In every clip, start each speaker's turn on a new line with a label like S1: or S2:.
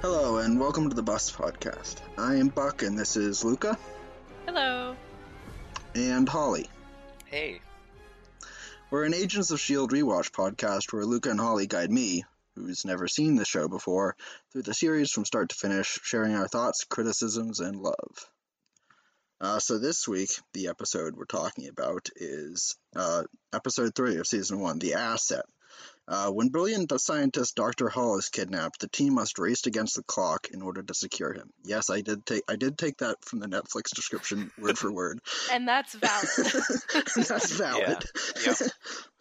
S1: Hello and welcome to the Bus Podcast. I am Buck and this is Luka
S2: Hello.
S1: and Holly.
S3: Hey.
S1: We're an Agents of S.H.I.E.L.D. Rewatch podcast where Luka and Holly guide me, who's never seen the show before, through the series from start to finish, sharing our thoughts, criticisms, and love. Uh, so this week, the episode we're talking about is uh, episode 3 of season 1, The Asset. Uh, when brilliant scientist Dr. Hall is kidnapped, the team must race against the clock in order to secure him. Yes, I did take I did take that from the Netflix description word for word.
S2: And that's valid.
S1: That's valid.
S3: Yep.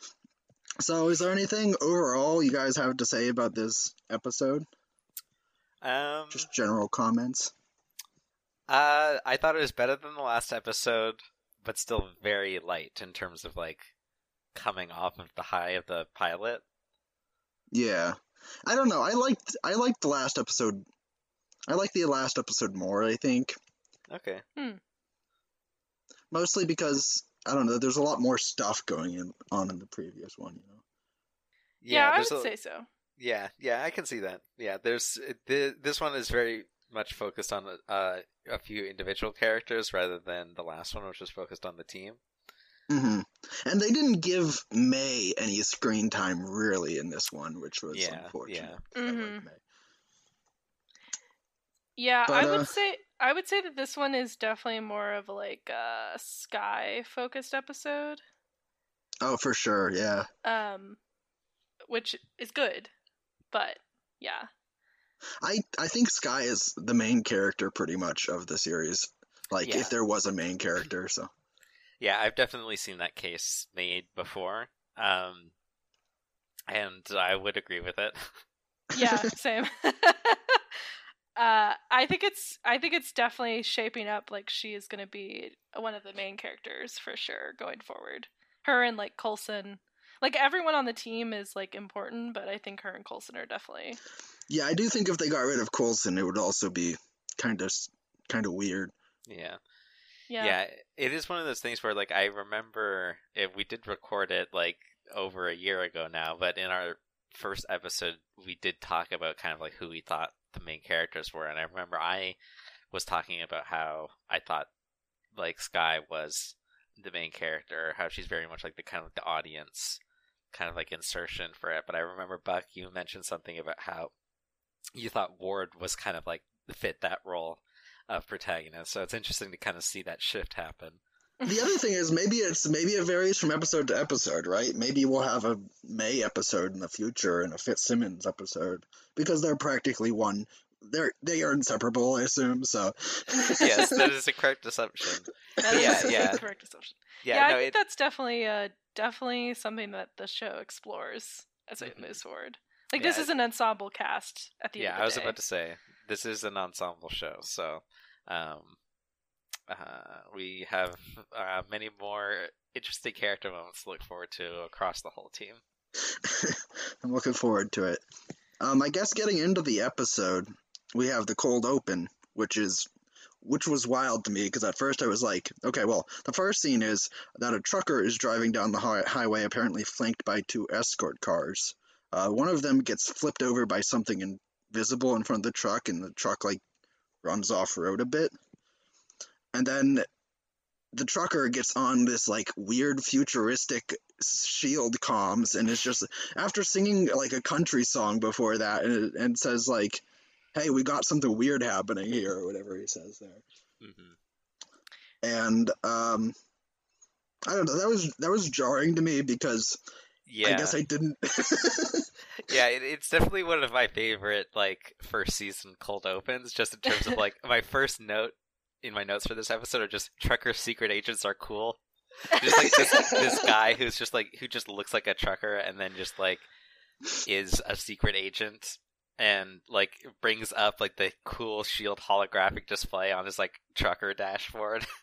S1: So, is there anything overall you guys have to say about this episode?
S3: Um,
S1: Just general comments.
S3: uh, I thought it was better than the last episode, but still very light in terms of like coming off of the high of the pilot.
S1: Yeah, I don't know. I liked I liked the last episode. I like the last episode more. I think
S3: Okay.
S1: mostly because I don't know. There's a lot more stuff going in, on in the previous one. You know.
S2: yeah, I would
S3: a-
S2: say so.
S3: Yeah, yeah, I can see that. Yeah, there's the, this one is very much focused on uh, a few individual characters rather than the last one, which was focused on the team.
S1: hmm And they didn't give May any screen time really in this one, which was
S3: Yeah,
S1: unfortunate.
S3: yeah.
S1: I like
S2: Mhm.
S1: May.
S2: Yeah,
S1: But,
S2: I
S1: uh,
S2: would say I would say that this one is definitely more of like a Skye focused episode.
S1: Oh, for sure. Yeah.
S2: Um which is good. But yeah.
S1: I I think Skye is the main character pretty much of the series. Like
S3: Yeah.
S1: if there was a main character, so
S3: Yeah, I've definitely seen that case made before, um, and I would agree with it.
S2: Yeah, same. uh I think it's I think it's definitely shaping up like she is gonna be one of the main characters for sure going forward. Her and like Coulson like everyone on the team is like important, but I think her and Coulson are definitely
S1: yeah, I do think if they got rid of Coulson, it would also be kind of kind of weird.
S3: yeah.
S2: yeah.
S3: yeah, it is one of those things where like I remember if we did record it like over a year ago now, but in our first episode we did talk about kind of like who we thought the main characters were, and I remember I was talking about how I thought like Skye was the main character, how she's very much like the kind of the audience kind of like insertion for it. But I remember Buck, you mentioned something about how you thought Ward was kind of like fit that role of protagonist. So it's interesting to kind of see that shift happen.
S1: The other thing is maybe it's maybe it varies from episode to episode, right? Maybe we'll have a May episode in the future and a Fitzsimmons episode because they're practically one. They're they are inseparable, I assume. So
S3: yes, that is a correct assumption.
S2: That is
S3: Yeah,
S2: a
S3: yeah.
S2: correct assumption.
S3: Yeah,
S2: Yeah, I think
S3: it,
S2: that's definitely uh definitely something that the show explores as it
S3: Mhm.
S2: moves forward. Like
S3: Yeah,
S2: this is an ensemble cast at the
S3: yeah,
S2: end of the
S3: I was
S2: day.
S3: about to say this is an ensemble show, so um, uh, we have uh, many more interesting character moments to look forward to across the whole team.
S1: I'm looking forward to it. Um, I guess getting into the episode, we have the cold open, which is which was wild to me because at first I was like, okay, well, the first scene is that a trucker is driving down the hi- highway, apparently flanked by two escort cars. Uh, one of them gets flipped over by something invisible in front of the truck, and the truck like runs off road a bit. And then the trucker gets on this like weird futuristic shield comms and it's just after singing like a country song before that and, and says like hey we got something weird happening here or whatever he says there
S3: hmm
S1: and um i don't know that was that was jarring to me because
S3: Yeah,
S1: i guess i didn't
S3: yeah, it, it's definitely one of my favorite like first season cold opens. Just in terms of like my first note in my notes for this episode are just trucker secret agents are cool. Just like this this guy who's just like who just looks like a trucker and then just like is a secret agent and like brings up like the cool shield holographic display on his like trucker dashboard.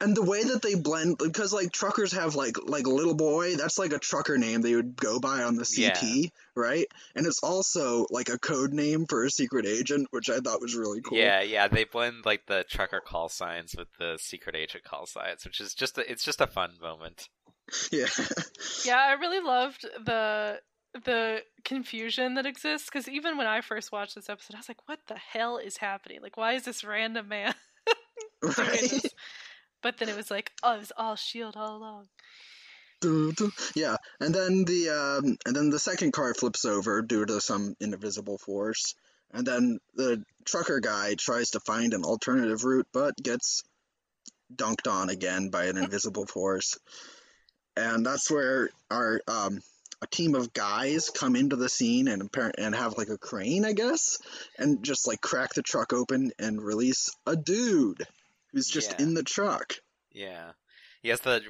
S1: and the way that they blend because like truckers have like like little boy that's like a trucker name they would go by on the CB right and it's also like a code name for a secret agent which I thought was really cool
S3: Yeah, yeah, they blend like the trucker call signs with the secret agent call signs, which is just a, it's just a fun moment.
S1: yeah
S2: Yeah, I really loved the the confusion that exists because even when I first watched this episode, I was like, "What the hell is happening? Like, why is this random man
S1: right
S2: this?" But then it was like, "Oh, it was all Shield all along."
S1: Yeah and then the um and then the second car flips over due to some invisible force and then the trucker guy tries to find an alternative route but gets dunked on again by an invisible force. And that's where our um a team of guys come into the scene and and have like a crane i guess and just like crack the truck open and release a dude who's just
S3: Yeah.
S1: in the truck
S3: Yeah, he has the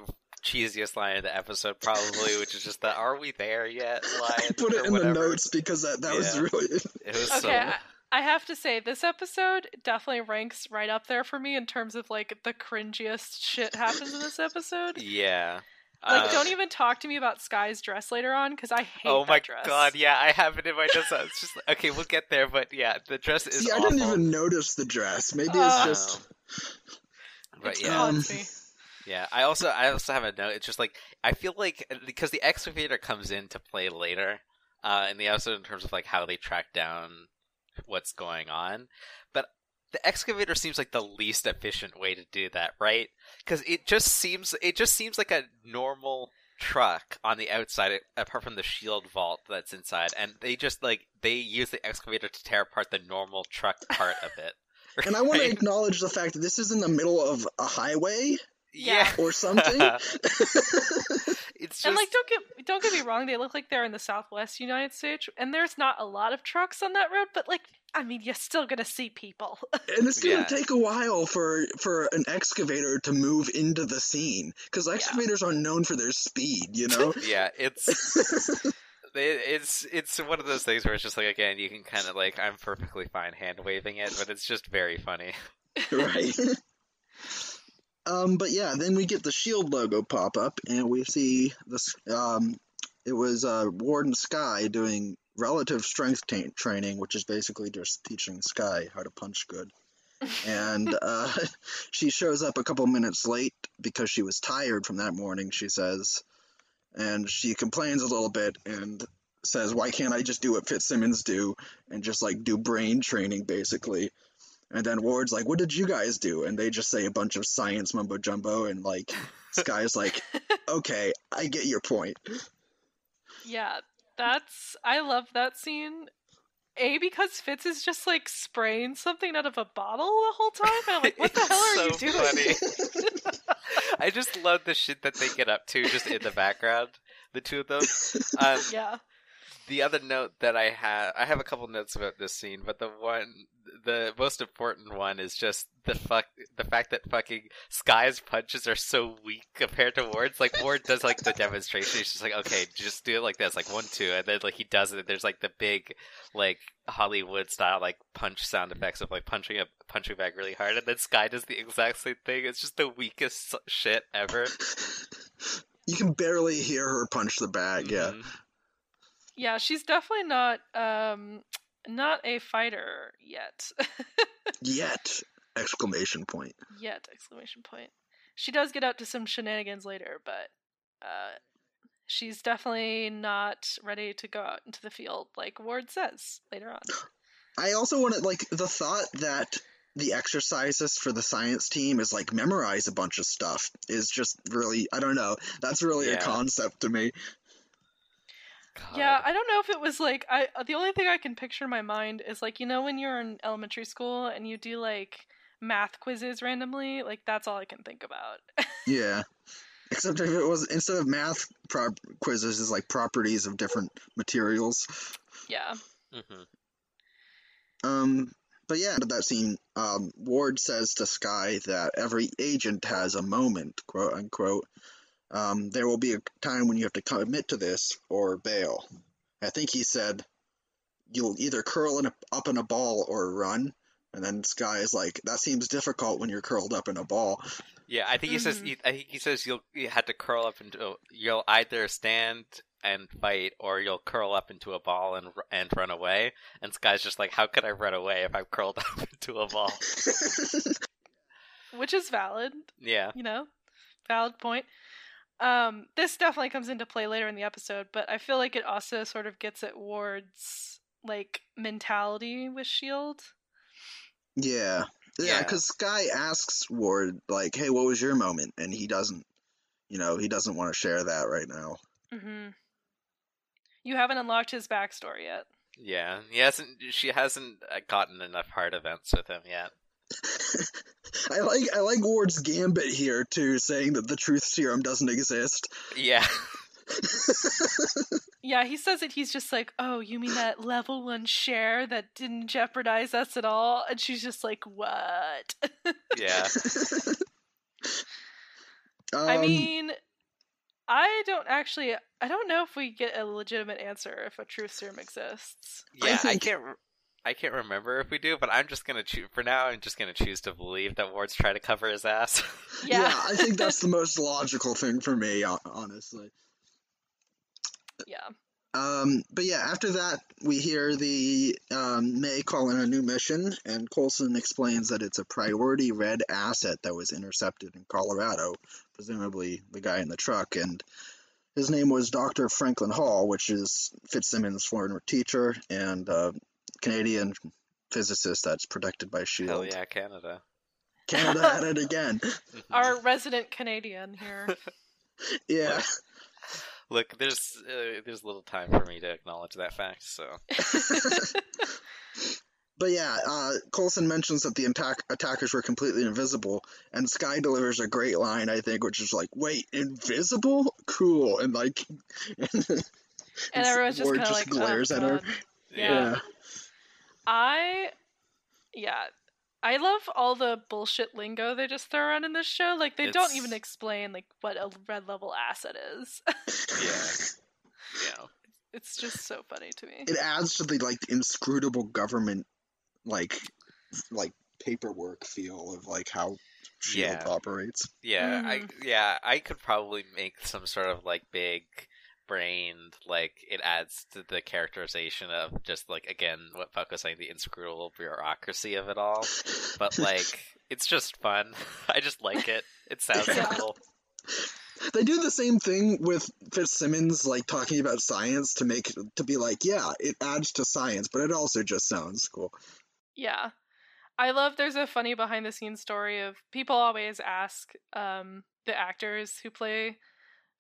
S3: cheesiest line of the episode probably, which is just the "Are we there yet?" line.
S1: I put it in
S3: whatever.
S1: the notes because that, that was really
S3: It was
S2: Okay,
S3: so.
S2: I, I have to say this episode definitely ranks right up there for me in terms of like the cringiest shit happens in this episode.
S3: Yeah.
S2: Like,
S3: Um,
S2: don't even talk to me about Skye's dress later on because I hate my dress.
S3: Oh
S2: that
S3: my
S2: dress.
S3: god, yeah, I have it in my dress. It's just okay. We'll get there, but yeah, the dress is
S1: See, I didn't even notice the dress. Maybe
S2: Uh,
S1: it's just
S3: But yeah,
S1: Um.
S3: Yeah, I also I also have a note. It's just like I feel like because the excavator comes into play later uh, in the episode in terms of like how they track down what's going on, but the excavator seems like the least efficient way to do that, right? Because it just seems it just seems like a normal truck on the outside apart from the shield vault that's inside and they just like they use the excavator to tear apart the normal truck part of it
S1: and I want to acknowledge the fact that this is in the middle of a highway
S2: Yeah.
S1: or something.
S3: it's just
S2: And like, don't get don't get me wrong, they look like they're in the Southwest United States, and there's not a lot of trucks on that road. But like, I mean, you're still gonna see people.
S1: and it's gonna
S3: Yeah.
S1: take a while for for an excavator to move into the scene because excavators are known for their speed. You know.
S3: yeah it's it's it's one of those things where it's just like again you can kind of like I'm perfectly fine hand waving it, but it's just very funny.
S1: right. um, but yeah, then we get the shield logo pop up, and we see this. Um, it was uh, Warden Skye doing relative strength ta- training, which is basically just teaching Skye how to punch good. and uh, she shows up a couple minutes late because she was tired from that morning. She says, and she complains a little bit and says, "Why can't I just do what Fitzsimmons do and just like do brain training, basically?" And then Ward's like, "What did you guys do?" And they just say a bunch of science mumbo jumbo, and like Skye's like, "Okay, I get your point."
S2: yeah, that's I love that scene. A because Fitz is just like spraying something out of a bottle the whole time. I'm like, what the hell are
S3: so
S2: you doing?
S3: funny. I just love the shit that they get up to just in the background, the two of them. Um,
S2: yeah.
S3: The other note that I have, I have a couple notes about this scene, but the one, the most important one is just the fuck, the fact that fucking Skye's punches are so weak compared to Ward's. Like Ward does like the demonstration, he's just like, okay, just do it like this, like one, two, and then like he does it. There's like the big, like Hollywood style, like punch sound effects of like punching a punching bag really hard, and then Skye does the exact same thing. It's just the weakest shit ever.
S1: You can barely hear her punch the bag. Yeah.
S3: Mm-hmm.
S2: Yeah, she's definitely not um not a fighter yet.
S1: Yet! Exclamation point.
S2: yet exclamation point. She does get up to some shenanigans later, but uh she's definitely not ready to go out into the field like Ward says later on.
S1: I also want to like the thought that the exercises for the science team is like memorize a bunch of stuff is just really I don't know. That's really a concept to me.
S2: Yeah, I don't know if it was like I the only thing I can picture in my mind is like you know when you're in elementary school and you do like math quizzes randomly, like that's all I can think about.
S1: Yeah. Except if it was instead of math prop quizzes is like properties of different materials.
S2: yeah.
S3: Mhm.
S1: Um but yeah, to that scene, um, Ward says to Skye that every agent has a moment, quote unquote. Um, there will be a time when you have to commit to this or bail. I think he said you'll either curl in a, up in a ball or run. And then Skye is like, "That seems difficult when you're curled up in a ball."
S3: Yeah, I think he says.
S2: Mhm.
S3: He, I think he says you'll you had to curl up into. You'll either stand and fight, or you'll curl up into a ball and and run away. And Skye's just like, how could I run away if I'm curled up into a ball?
S2: which is valid.
S3: Yeah,
S2: you know, valid point. Um, this definitely comes into play later in the episode, but I feel like it also sort of gets at Ward's like mentality with Shield.
S1: yeah, yeah,
S3: Yeah.
S1: because Skye asks Ward like, "Hey, what was your moment?" And he doesn't, you know, he doesn't want to share that right now.
S2: Mm-hmm. You haven't unlocked his backstory yet.
S3: yeah. He hasn't. She hasn't uh, gotten enough hard events with him yet.
S1: I like I like Ward's gambit here too, saying that the truth serum doesn't exist.
S3: Yeah,
S2: Yeah, he says it. He's just like, "Oh, you mean that level one share that didn't jeopardize us at all?" And she's just like, "What?"
S3: yeah.
S2: I
S1: Um,
S2: mean, I don't actually. I don't know if we get a legitimate answer if a truth serum exists.
S1: I
S3: Yeah, I,
S1: think-
S3: can't. Re- I can't remember if we do, but I'm just gonna choose. For now, I'm just gonna choose to believe that Ward's trying to cover his ass.
S1: yeah.
S2: Yeah,
S1: I think that's the most logical thing for me, honestly.
S2: yeah.
S1: Um, but yeah, after that, we hear the um, May call in a new mission, and Coulson explains that it's a priority red asset that was intercepted in Colorado, presumably the guy in the truck, and his name was Dr. Franklin Hall, which is Fitzsimmons' former teacher and uh, Canadian physicist that's protected by SHIELD.
S3: Hell yeah, Canada.
S1: Canada at it again.
S2: Our resident Canadian here.
S1: Yeah.
S3: Look, there's uh, there's little time for me to acknowledge that fact. So
S1: But yeah, uh, Coulson mentions that the attack- attackers were completely invisible, and Skye delivers a great line, I think, which is like, "Wait, invisible? Cool!" And like,
S2: and everyone's just kind of
S1: just
S2: like, oh,
S1: glares at her.
S3: Yeah,
S2: Yeah. I, yeah, I love all the bullshit lingo they just throw around in this show. Like they don't even explain like what a red level asset is.
S3: yeah, yeah.
S2: it's just so funny to me.
S1: it adds to the like inscrutable government, like, like paperwork feel of like how Shield
S3: Yeah.
S1: operates.
S3: Yeah, I
S2: Mhm.
S3: yeah, I could probably make some sort of like big brained like it adds to the characterization of just like again what Buck was saying, the inscrutable bureaucracy of it all. But like it's just fun. I just like it. It sounds
S2: Yeah.
S3: cool.
S1: They do the same thing with Fitzsimmons, like talking about science to make to be like, yeah, it adds to science, but it also just sounds cool.
S2: Yeah. I love there's a funny behind the scenes story of people always ask um, the actors who play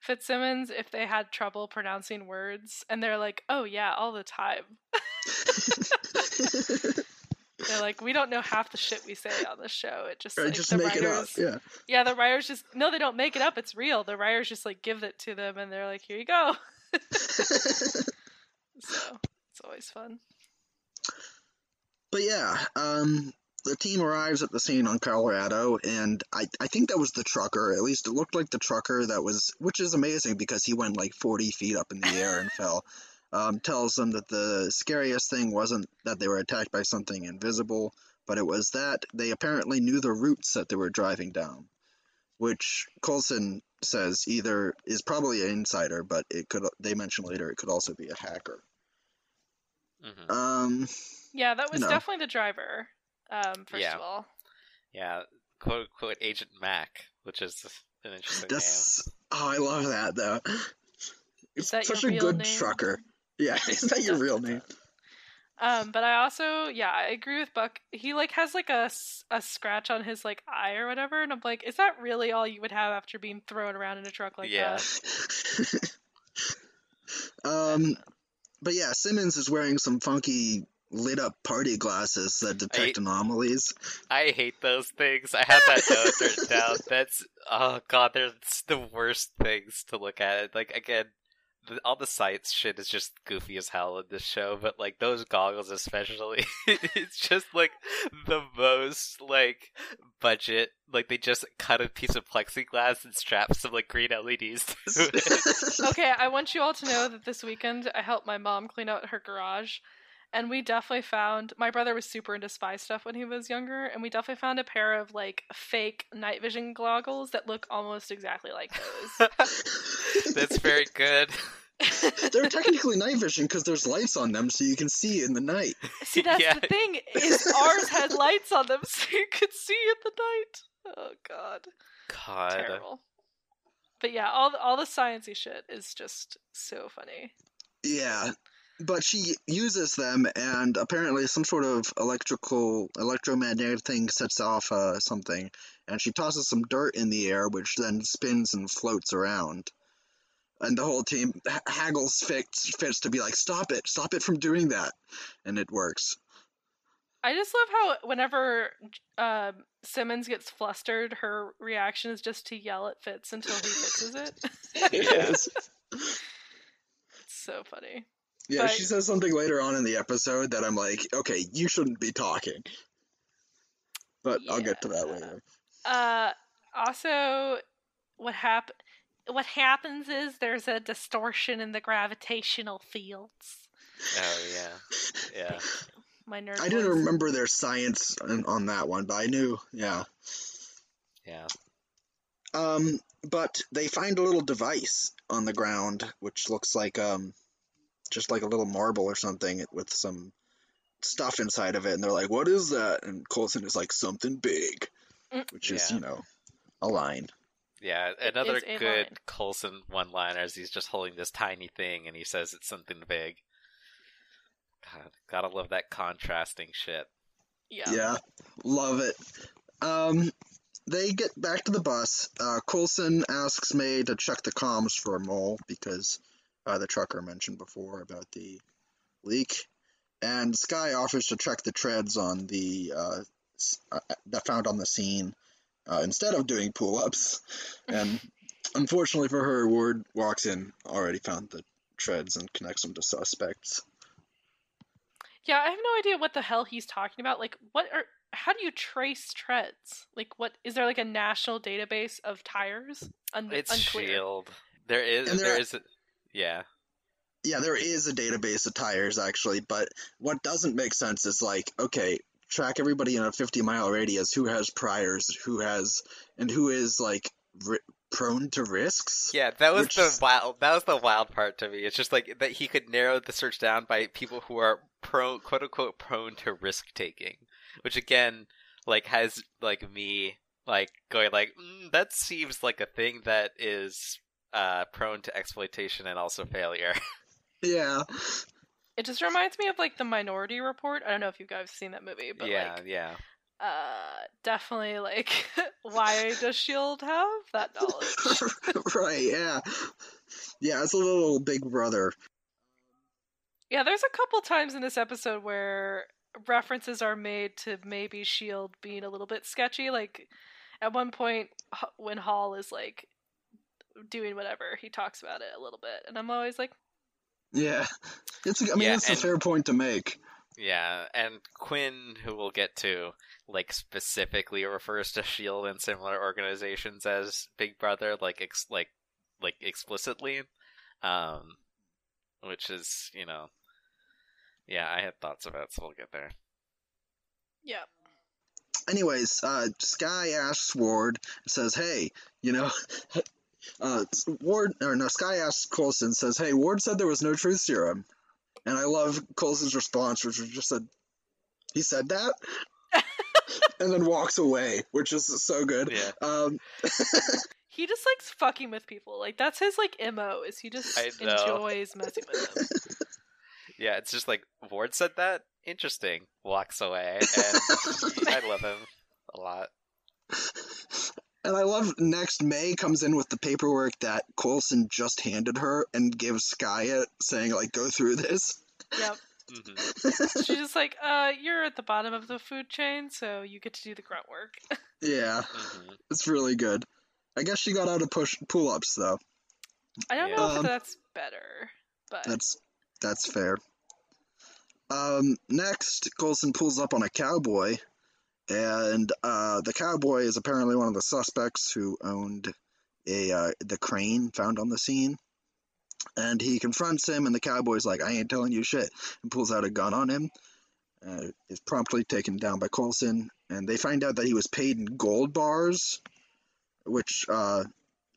S2: Fitzsimmons if they had trouble pronouncing words and they're like, "Oh yeah, all the time." They're like, "We don't know half the shit we say on the show. It just like,
S1: just
S2: the
S1: make it up.
S2: writers
S1: Yeah.
S2: Yeah, the writers just no, they don't make it up. It's real. The writers just like give it to them and they're like, "Here you go." So, it's always fun.
S1: But yeah, um, the team arrives at the scene on Colorado, and I, I think that was the trucker. At least it looked like the trucker that was, which is amazing because he went like 40 feet up in the air and fell. Um, tells them that the scariest thing wasn't that they were attacked by something invisible, but it was that they apparently knew the routes that they were driving down, which Coulson says either is probably an insider, but it could. They mention later it could also be a hacker.
S3: hmm
S1: Um,
S2: Yeah, that was
S1: know.
S2: definitely the driver. Um, first
S3: Yeah.
S2: of all.
S3: Yeah, quote quote Agent Mac, which is an interesting
S1: That's oh, I love that though. It's
S2: that
S1: such a good
S2: name?
S1: trucker. Yeah, is that your real name?
S2: Um, but I also, yeah, I agree with Buck. He like has like a, a scratch on his like eye or whatever, and I'm like, is that really all you would have after being thrown around in a truck like
S3: Yeah.
S2: that?
S1: um, but yeah, Simmons is wearing some funky lit up party glasses that detect
S3: I-
S1: anomalies.
S3: I hate those things. I have that note written down. That's oh god, they're the worst things to look at. Like again, the, all the science shit is just goofy as hell in this show, but like those goggles especially, it's just like the most like budget. Like they just cut a piece of plexiglass and strap some like green LEDs to it.
S2: okay, I want you all to know that this weekend I helped my mom clean out her garage, and we definitely found my brother was super into spy stuff when he was younger, and we definitely found a pair of like fake night vision goggles that look almost exactly like those.
S3: That's very good.
S1: They're technically night vision because there's lights on them, so you can see in the night.
S2: See, that's
S3: Yeah.
S2: the thing is ours had lights on them, so you could see in the night. Oh god,
S3: God.
S2: terrible. But yeah, all the, all the sciencey shit is just so funny.
S1: Yeah, but she uses them, and apparently some sort of electrical, electromagnetic thing sets off uh, something, and she tosses some dirt in the air, which then spins and floats around. And the whole team ha- haggles Fitz, Fitz to be like, stop it, stop it from doing that. And it works.
S2: I just love how whenever um, Simmons gets flustered, her reaction is just to yell at Fitz until he fixes it.
S3: Yes.
S2: it's so funny.
S1: Yeah,
S2: But-
S1: she says something later on in the episode that I'm like, okay, you shouldn't be talking. But I'll get to that
S2: Yeah.
S1: later.
S2: Uh, also, what hap- What happens is there's a distortion in the gravitational fields.
S3: Oh yeah. Yeah.
S2: My nerd.
S1: I didn't remember their science on, on that one, but I knew, yeah.
S3: Yeah.
S1: Um, but they find a little device on the ground, which looks like um, just like a little marble or something with some stuff inside of it, and they're like, "What is that?" And Coulson is like, "Something big,"
S2: Mm.
S1: which is
S3: Yeah.
S1: you know, a line.
S3: Yeah, another good
S2: line.
S3: Coulson one-liners. He's just holding this tiny thing, and he says it's something big. God, gotta love that contrasting shit.
S2: Yeah.
S1: Yeah, love it. Um, they get back to the bus. Uh, Coulson asks May to check the comms for a mole because uh, the trucker mentioned before about the leak, and Sky offers to check the treads on the uh, uh, that found on the scene uh, instead of doing pull-ups. And unfortunately for her, Ward walks in, already found the treads and connects them to suspects.
S2: Yeah, I have no idea what the hell he's talking about. Like, what are? How do you trace treads? Like, what is there like a national database of tires? Un-
S3: It's
S2: unclear.
S3: Shield. There is.
S1: There
S3: there
S1: are-
S3: is. A, yeah.
S1: Yeah, there is a database of tires actually, but what doesn't make sense is like, okay, track everybody in a 50 mile radius who has priors, who has, and who is like ri- prone to risks.
S3: Yeah, that was
S1: Which-
S3: the wild. That was the wild part to me. It's just like that he could narrow the search down by people who are prone, quote unquote, prone to risk taking, which again, like has like me like going like mm, that seems like a thing that is uh prone to exploitation and also failure.
S1: Yeah,
S2: It just reminds me of like the Minority Report. I don't know if you guys have seen that movie, but
S3: yeah,
S2: like,
S3: yeah,
S2: uh, definitely like, why does Shield have that knowledge?
S1: right. Yeah, yeah. It's a little Big Brother.
S2: Yeah, there's a couple times in this episode where references are made to maybe Shield being a little bit sketchy. Like at one point when Hall is like doing whatever, he talks about it a little bit, and I'm always like,
S1: Yeah, it's. I mean,
S3: Yeah,
S1: it's a fair point to make.
S3: yeah. And Quinn, who we'll get to, like specifically refers to Shield and similar organizations as Big Brother, like ex- like like explicitly, um, which is you know, yeah, I had thoughts about, it, so we'll get there.
S2: yeah,
S1: anyways, uh, Skye asks Ward, says, "Hey, you know." Uh, Ward or no, Skye asks Coulson, says, "Hey, Ward said there was no truth serum," and I love Coulson's response, which was just said, "He said that," and then walks away, which is so good.
S3: Yeah.
S1: Um,
S2: he just likes fucking with people. Like that's his like mo. Is he just enjoys messing with them?
S3: Yeah, it's just like Ward said that. Interesting. Walks away, and I love him a lot.
S1: And I love next May comes in with the paperwork that Coulson just handed her and gives Skye it, saying like, "Go through this."
S2: yep.
S3: hmm
S2: She's just like, uh, you're at the bottom of the food chain, so you get to do the grunt work.
S1: Yeah,
S3: hmm
S1: it's really good. I guess she got out of push pull-ups though.
S2: I don't
S3: Yeah.
S2: know if
S1: Um,
S2: that's better, but
S1: That's that's fair. Um, next, Coulson pulls up on a cowboy, and uh, the cowboy is apparently one of the suspects who owned a uh, the crane found on the scene. and he confronts him, and the cowboy's like, "I ain't telling you shit," and pulls out a gun on him. Uh, is promptly taken down by Coulson, and they find out that he was paid in gold bars, which uh,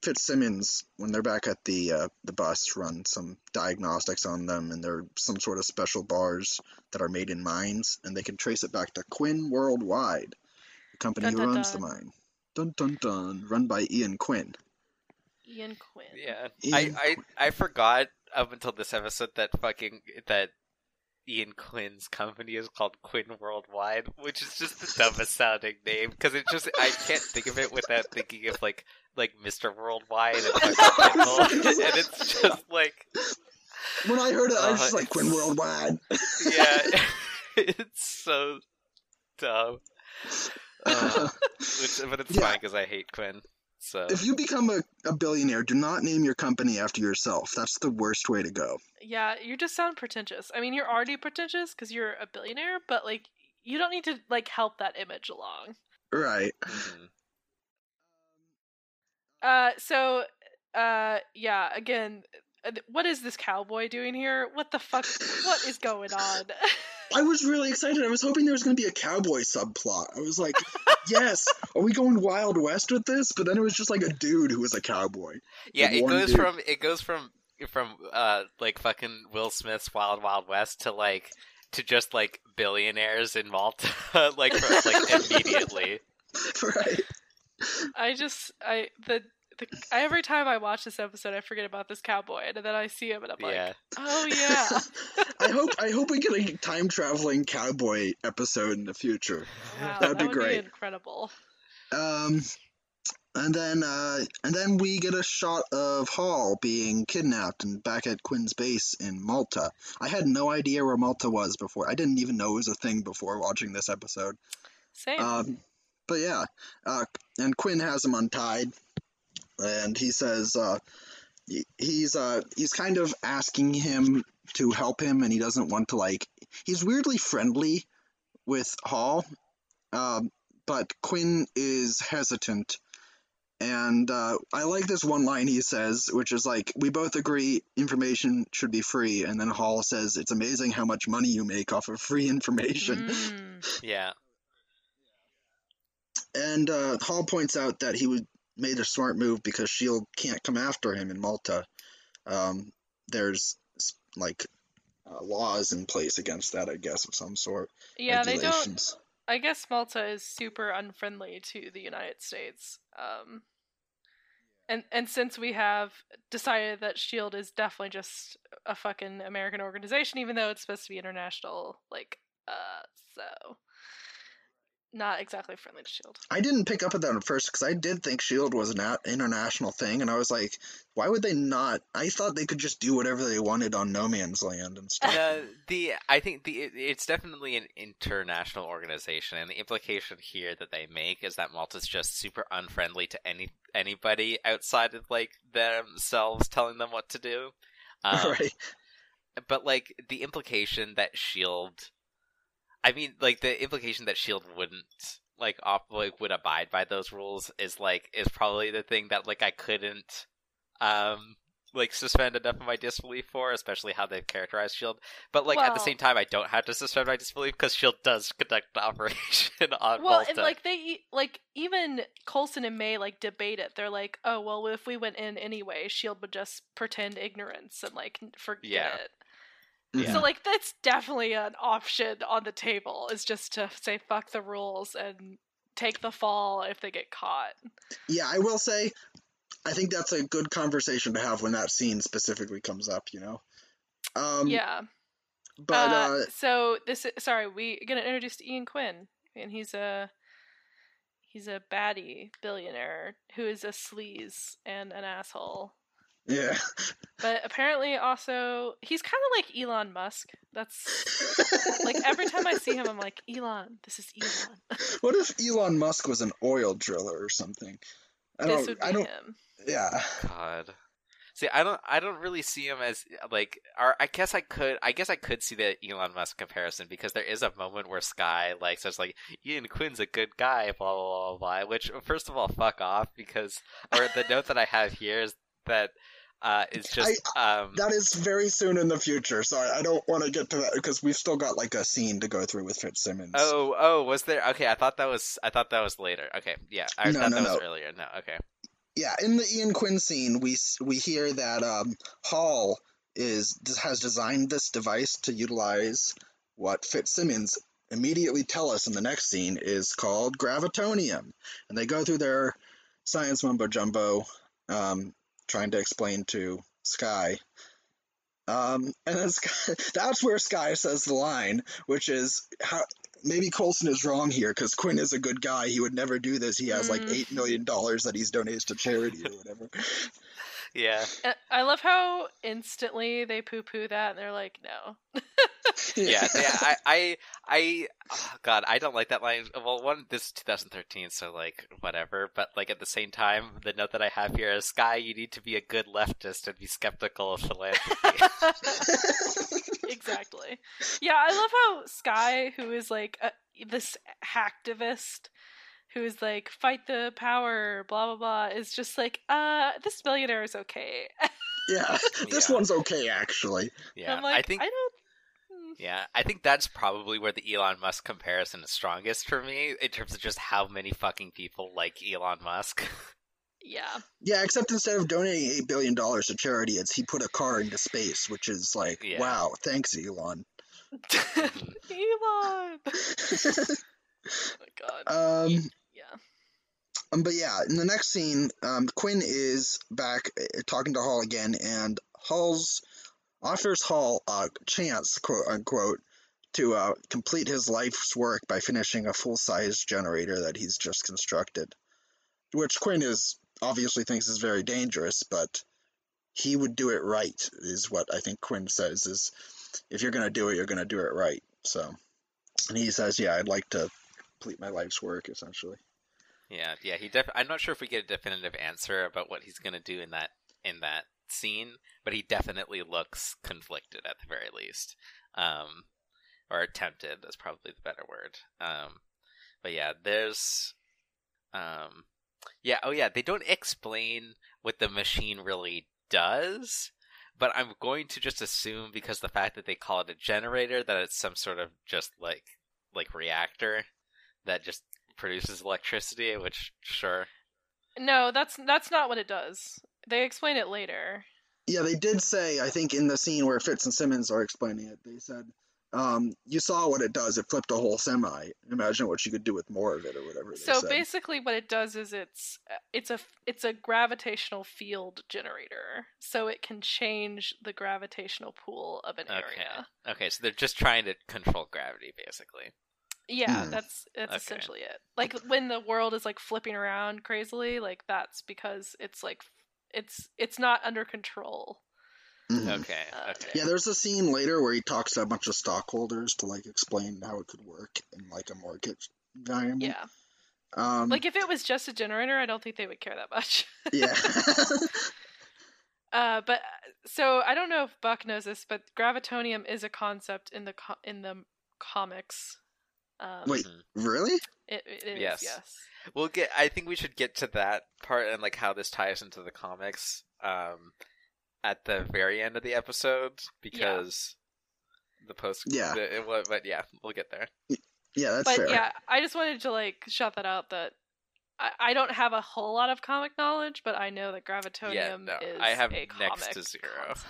S1: Fitzsimmons, when they're back at the uh, the bus, run some diagnostics on them, and they're some sort of special bars that are made in mines, and they can trace it back to Quinn Worldwide, the company
S2: Dun,
S1: who
S2: dun,
S1: runs
S2: dun.
S1: the mine. Dun dun dun, run by Ian Quinn.
S2: Ian Quinn.
S3: Yeah,
S1: Ian
S3: I, I I forgot up until this episode that fucking that Ian Quinn's company is called Quinn Worldwide, which is just the dumbest sounding name because it just I can't think of it without thinking of like like Mr. Worldwide and and it's just like
S1: When I heard it, I was
S3: Uh,
S1: just like Quinn Worldwide.
S3: yeah, it's so dumb. Uh, which, but it's
S1: Yeah.
S3: fine because I hate Quinn. So
S1: If you become a, a billionaire, do not name your company after yourself. That's the worst way to go.
S2: Yeah, you just sound pretentious. I mean, you're already pretentious because you're a billionaire, but like, you don't need to like help that image along.
S1: Right.
S3: mhm.
S2: Uh, so, uh, yeah, again, uh, what is this cowboy doing here? What the fuck? What is going on?
S1: I was really excited. I was hoping there was going to be a cowboy subplot. I was like, yes, are we going Wild West with this? But then it was just like a dude who was a cowboy.
S3: Yeah,
S1: Like
S3: it goes
S1: dude.
S3: from it goes from from uh like fucking Will Smith's Wild Wild West to like to just like billionaires in Malta like for, like immediately.
S1: right.
S2: I just, I the. The, every time I watch this episode, I forget about this cowboy, and then I see him, and I'm like,
S3: Yeah.
S2: "Oh yeah,
S1: I hope I hope we get a time traveling cowboy episode in the future.
S2: wow,
S1: That'd
S2: that
S1: be
S2: would
S1: great.
S2: be incredible."
S1: Um, and then uh, and then we get a shot of Hall being kidnapped and back at Quinn's base in Malta. I had no idea where Malta was before. I didn't even know it was a thing before watching this episode.
S2: Same.
S1: Um, but yeah, uh, and Quinn has him untied, and he says uh, he's uh, he's kind of asking him to help him, and he doesn't want to like. He's weirdly friendly with Hall, um, but Quinn is hesitant. And uh, I like this one line he says, which is like, "We both agree information should be free." And then Hall says, "It's amazing how much money you make off of free information."
S2: Mm.
S3: Yeah.
S1: And uh, Hall points out that he would made a smart move because Shield can't come after him in Malta. Um, there's like uh, laws in place against that, I guess, of some sort.
S2: Yeah, they don't. I guess Malta is super unfriendly to the United States. Um, and and since we have decided that Shield is definitely just a fucking American organization, even though it's supposed to be international, like, uh, so not exactly friendly to Shield.
S1: I didn't pick up on that at first because I did think Shield was an a- international thing, and I was like, why would they not? I thought they could just do whatever they wanted on No Man's Land and stuff.
S3: Uh, the I think the it, it's definitely an international organization, and the implication here that they make is that Malta's just super unfriendly to any anybody outside of like themselves telling them what to do. Um,
S1: right?
S3: but like the implication that Shield, I mean, like the implication that Shield wouldn't like op- like would abide by those rules is like is probably the thing that like I couldn't um like suspend enough of my disbelief for, especially how they've characterized Shield. But like at the same time, I don't have to suspend my disbelief because Shield does conduct an operation on
S2: well,
S3: Malta.
S2: and like they like even Coulson and May like debate it. They're like, oh well, if we went in anyway, Shield would just pretend ignorance and like forget
S3: Yeah.
S2: it.
S3: Yeah.
S2: So like that's definitely an option on the table is just to say fuck the rules and take the fall if they get caught.
S1: Yeah, I will say, I think that's a good conversation to have when that scene specifically comes up. You know. Um,
S2: yeah.
S1: But
S2: uh,
S1: uh,
S2: so this is, sorry, we gonna introduce Ian Quinn, and he's a he's a baddie billionaire who is a sleaze and an asshole.
S1: Yeah.
S2: But apparently also he's kind of like Elon Musk. That's like every time I see him, I'm like Elon. This is Elon.
S1: what if Elon Musk was an oil driller or something? I
S2: this
S1: don't.
S2: would be
S1: I don't.
S2: him.
S1: Yeah.
S3: God. See, I don't, I don't really see him as like, or I guess I could, I guess I could see the Elon Musk comparison because there is a moment where Skye like says like Ian Quinn's a good guy, blah blah blah blah. Which first of all, fuck off because, or the note that I have here is that uh, is just I, um,
S1: That is very soon in the future, so I, don't want to get to that because we've still got like a scene to go through with Fitzsimmons.
S3: oh oh was there okay I thought that was I thought that was later. Okay yeah I
S1: No,
S3: thought
S1: no,
S3: that was earlier no okay.
S1: Yeah, in the Ian Quinn scene, we we hear that um, Hall is has designed this device to utilize what Fitzsimmons immediately tell us in the next scene is called gravitonium, and they go through their science mumbo jumbo, um, trying to explain to Skye. Um, and then Skye, that's where Skye says the line, which is how maybe Coulson is wrong here because Quinn is a good guy. He would never do this. He has like
S2: Mm.
S1: eight million dollars that he's donated to charity or whatever.
S3: yeah
S2: I love how instantly they poo poo that and they're like, no.
S3: yeah, yeah. I, I, I, oh God, I don't like that line. Well, one, this is 2013, so like whatever. But like at the same time, the note that I have here is, "Skye, you need to be a good leftist and be skeptical of philanthropy."
S2: exactly. Yeah, I love how Skye, who is like a, this hacktivist, who is like fight the power, blah blah blah, is just like, uh, this millionaire is okay.
S1: yeah, this
S3: Yeah.
S1: one's okay actually.
S3: yeah,
S2: I'm like,
S3: I think.
S2: I don't. hmm.
S3: yeah, I think that's probably where the Elon Musk comparison is strongest for me in terms of just how many fucking people like Elon Musk.
S2: Yeah.
S1: Yeah, except instead of donating eight billion dollars to charity, it's he put a car into space, which is like,
S3: Yeah.
S1: wow, thanks, Elon.
S2: Elon. oh my god.
S1: um,
S2: yeah.
S1: Um, but yeah, in the next scene, um, Quinn is back uh, talking to Hall again, and Hall's offers Hall a chance, quote unquote, to uh, complete his life's work by finishing a full-size generator that he's just constructed, which Quinn is obviously thinks is very dangerous, but he would do it right, is what I think Quinn says. Is if you're gonna do it, you're gonna do it right. So, and he says, "Yeah, I'd like to complete my life's work, essentially."
S3: Yeah, yeah. He def- I'm not sure if we get a definitive answer about what he's gonna do in that in that scene, but he definitely looks conflicted at the very least, um, or tempted. That's probably the better word. Um, but yeah, there's, um, yeah. Oh yeah, they don't explain what the machine really does. But I'm going to just assume because the fact that they call it a generator that it's some sort of just like like reactor that just produces electricity, which sure.
S2: No, that's that's not what it does. They explain it later.
S1: Yeah, they did say, I think, in the scene where Fitz and Simmons are explaining it, they said, um, you saw what it does. It flipped a whole semi. Imagine what you could do with more of it or whatever. They
S2: So
S1: said.
S2: basically, what it does is it's it's a it's a gravitational field generator, so it can change the gravitational pool of an
S3: Okay.
S2: area.
S3: Okay, so they're just trying to control gravity basically.
S2: Yeah,
S1: Hmm.
S2: that's that's
S3: Okay.
S2: essentially it. Like when the world is like flipping around crazily, like that's because it's like it's it's not under control.
S1: Mhm.
S3: Okay.
S2: Uh,
S3: Okay.
S1: Yeah, there's a scene later where he talks to a bunch of stockholders to like explain how it could work in like a market environment.
S2: Yeah,
S1: Um,
S2: like if it was just a generator, I don't think they would care that much.
S1: yeah.
S2: Uh, but so I don't know if Buck knows this, but gravitonium is a concept in the co- in the comics. Um,
S1: Wait.
S3: Mhm.
S1: really?
S2: it, it is
S3: Yes.
S2: yes.
S3: We'll get. I think we should get to that part and like how this ties into the comics. Um, at the very end of the episode because the post.
S1: Yeah.
S3: the- it wa- but yeah, we'll get there.
S1: Yeah, that's
S2: But
S1: fair.
S2: yeah, I just wanted to like shout that out that I, I don't have a whole lot of comic knowledge, but I know that gravitonium
S3: Yeah, no,
S2: is
S3: I have
S2: a
S3: next
S2: comic
S3: to zero.
S2: concept.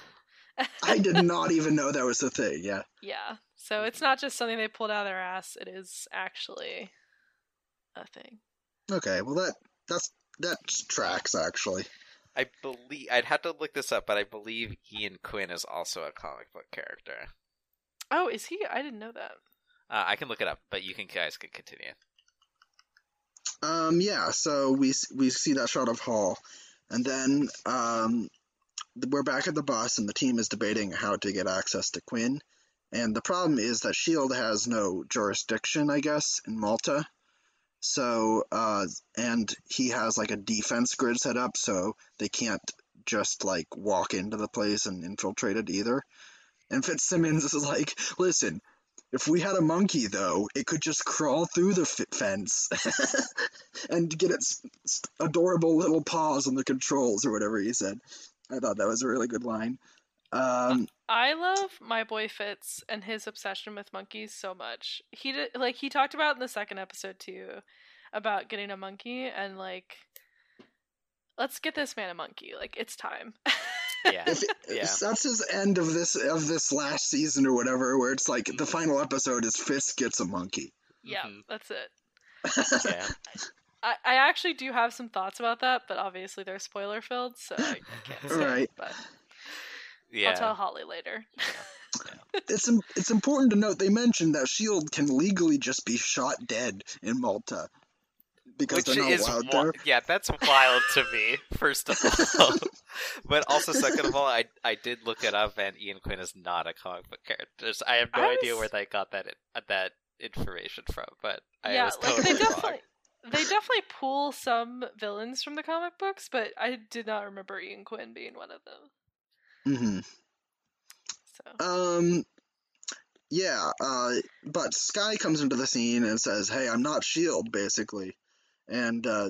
S1: I did not even know that was a thing. Yeah.
S2: yeah, so it's not just something they pulled out of their ass; it is actually a thing.
S1: Okay. Well, that that's that tracks actually.
S3: I believe I'd have to look this up, but I believe Ian Quinn is also a comic book character.
S2: Oh, is he? I didn't know that.
S3: Uh, I can look it up, but you can guys can continue.
S1: Um, yeah, so we we see that shot of Hall, and then um, we're back at the bus, and the team is debating how to get access to Quinn. And the problem is that Shield has no jurisdiction, I guess, in Malta. So, uh, and he has like a defense grid set up, so they can't just like walk into the place and infiltrate it either. And Fitzsimmons is like, listen, if we had a monkey, though, it could just crawl through the f- fence and get its adorable little paws on the controls or whatever he said. I thought that was a really good line. Um,
S2: I love my boy Fitz and his obsession with monkeys so much. He did like he talked about in the second episode too about getting a monkey and like let's get this man a monkey. Like it's time.
S3: Yeah.
S1: if
S3: Yeah.
S1: that's his end of this of this last season or whatever, where it's like the final episode is Fitz gets a monkey.
S2: yeah,
S3: Mhm.
S2: that's it.
S3: Yeah.
S2: I, I actually do have some thoughts about that, but obviously they're spoiler filled, so I, I can't say.
S1: Right.
S2: But
S3: Yeah.
S2: I'll tell Holly later.
S1: it's im- it's important to note they mentioned that Shield can legally just be shot dead in Malta because
S3: Which
S1: they're not
S3: is
S1: allowed
S3: wi-
S1: there.
S3: yeah, that's wild to me. First of all, but also second of all, I I did look it up, and Ian Quinn is not a comic book character. I have no
S2: I
S3: idea
S2: was-
S3: where they got that that information from. But I
S2: yeah,
S3: was
S2: like
S3: totally
S2: they
S3: wrong.
S2: Definitely they definitely pull some villains from the comic books, but I did not remember Ian Quinn being one of them.
S1: hmm
S2: So
S1: Um, yeah. Uh, but Skye comes into the scene and says, "Hey, I'm not Shield," basically, and uh,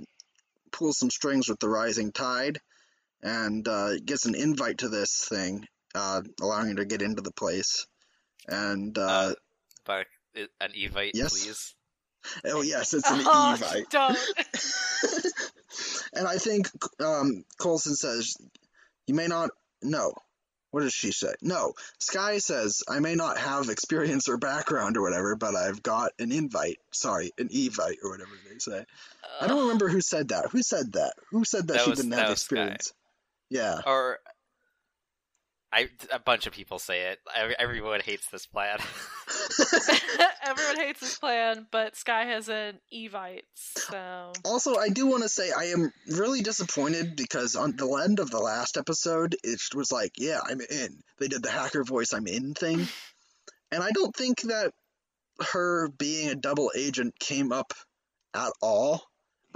S1: pulls some strings with the Rising Tide, and uh, gets an invite to this thing, uh, allowing her to get into the place. And uh,
S3: Uh, but i- an invite,
S1: yes.
S3: please.
S1: Oh yes, it's an
S2: oh,
S1: Evite.
S2: don't.
S1: and I think um, Coulson says, "You may not know." What does she say? No, Skye says, "I may not have experience or background or whatever, but I've got an invite. Sorry, an evite or whatever they say." I don't remember who said that. Who said that? Who said that,
S3: That
S1: she
S3: was-
S1: didn't have
S3: was Skye.
S1: experience? Yeah.
S3: Or I a bunch of people say it. Everyone hates this plan.
S2: Everyone hates this plan, but Skye has an Evite, so
S1: Also, I do want to say I am really disappointed because on the end of the last episode, it was like, yeah, I'm in. They did the hacker voice I'm in thing. and I don't think that her being a double agent came up at all.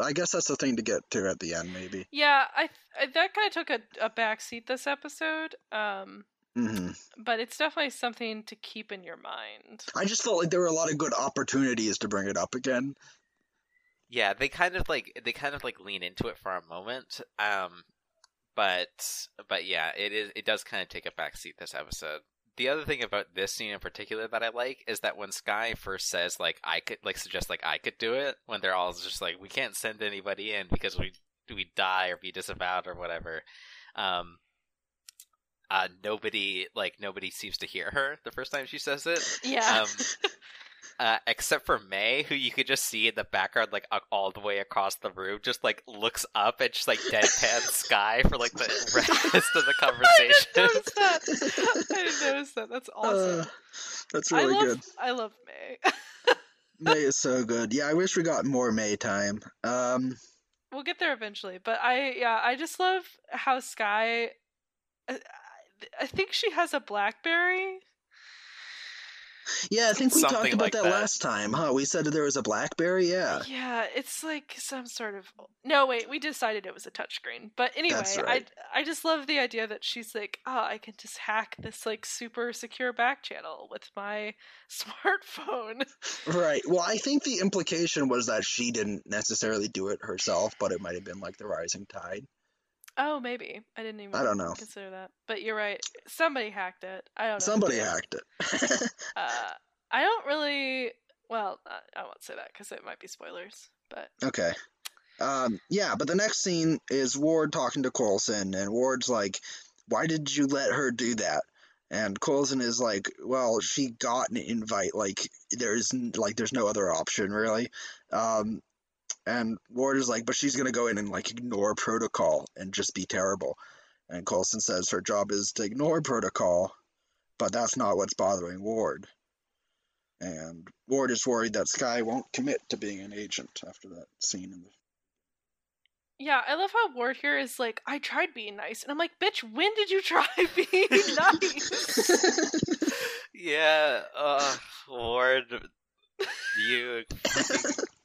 S1: But I guess that's the thing to get to at the end, maybe.
S2: yeah, I, I that kind of took a, a back seat this episode. Um,
S1: hmm
S2: but it's definitely something to keep in your mind.
S1: I just felt like there were a lot of good opportunities to bring it up again.
S3: yeah, they kind of like they kind of like lean into it for a moment. Um, but but yeah, it is it does kind of take a backseat this episode. The other thing about this scene in particular that I like is that when Skye first says like I could like suggest like I could do it when they're all just like we can't send anybody in because we we die or be disavowed or whatever. Um, uh, nobody like nobody seems to hear her the first time she says it.
S2: Yeah.
S3: Um, uh, except for May, who you could just see in the background, like uh, all the way across the room, just like looks up and just like deadpan Skye for like the rest of the
S2: I
S3: conversation.
S2: didn't notice that. I didn't notice that. That's awesome.
S1: Uh, that's really
S2: I love
S1: good.
S2: I love May.
S1: May is so good. Yeah, I wish we got more May time. Um,
S2: we'll get there eventually, but I yeah, I just love how Skye. I, I think she has a BlackBerry.
S1: Yeah, I think we talked about
S3: like
S1: that,
S3: that.
S1: last time, huh? We said that there was a BlackBerry. Yeah.
S2: Yeah, it's like some sort of no. Wait, we decided it was a touchscreen. But anyway,
S1: right.
S2: I I just love the idea that she's like, oh, I can just hack this like super secure back channel with my smartphone.
S1: Right. Well, I think the implication was that she didn't necessarily do it herself, but it might have been like the rising tide.
S2: Oh, maybe I didn't even.
S1: I don't know.
S2: Consider that, but you're right. Somebody hacked it. I don't know.
S1: Somebody hacked it.
S2: Uh, I don't really. Well, I won't say that because it might be spoilers. But
S1: okay. Um, yeah, but the next scene is Ward talking to Coulson, and Ward's like, "Why did you let her do that?" And Coulson is like, "Well, she got an invite. Like, there's like there's no other option really." Um, and Ward is like, "But she's gonna go in and like ignore protocol and just be terrible." And Coulson says her job is to ignore protocol, but that's not what's bothering Ward. And Ward is worried that Skye won't commit to being an agent after that scene in the
S2: yeah, I love how Ward here is like, I tried being nice, and I'm like, bitch, when did you try being nice?
S3: yeah, uh, Ward, you.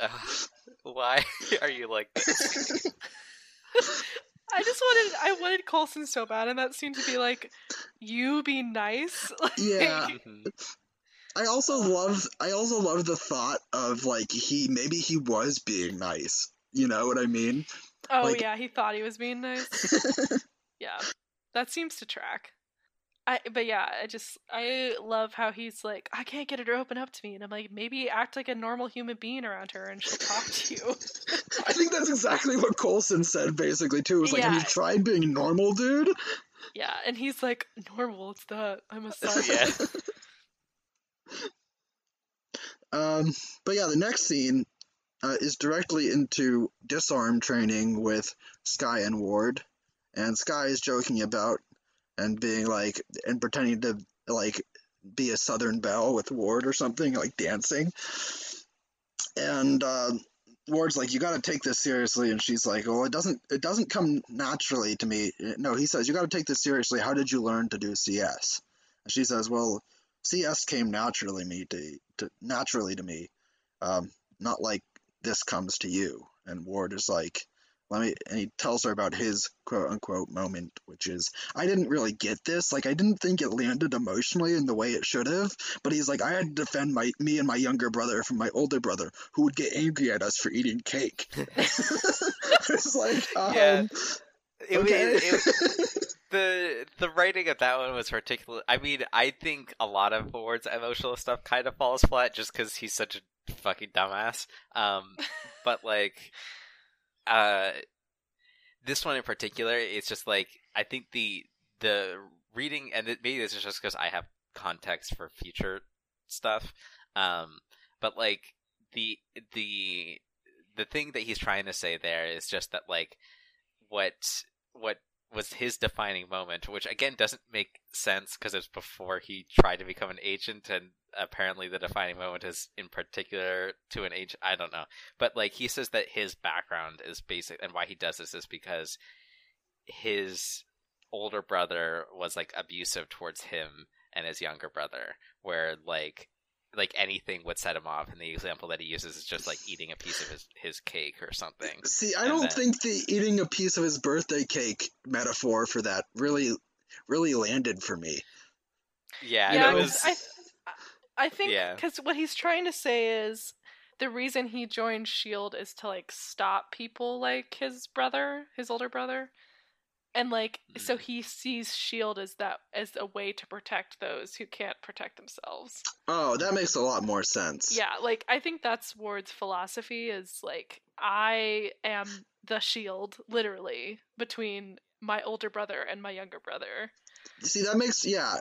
S3: freaking- uh, why are you like this?
S2: I just wanted, I wanted Coulson so bad and that seemed to be like, you be nice. Like,
S1: Yeah.
S3: Mhm.
S1: I also love I also love the thought of like he maybe he was being nice. You know what I mean?
S2: Oh
S1: Like-
S2: yeah, he thought he was being nice. Yeah, that seems to track. I, but yeah, I just I love how he's like, I can't get her to open up to me, and I'm like, maybe act like a normal human being around her, and she'll talk to you.
S1: I think that's exactly what Coulson said, basically too. It was like, have you tried being normal, dude?
S2: yeah, and he's like, normal, it's that I'm a son.
S3: Yeah.
S1: Um, but yeah, the next scene uh, is directly into disarm training with Skye and Ward, and Skye is joking about and being like and pretending to like be a Southern belle with Ward or something, like dancing. And uh, Ward's like, "You got to take this seriously," and she's like, "Well, it doesn't. It doesn't come naturally to me." No, he says, "You got to take this seriously. How did you learn to do CS?" And she says, "Well." CS came naturally me to, to naturally to me, um, not like this comes to you. And Ward is like, let me, and he tells her about his quote unquote moment, which is, I didn't really get this. Like, I didn't think it landed emotionally in the way it should have. But he's like, I had to defend my me and my younger brother from my older brother, who would get angry at us for eating cake. it's like, um,
S3: Yeah. It, was-
S1: okay.
S3: it- the the writing of that one was particular. I mean, I think a lot of Ward's emotional stuff kind of falls flat just because he's such a fucking dumbass. Um, but like, uh, this one in particular, it's just like I think the the reading, and maybe this is just because I have context for future stuff. Um, but like the the the thing that he's trying to say there is just that like what what was his defining moment, which again doesn't make sense because it's before he tried to become an agent, and apparently the defining moment is in particular to an age I don't know, but like he says that his background is basic, and why he does this is because his older brother was like abusive towards him and his younger brother, where like like anything would set him off, and the example that he uses is just like eating a piece of his his cake or something.
S1: See, I
S3: And
S1: don't
S3: then-
S1: think the eating a piece of his birthday cake metaphor for that really, really landed for me.
S3: Yeah,
S2: yeah,
S3: it
S2: 'cause
S3: was.
S2: I, I think
S3: Yeah.
S2: because what he's trying to say is the reason he joined Shield is to like stop people like his brother, his older brother, and like so
S3: Mm.
S2: he sees Shield as that as a way to protect those who can't protect themselves.
S1: Oh, that makes a lot more sense.
S2: Yeah, like I think that's Ward's philosophy is like I am the shield, literally, between my older brother and my younger brother.
S1: See, that makes yeah,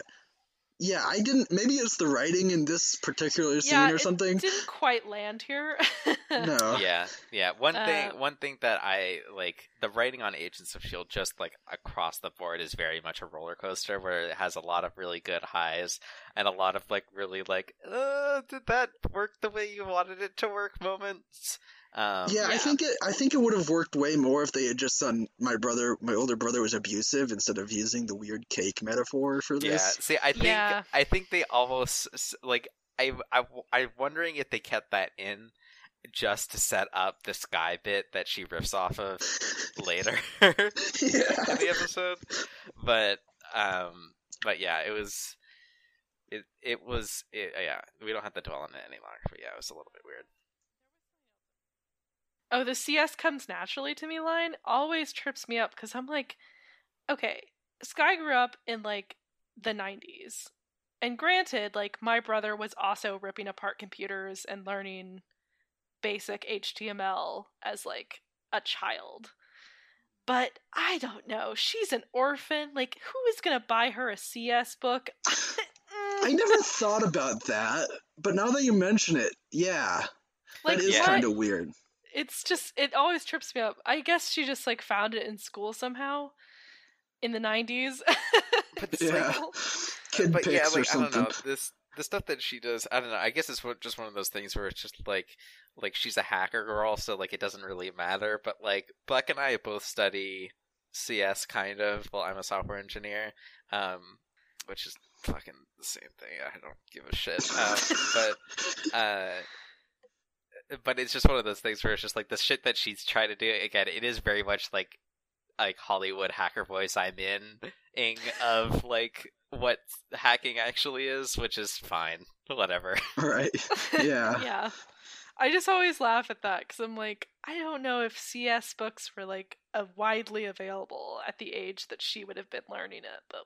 S1: yeah. I didn't. Maybe it's the writing in this particular scene
S2: Yeah,
S1: or
S2: it
S1: something.
S2: Didn't quite land here.
S1: No.
S3: yeah, yeah. One thing,
S2: Uh,
S3: one thing that I like, the writing on Agents of Shield, just like across the board, is very much a roller coaster, where it has a lot of really good highs and a lot of like really like, uh, did that work the way you wanted it to work moments. Um,
S1: Yeah, I think it. I think it would have worked way more if they had just done my brother, my older brother was abusive instead of using the weird cake metaphor for this.
S3: Yeah, see, I think
S2: Yeah.
S3: I think they almost like I I I'm wondering if they kept that in just to set up the sky bit that she riffs off of later in
S1: yeah.
S3: the episode. But um, but yeah, it was it it was it, yeah. We don't have to dwell on it any longer. But yeah, it was a little bit weird.
S2: Oh, the CS comes naturally to me line always trips me up because I'm like, okay, Skye grew up in like the 90s. And granted, like my brother was also ripping apart computers and learning basic HTML as like a child. But I don't know. She's an orphan. Like, who is going to buy her a CS book? Mm,
S1: I never thought about that, but now that you mention it, yeah,
S2: like,
S1: that is
S3: Yeah.
S1: kind of weird.
S2: It's just it always trips me up. I guess she just like found it in school somehow in the 90s.
S3: But
S1: Yeah.
S3: like,
S1: Kid
S3: but yeah,
S1: pics or
S3: like I don't know this the stuff that she does. I don't know. I guess it's just one of those things where it's just like like she's a hacker girl, so like it doesn't really matter. But like Black and I both study CS, kind of. Well, I'm a software engineer, um, which is fucking the same thing. I don't give a shit. Um, but uh. But it's just one of those things where it's just like the shit that she's trying to do. Again, it is very much like like Hollywood hacker voice I'm in ing of like what hacking actually is, which is fine. Whatever.
S1: right? Yeah.
S2: yeah. I just always laugh at that because I'm like, I don't know if CS books were like uh, widely available at the age that she would have been learning it. But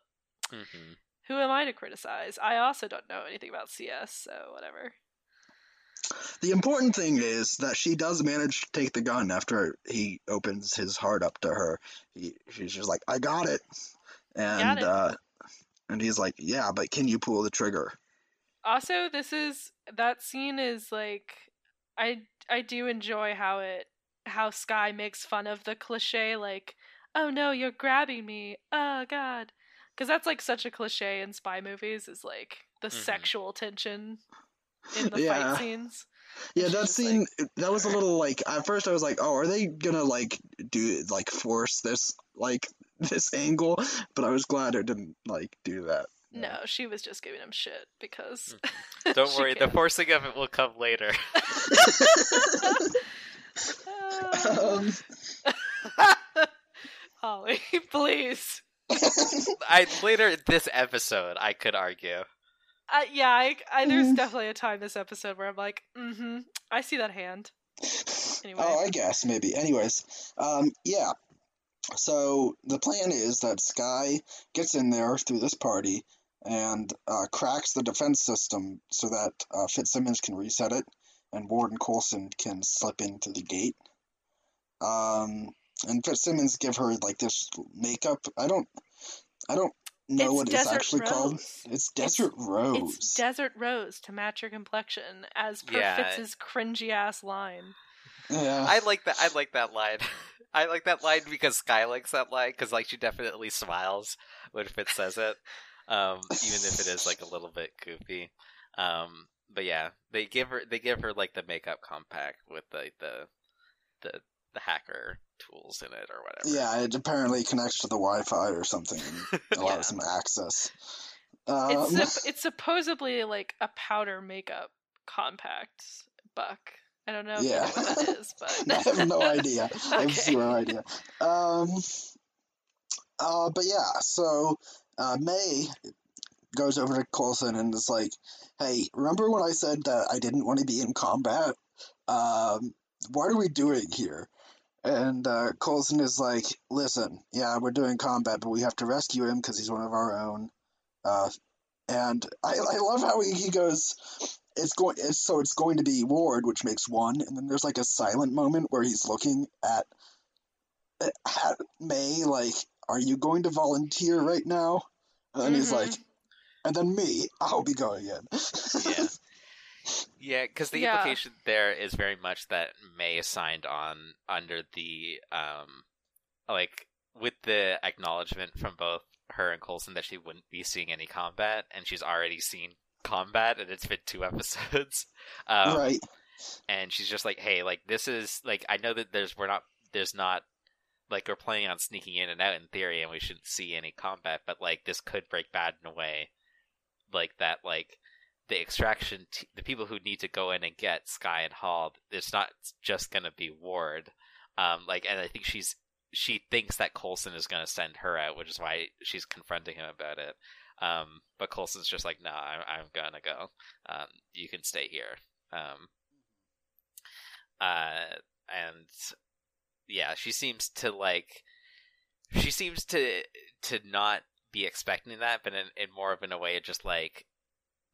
S3: hmm
S2: who am I to criticize? I also don't know anything about CS, so whatever.
S1: The important thing is that she does manage to take the gun after he opens his heart up to her. He, she's just like, "I got it," and
S2: it.
S1: uh, and he's like, "Yeah, but can you pull the trigger?"
S2: Also, this is that scene is like I I do enjoy how it how Skye makes fun of the cliche like, "Oh no, you're grabbing me. Oh god." Cuz that's like such a cliche in spy movies is like the
S3: Mhm.
S2: sexual tension in the
S1: Yeah.
S2: fight scenes.
S1: Yeah, that
S2: just
S1: scene that was a little like at first I was like, "Oh, are they gonna like do like force this like this angle?" But I was glad it didn't like do that.
S2: No, she was just giving him shit because
S3: Don't
S2: she
S3: worry, the forcing of it will come later.
S1: um,
S2: Holly, please.
S3: I later in this episode, I could argue.
S2: Uh, yeah, I, I, there's
S1: Mhm.
S2: definitely a time this episode where I'm like, mm-hmm, I see that hand. Anyway.
S1: Oh, I guess maybe. Anyways, um, yeah. So the plan is that Skye gets in there through this party and uh, cracks the defense system so that uh, Fitzsimmons can reset it and Warden Coulson can slip into the gate. Um, and Fitzsimmons give her like this makeup. I don't, I don't know
S2: It's
S1: what it's
S2: Desert
S1: actually called. It's Desert Rose.
S2: It's Desert Rose to match your complexion, as per
S3: Yeah.
S2: Fitz's cringy ass line.
S1: yeah.
S3: I like that. I like that line. I like that line because Skye likes that line because like she definitely smiles when Fitz says it, um, even if it is like a little bit goofy. Um, but yeah, they give her they give her like the makeup compact with the the the, the hacker tools in it or whatever.
S1: Yeah, it apparently connects to the Wi-Fi or something and allows
S2: Yeah.
S1: some access. Um,
S2: It's sup- it's supposedly like a powder makeup compact buck. I don't know
S1: Yeah.
S2: you know what that is, but
S1: I have no idea. I have
S2: Okay.
S1: zero idea. Um, uh, but yeah, so uh, May goes over to Coulson and is like, "Hey, remember when I said that I didn't want to be in combat? Um, what are we doing here?" And uh, Coulson is like, "Listen, yeah, we're doing combat, but we have to rescue him because he's one of our own." Uh, and I, I love how he, he goes, it's going it's, so it's going to be Ward, which makes one, and then there's like a silent moment where he's looking at at May like, "Are you going to volunteer right now?" And then he's like, "And then me, I'll be going in."
S3: yeah. Yeah, because the
S2: Yeah.
S3: implication there is very much that May signed on under the um, like with the acknowledgement from both her and Coulson that she wouldn't be seeing any combat, and she's already seen combat, and it's been two episodes. Um,
S1: right.
S3: and she's just like, "Hey, like this is like I know that there's we're not there's not like we're planning on sneaking in and out in theory, and we shouldn't see any combat, but like this could break bad in a way, like that, like." The extraction, t- the people who need to go in and get Skye and Hall, it's not just gonna be Ward, um, like, and I think she's she thinks that Coulson is gonna send her out, which is why she's confronting him about it. Um, but Coulson's just like, "No, I'm, I'm gonna go. Um, you can stay here." Um, uh, and yeah, she seems to like, she seems to to not be expecting that, but in, in more of in a way, just like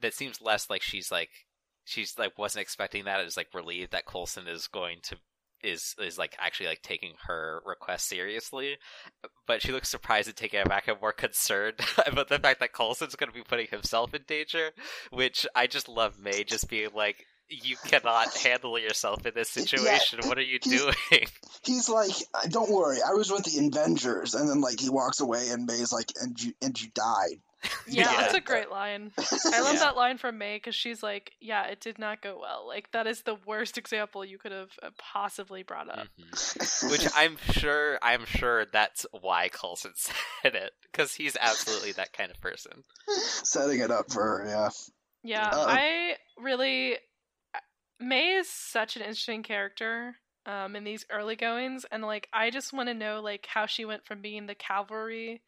S3: that seems less like she's like she's like wasn't expecting that. It's like relieved that Coulson is going to is is like actually like taking her request seriously, but she looks surprised and taken aback and more concerned about the fact that Coulson's going to be putting himself in danger. Which I just love May just being like, "You cannot handle yourself in this situation. What are you
S1: He's-
S3: doing?"
S1: He's like, "Don't worry, I was with the Avengers," and then like he walks away, and May's like, "And you and you died."
S2: yeah,
S3: Yeah.
S2: that's a great line. I love
S3: Yeah.
S2: that line from May because she's like, "Yeah, it did not go well. Like that is the worst example you could have uh, possibly brought up."
S3: Mhm. Which I'm sure, I'm sure that's why Coulson said it because he's absolutely that kind of person.
S1: Setting it up for her, yeah.
S2: Yeah,
S1: Uh,
S2: I really May is such an interesting character um in these early goings and like I just want to know like how she went from being the cavalry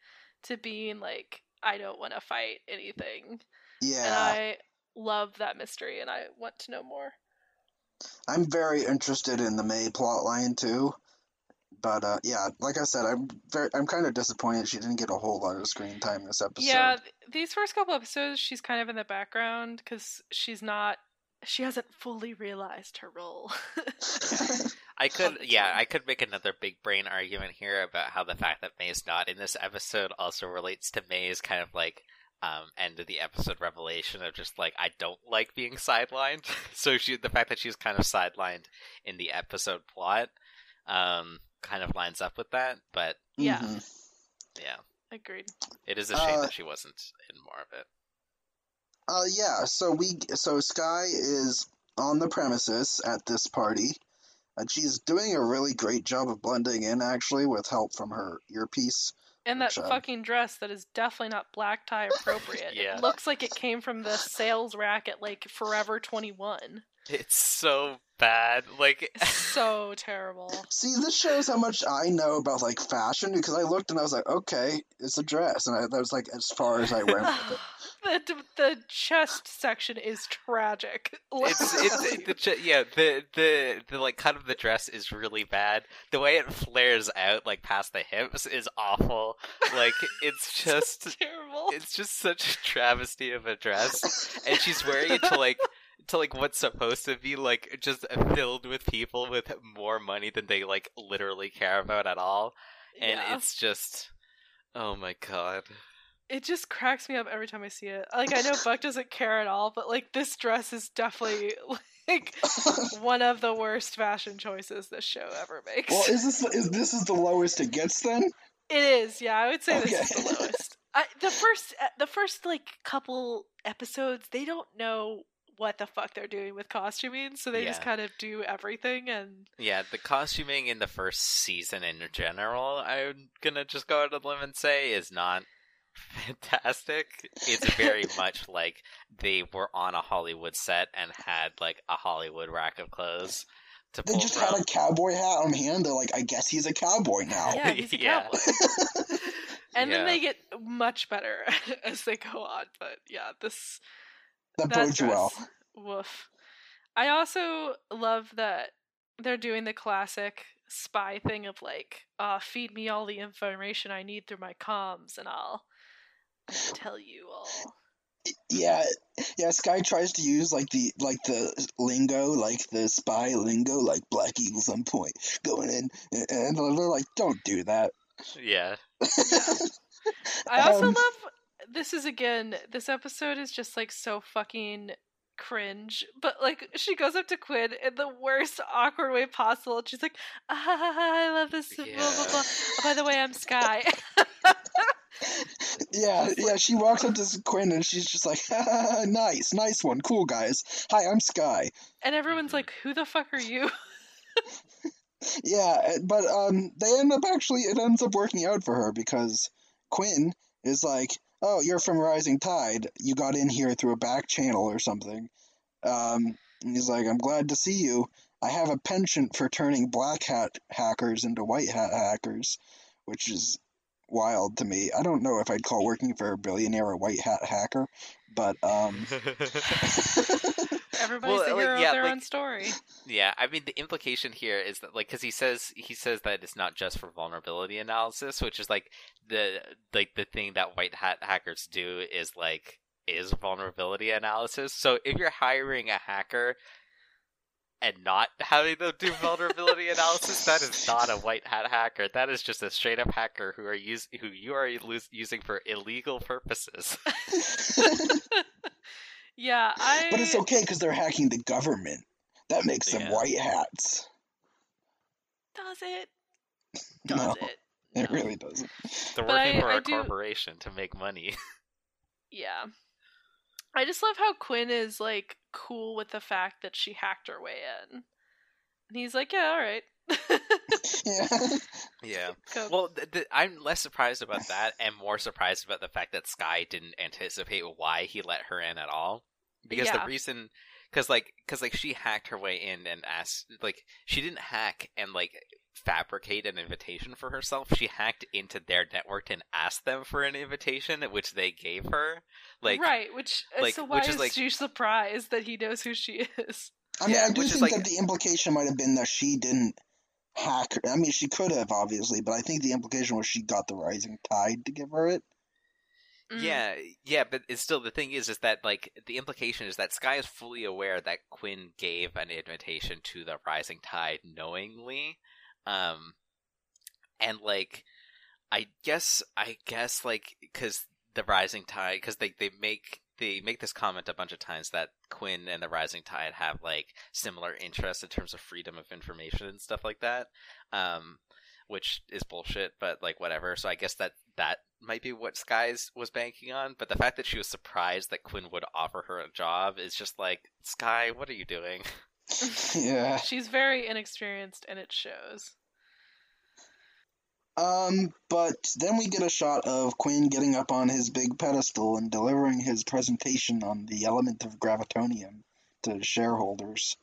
S2: to being like I don't want to fight anything. And
S1: Yeah,
S2: I love that mystery and I want to know more.
S1: I'm very interested in the May plotline too. But uh, yeah, like I said, I'm very, I'm kind of disappointed she didn't get a whole lot of screen time this episode.
S2: Yeah, th- these first couple episodes, she's kind of in the background because she's not. She hasn't fully realized her role.
S3: I could, yeah. I could make another big brain argument here about how the fact that May's not in this episode also relates to May's kind of like um, end of the episode revelation of just like I don't like being sidelined. so she, the fact that she's kind of sidelined in the episode plot, um, kind of lines up with that. But
S2: Yeah.
S1: Mhm.
S3: yeah,
S2: Agreed.
S3: it is a shame
S1: Uh,
S3: that she wasn't in more of it.
S1: Uh, yeah. So we, so Skye is on the premises at this party, and she's doing a really great job of blending in, actually, with help from her earpiece.
S2: And that
S1: Which, um,
S2: fucking dress that is definitely not black tie appropriate.
S3: Yeah.
S2: It looks like it came from the sales rack at like Forever 21.
S3: It's so bad. Like
S2: So terrible.
S1: See, this shows how much I know about like fashion because I looked and I was like, okay, it's a dress, and I, that was like as far as I went with it.
S2: the the chest section is tragic.
S3: it's it's the ch- yeah the the the like cut of the dress is really bad. The way it flares out like past the hips is awful. Like it's just
S2: terrible.
S3: it's just such a travesty of a dress, and she's wearing it to like to like what's supposed to be like just filled with people with more money than they like literally care about at all, and
S2: Yeah.
S3: it's just oh my god.
S2: It just cracks me up every time I see it. Like I know Buck doesn't care at all, but like this dress is definitely like one of the worst fashion choices this show ever makes.
S1: well, is this is this is the lowest it gets then?
S2: It is, yeah. I would say this is the lowest. I, the first, uh, the first like couple episodes, they don't know what the fuck they're doing with costuming, so they just kind of do everything. And
S3: Yeah, the costuming in the first season in general, I'm gonna just go out on a limb and say, is not fantastic. It's very much like they were on a Hollywood set and had like a Hollywood rack of clothes to
S1: They
S3: pull
S1: just
S3: from.
S1: had a cowboy hat on hand. They're like, I guess he's a cowboy now.
S2: yeah, he's a
S3: Yeah.
S2: cowboy. and
S3: Yeah.
S2: then they get much better as they go on. But yeah, this
S1: that
S2: that
S1: bodes well.
S2: woof. I also love that they're doing the classic spy thing of like, uh, feed me all the information I need through my comms, and I'll tell you all.
S1: Yeah, yeah. Skye tries to use like the like the lingo, like the spy lingo, like Black Eagles on point, going in, and and they're like, "Don't do that."
S3: Yeah,
S2: I also
S1: Um,
S2: love this is again this episode is just like so fucking cringe but like she goes up to Quinn in the worst awkward way possible she's like ah, I love this blah blah blah oh, by the way I'm Skye
S1: Yeah, yeah. She walks up to Quinn and she's just like, "Nice, nice one, cool guys. Hi, I'm Skye."
S2: and everyone's like who the fuck are you
S1: Yeah, uh, but um, they end up actually it ends up working out for her because Quinn is like, "Oh, you're from Rising Tide. You got in here through a back channel or something." Um, he's like, "I'm glad to see you. I have a penchant for turning black hat hackers into white hat hackers, which is wild to me. I don't know if I'd call working for a billionaire a white hat hacker, but um."
S2: everybody's
S3: Well,
S2: the
S3: like,
S2: hero
S3: yeah,
S2: of their
S3: like-
S2: own story
S3: yeah. I mean, the implication here is that like because he says he says that it's not just for vulnerability analysis, which is like the like the thing that white hat hackers do is like is vulnerability analysis. So if you're hiring a hacker and not having them do vulnerability analysis, that is not a white hat hacker. That is just a straight up hacker who are use who you are lo- using for illegal purposes.
S2: yeah I
S1: But it's okay because they're hacking the government. That makes them
S3: Yeah.
S1: white hats.
S2: does it does
S1: no,
S2: it
S1: it really doesn't.
S3: They're
S2: But
S3: working
S2: I-
S3: for
S2: I
S3: a
S2: do-
S3: corporation to make money.
S2: Yeah. I just love how Quinn is like cool with the fact that she hacked her way in. And he's like, yeah, all right.
S1: Yeah.
S3: yeah. Well, th- th- I'm less surprised about that, and more surprised about the fact that Skye didn't anticipate why he let her in at all. Because
S2: Yeah.
S3: the reason, because like, because like she hacked her way in and asked, like, she didn't hack and like fabricate an invitation for herself. She hacked into their network and asked them for an invitation, which they gave her. Like,
S2: right, which uh,
S3: like-
S2: so why
S3: which
S2: is
S3: is, like-
S2: she surprised that he knows who she is?
S1: I mean,
S3: Yeah,
S1: I do
S3: which
S1: think
S3: like-
S1: that the implication might have been that she didn't hack. Her. I mean, she could have obviously, but I think the implication was she got the rising tide to give her it.
S2: Mm.
S3: Yeah, yeah, but it's still the thing is, is that like the implication is that Skye is fully aware that Quinn gave an invitation to the Rising Tide knowingly, um, and like, I guess, I guess, like, because the Rising Tide, because they they make they make this comment a bunch of times that Quinn and the Rising Tide have like similar interests in terms of freedom of information and stuff like that. Um, which is bullshit, but like whatever. So I guess that that might be what Skye's was banking on. But the fact that she was surprised that Quinn would offer her a job is just like, Skye, what are you doing?
S1: yeah.
S2: She's very inexperienced, and it shows.
S1: Um, but then we get a shot of Quinn getting up on his big pedestal and delivering his presentation on the element of gravitonium to shareholders.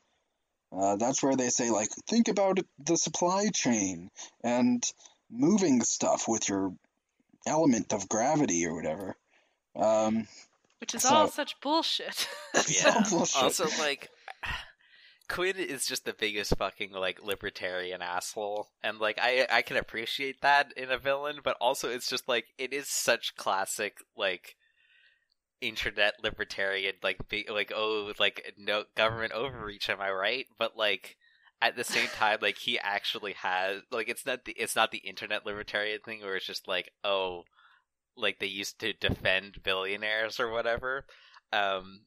S1: Uh, that's where they say, like, think about the supply chain and moving stuff with your element of gravity or whatever. Um,
S2: Which is
S1: So-
S2: all such bullshit.
S1: It's all bullshit.
S3: Also, like, Quinn is just the biggest fucking like libertarian asshole, and like I I can appreciate that in a villain, but also it's just like it is such classic like internet libertarian like be, like oh like no government overreach am i right? But like at the same time like he actually has like it's not the it's not the internet libertarian thing where it's just like oh like they used to defend billionaires or whatever. Um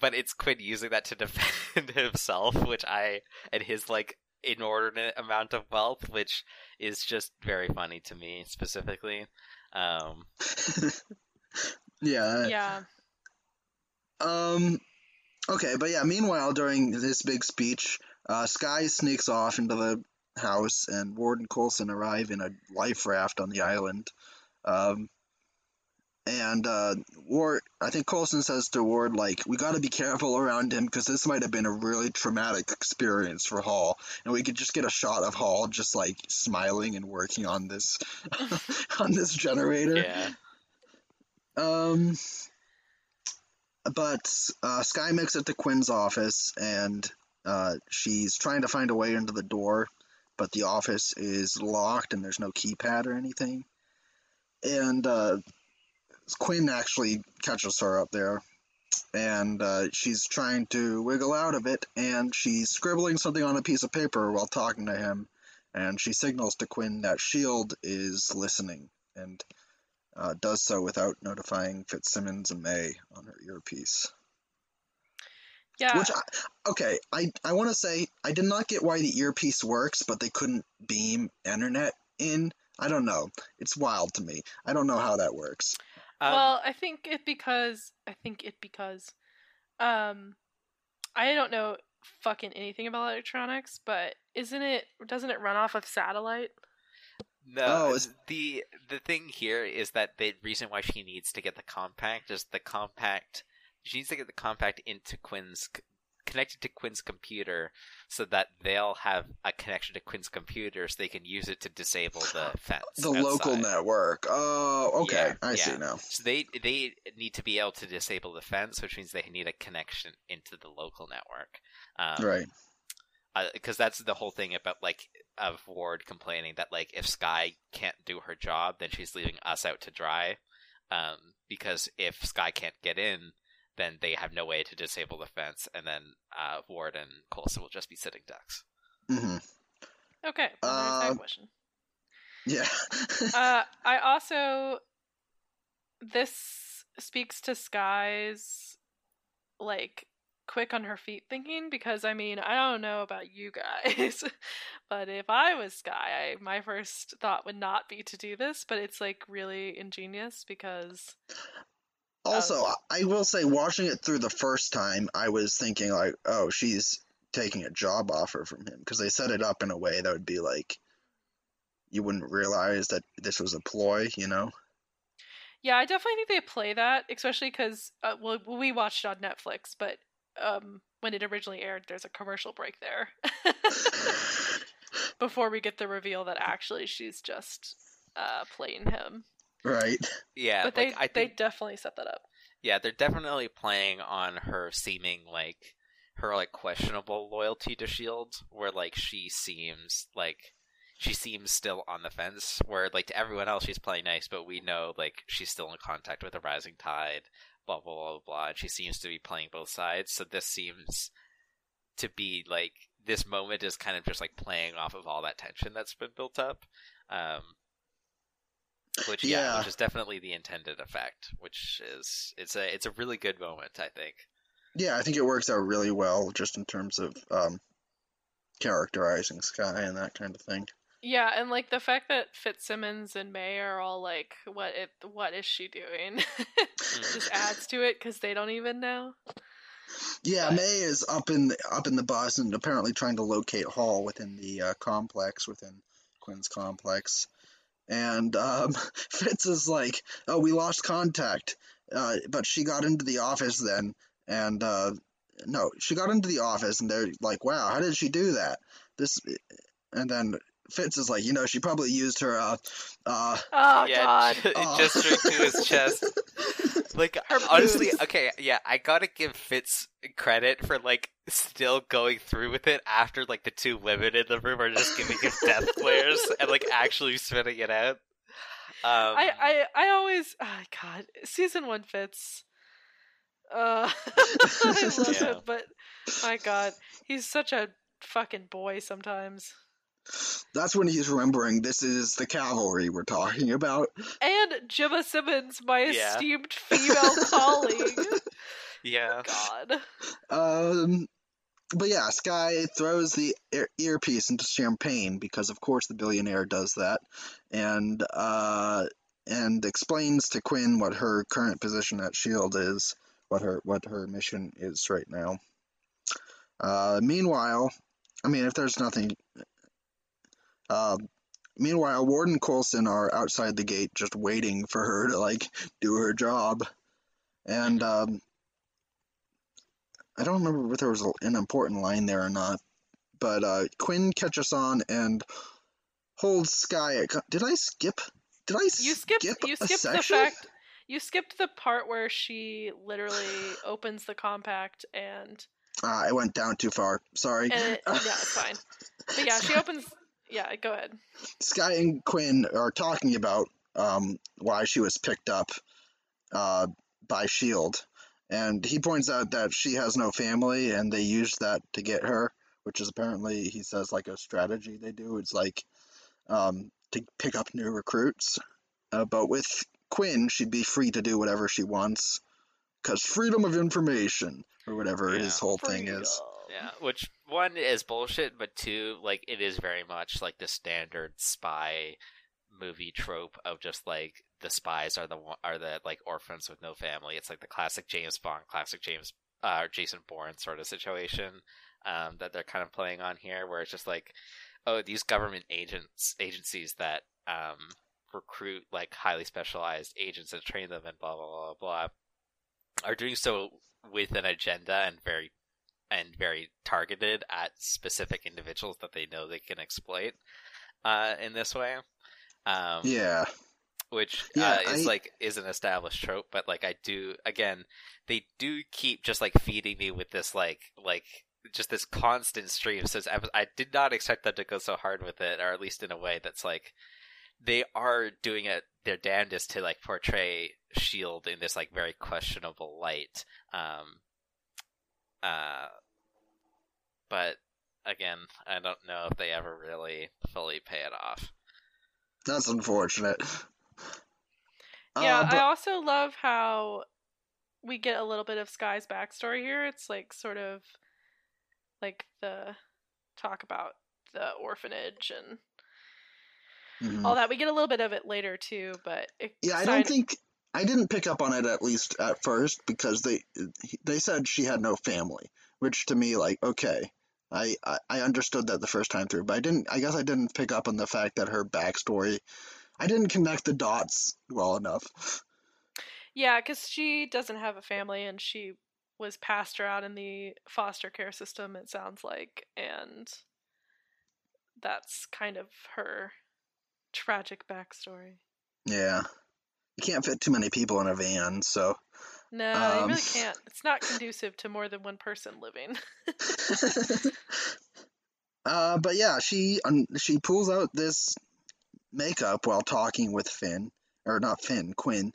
S3: but it's Quinn using that to defend himself which i and his like inordinate amount of wealth which is just very funny to me specifically um
S1: yeah.
S2: yeah.
S1: Um. Okay, but yeah. Meanwhile, during this big speech, uh, Skye sneaks off into the house, and Ward and Coulson arrive in a life raft on the island. Um. And uh, Ward, I think Coulson says to Ward, like, we got to be careful around him because this might have been a really traumatic experience for Hall, and we could just get a shot of Hall just like smiling and working on this on this generator.
S3: yeah
S1: Um, but uh, Skye makes it to Quinn's office, and uh, she's trying to find a way into the door, but the office is locked, and there's no keypad or anything. And uh, Quinn actually catches her up there, and uh, she's trying to wiggle out of it, and she's scribbling something on a piece of paper while talking to him, and she signals to Quinn that Shield is listening, and uh, does so without notifying Fitzsimmons and May on her earpiece.
S2: Yeah.
S1: Which, I, okay, I I want to say I did not get why the earpiece works, but they couldn't beam internet in. I don't know. It's wild to me. I don't know how that works.
S3: Um,
S2: well, I think it because I think it because um I don't know fucking anything about electronics, but isn't it doesn't it run off of satellite?
S3: No,
S1: Oh, it's-
S3: the the thing here is that the reason why she needs to get the compact is the compact. She needs to get the compact into Quinn's connected to Quinn's computer, so that they'll have a connection to Quinn's computer, so they can use it to disable the fence.
S1: The local network. Oh, okay.
S3: Yeah,
S1: I see now.
S3: So they they need to be able to disable the fence, which means they need a connection into the local network. Um,
S1: Right.
S3: because that's the whole thing about like of Ward complaining that like if Skye can't do her job, then she's leaving us out to dry. Um, because if Skye can't get in, then they have no way to disable the fence, and then uh, Ward and Coulson will just be sitting ducks.
S1: hmm
S2: Okay, well, there's
S1: Uh,
S2: that question.
S1: Yeah.
S2: Uh, I also this speaks to Skye's like quick on her feet thinking because I mean I don't know about you guys, but if I was Skye, I, my first thought would not be to do this, but it's like really ingenious because
S1: Also,
S2: Um,
S1: I will say, watching it through the first time, I was thinking like, oh, she's taking a job offer from him because they set it up in a way that would be like, you wouldn't realize that this was a ploy, you know?
S2: yeah, I definitely think they play that, especially because uh, well we watched it on Netflix, but um when it originally aired, there's a commercial break there. Before we get the reveal that actually she's just uh, playing him.
S1: Right.
S3: Yeah,
S2: but
S3: like,
S2: they
S3: I
S2: they
S3: think
S2: definitely set that up.
S3: yeah they're definitely playing on her seeming like her like questionable loyalty to Shield, where like she seems like she seems still on the fence. Where like to everyone else she's playing nice, but we know like she's still in contact with the rising tide. Blah blah blah blah. And she seems to be playing both sides. So this seems to be like this moment is kind of just like playing off of all that tension that's been built up. Um, which yeah,
S1: Yeah.
S3: which is definitely the intended effect. Which is it's a it's a really good moment, I think.
S1: Yeah, I think it works out really well just in terms of um, characterizing Skye and that kind of thing.
S2: Yeah, and like the fact that Fitzsimmons and May are all like, "What it? What is she doing?" just adds to it because they don't even know.
S1: Yeah,
S2: But-
S1: May is up in the, up in the bus and apparently trying to locate Hall within the uh, complex within Quinn's complex. And um, Fitz is like, "Oh, we lost contact," uh, but she got into the office then, and uh, no, she got into the office, and they're like, "Wow, how did she do that?" This, and then Fitz is like, "You know, she probably used her uh, uh,
S2: Oh
S3: yeah,
S2: God!
S3: ju-
S1: Oh.
S3: just straight to his chest. Like honestly, okay, yeah, I gotta give Fitz credit for like still going through with it after like the two women in the room are just giving him death glares and like actually spitting it out. Um,
S2: I, I I always oh God season one Fitz. Uh, I love
S3: Yeah.
S2: him, but my God, he's such a fucking boy sometimes.
S1: That's when he's remembering this is the cavalry we're talking about.
S2: And Jemma Simmons, my
S3: Yeah.
S2: esteemed female colleague.
S3: yeah,
S2: God.
S1: Um, but yeah, Skye throws the ear- earpiece into champagne because, of course, the billionaire does that, and uh, and explains to Quinn what her current position at Shield is, what her what her mission is right now. Uh, meanwhile, I mean, if there's nothing. Uh, meanwhile, Ward and Coulson are outside the gate, just waiting for her to like do her job, and um, I don't remember if there was an important line there or not, but uh, Quinn catches on and holds Skye. At, did I skip? Did I
S2: You skipped
S1: skip
S2: you skipped the fact you skipped the part where she literally opens the compact and
S1: Ah, I went down too far. Sorry.
S2: it, yeah, it's fine. But yeah, she opens yeah, go ahead.
S1: Skye and Quinn are talking about um, why she was picked up uh, by Shield, and he points out that she has no family, and they use that to get her, which is apparently he says like a strategy they do. It's like um, to pick up new recruits, uh, but with Quinn, she'd be free to do whatever she wants, because freedom of information or whatever
S3: Yeah.
S1: his whole thing is.
S3: Yeah. Which one is bullshit, but two, like it is very much like the standard spy movie trope of just like the spies are the are the like orphans with no family. It's like the classic James Bond, classic James uh, Jason Bourne sort of situation um, that they're kind of playing on here, where it's just like, oh, these government agents agencies that um, recruit like highly specialized agents and train them and blah blah blah blah are doing so with an agenda and very and very targeted at specific individuals that they know they can exploit uh, in this way. Um,
S1: Yeah,
S3: which
S1: Yeah,
S3: uh, is
S1: I-
S3: like is an established trope, but like I do again, they do keep just like feeding me with this like like just this constant stream. So I did not expect them to go so hard with it, or at least in a way that's like they are doing it their damnedest to like portray Shield in this like very questionable light. Um, uh, but again, I don't know if they ever really fully pay it off.
S1: that's unfortunate.
S2: Yeah,
S1: Uh,
S2: I also love how we get a little bit of Skye's backstory here. It's like sort of like the talk about the orphanage and
S1: Mhm.
S2: all that. We get a little bit of it later too, but it
S1: Yeah, I don't think I didn't pick up on it at least at first because they they said she had no family, which to me like okay, I, I I understood that the first time through, but I didn't. I guess I didn't pick up on the fact that her backstory. I didn't connect the dots well enough.
S2: Yeah, because she doesn't have a family and she was passed out in the foster care system, it sounds like. And that's kind of her tragic backstory.
S1: Yeah, you can't fit too many people in a van, so
S2: No,
S1: Um,
S2: you really can't. It's not conducive to more than one person living.
S1: uh, but yeah, she um, she pulls out this makeup while talking with Finn, or not Finn, Quinn.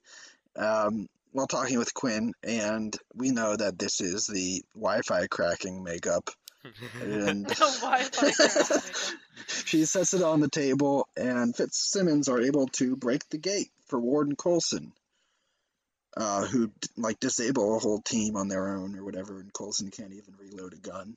S1: Um, while talking with Quinn, and we know that this is the Wi-Fi cracking makeup. And
S2: Wi-Fi cracking makeup.
S1: she sets it on the table, and Fitzsimmons are able to break the gate for Warden Coulson, uh, who like disable a whole team on their own or whatever, and Coulson can't even reload a gun.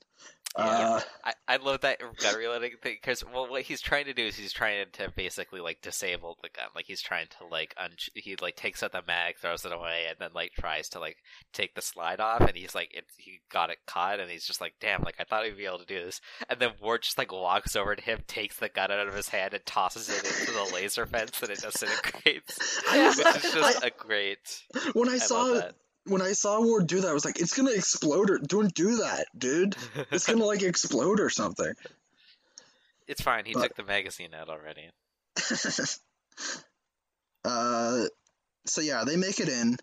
S1: Uh,
S3: I, I love that gun reloading thing because well, what he's trying to do is he's trying to basically like disable the gun. Like he's trying to like un- he like takes out the mag, throws it away, and then like tries to like take the slide off, and he's like it, he got it caught, and he's just like damn, like I thought he'd be able to do this, and then Ward just like walks over to him, takes the gun out of his hand, and tosses it into the laser fence, and it disintegrates.
S1: I
S3: Which is just a great.
S1: when I,
S3: I
S1: saw
S3: that.
S1: When I saw Ward do that, I was like, "It's gonna explode!" Or don't do that, dude. It's gonna like explode or something.
S3: it's fine. He
S1: But-
S3: took the magazine out already.
S1: uh, so yeah, they make it in,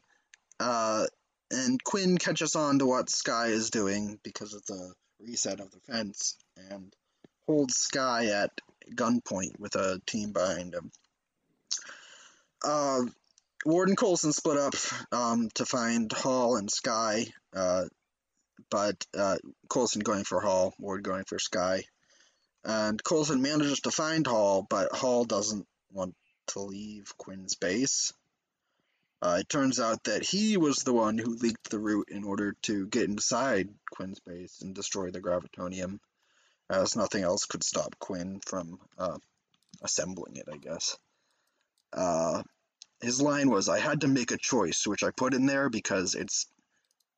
S1: uh, and Quinn catches on to what Skye is doing because of the reset of the fence, and holds Skye at gunpoint with a team behind him. Uh, Ward and Coulson split up um, to find Hall and Skye, uh, but uh, Coulson going for Hall, Ward going for Skye. And Coulson manages to find Hall, but Hall doesn't want to leave Quinn's base. Uh, it turns out that he was the one who leaked the route in order to get inside Quinn's base and destroy the gravitonium, as nothing else could stop Quinn from uh, assembling it, I guess. His line was, I had to make a choice, which I put in there because it's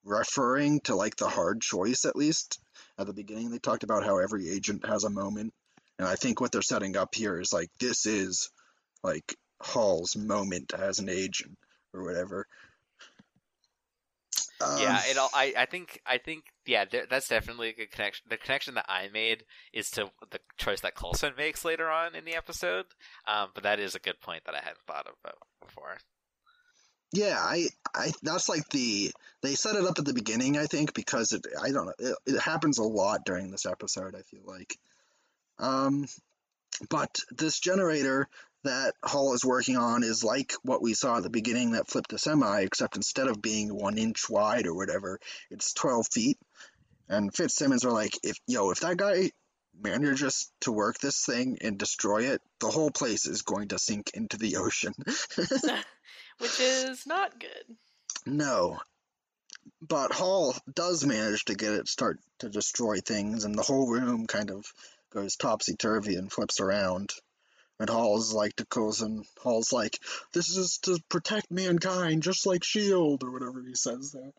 S1: referring to like the hard choice, at least. At the beginning, they talked about how every agent has a moment. And I think what they're setting up here is like, this is like Hall's moment as an agent or whatever.
S3: Yeah,
S1: Um,
S3: it all. I, I think I think yeah, there, that's definitely a good connection. The connection that I made is to the choice that Coulson makes later on in the episode. Um, but that is a good point that I hadn't thought about before.
S1: Yeah, I, I, that's like the they set it up at the beginning, I think, because it, I don't know, it, it happens a lot during this episode. I feel like, um, but this generator that Hall is working on is like what we saw at the beginning that flipped a semi, except instead of being one inch wide or whatever, it's twelve feet. And Fitzsimmons are like, if yo, if that guy manages to work this thing and destroy it, the whole place is going to sink into the ocean.
S2: Which is not good.
S1: No. But Hall does manage to get it start to destroy things, and the whole room kind of goes topsy turvy and flips around. And Hall's like to Coulson, Hall's like, this is to protect mankind, just like S.H.I.E.L.D., or whatever he says there.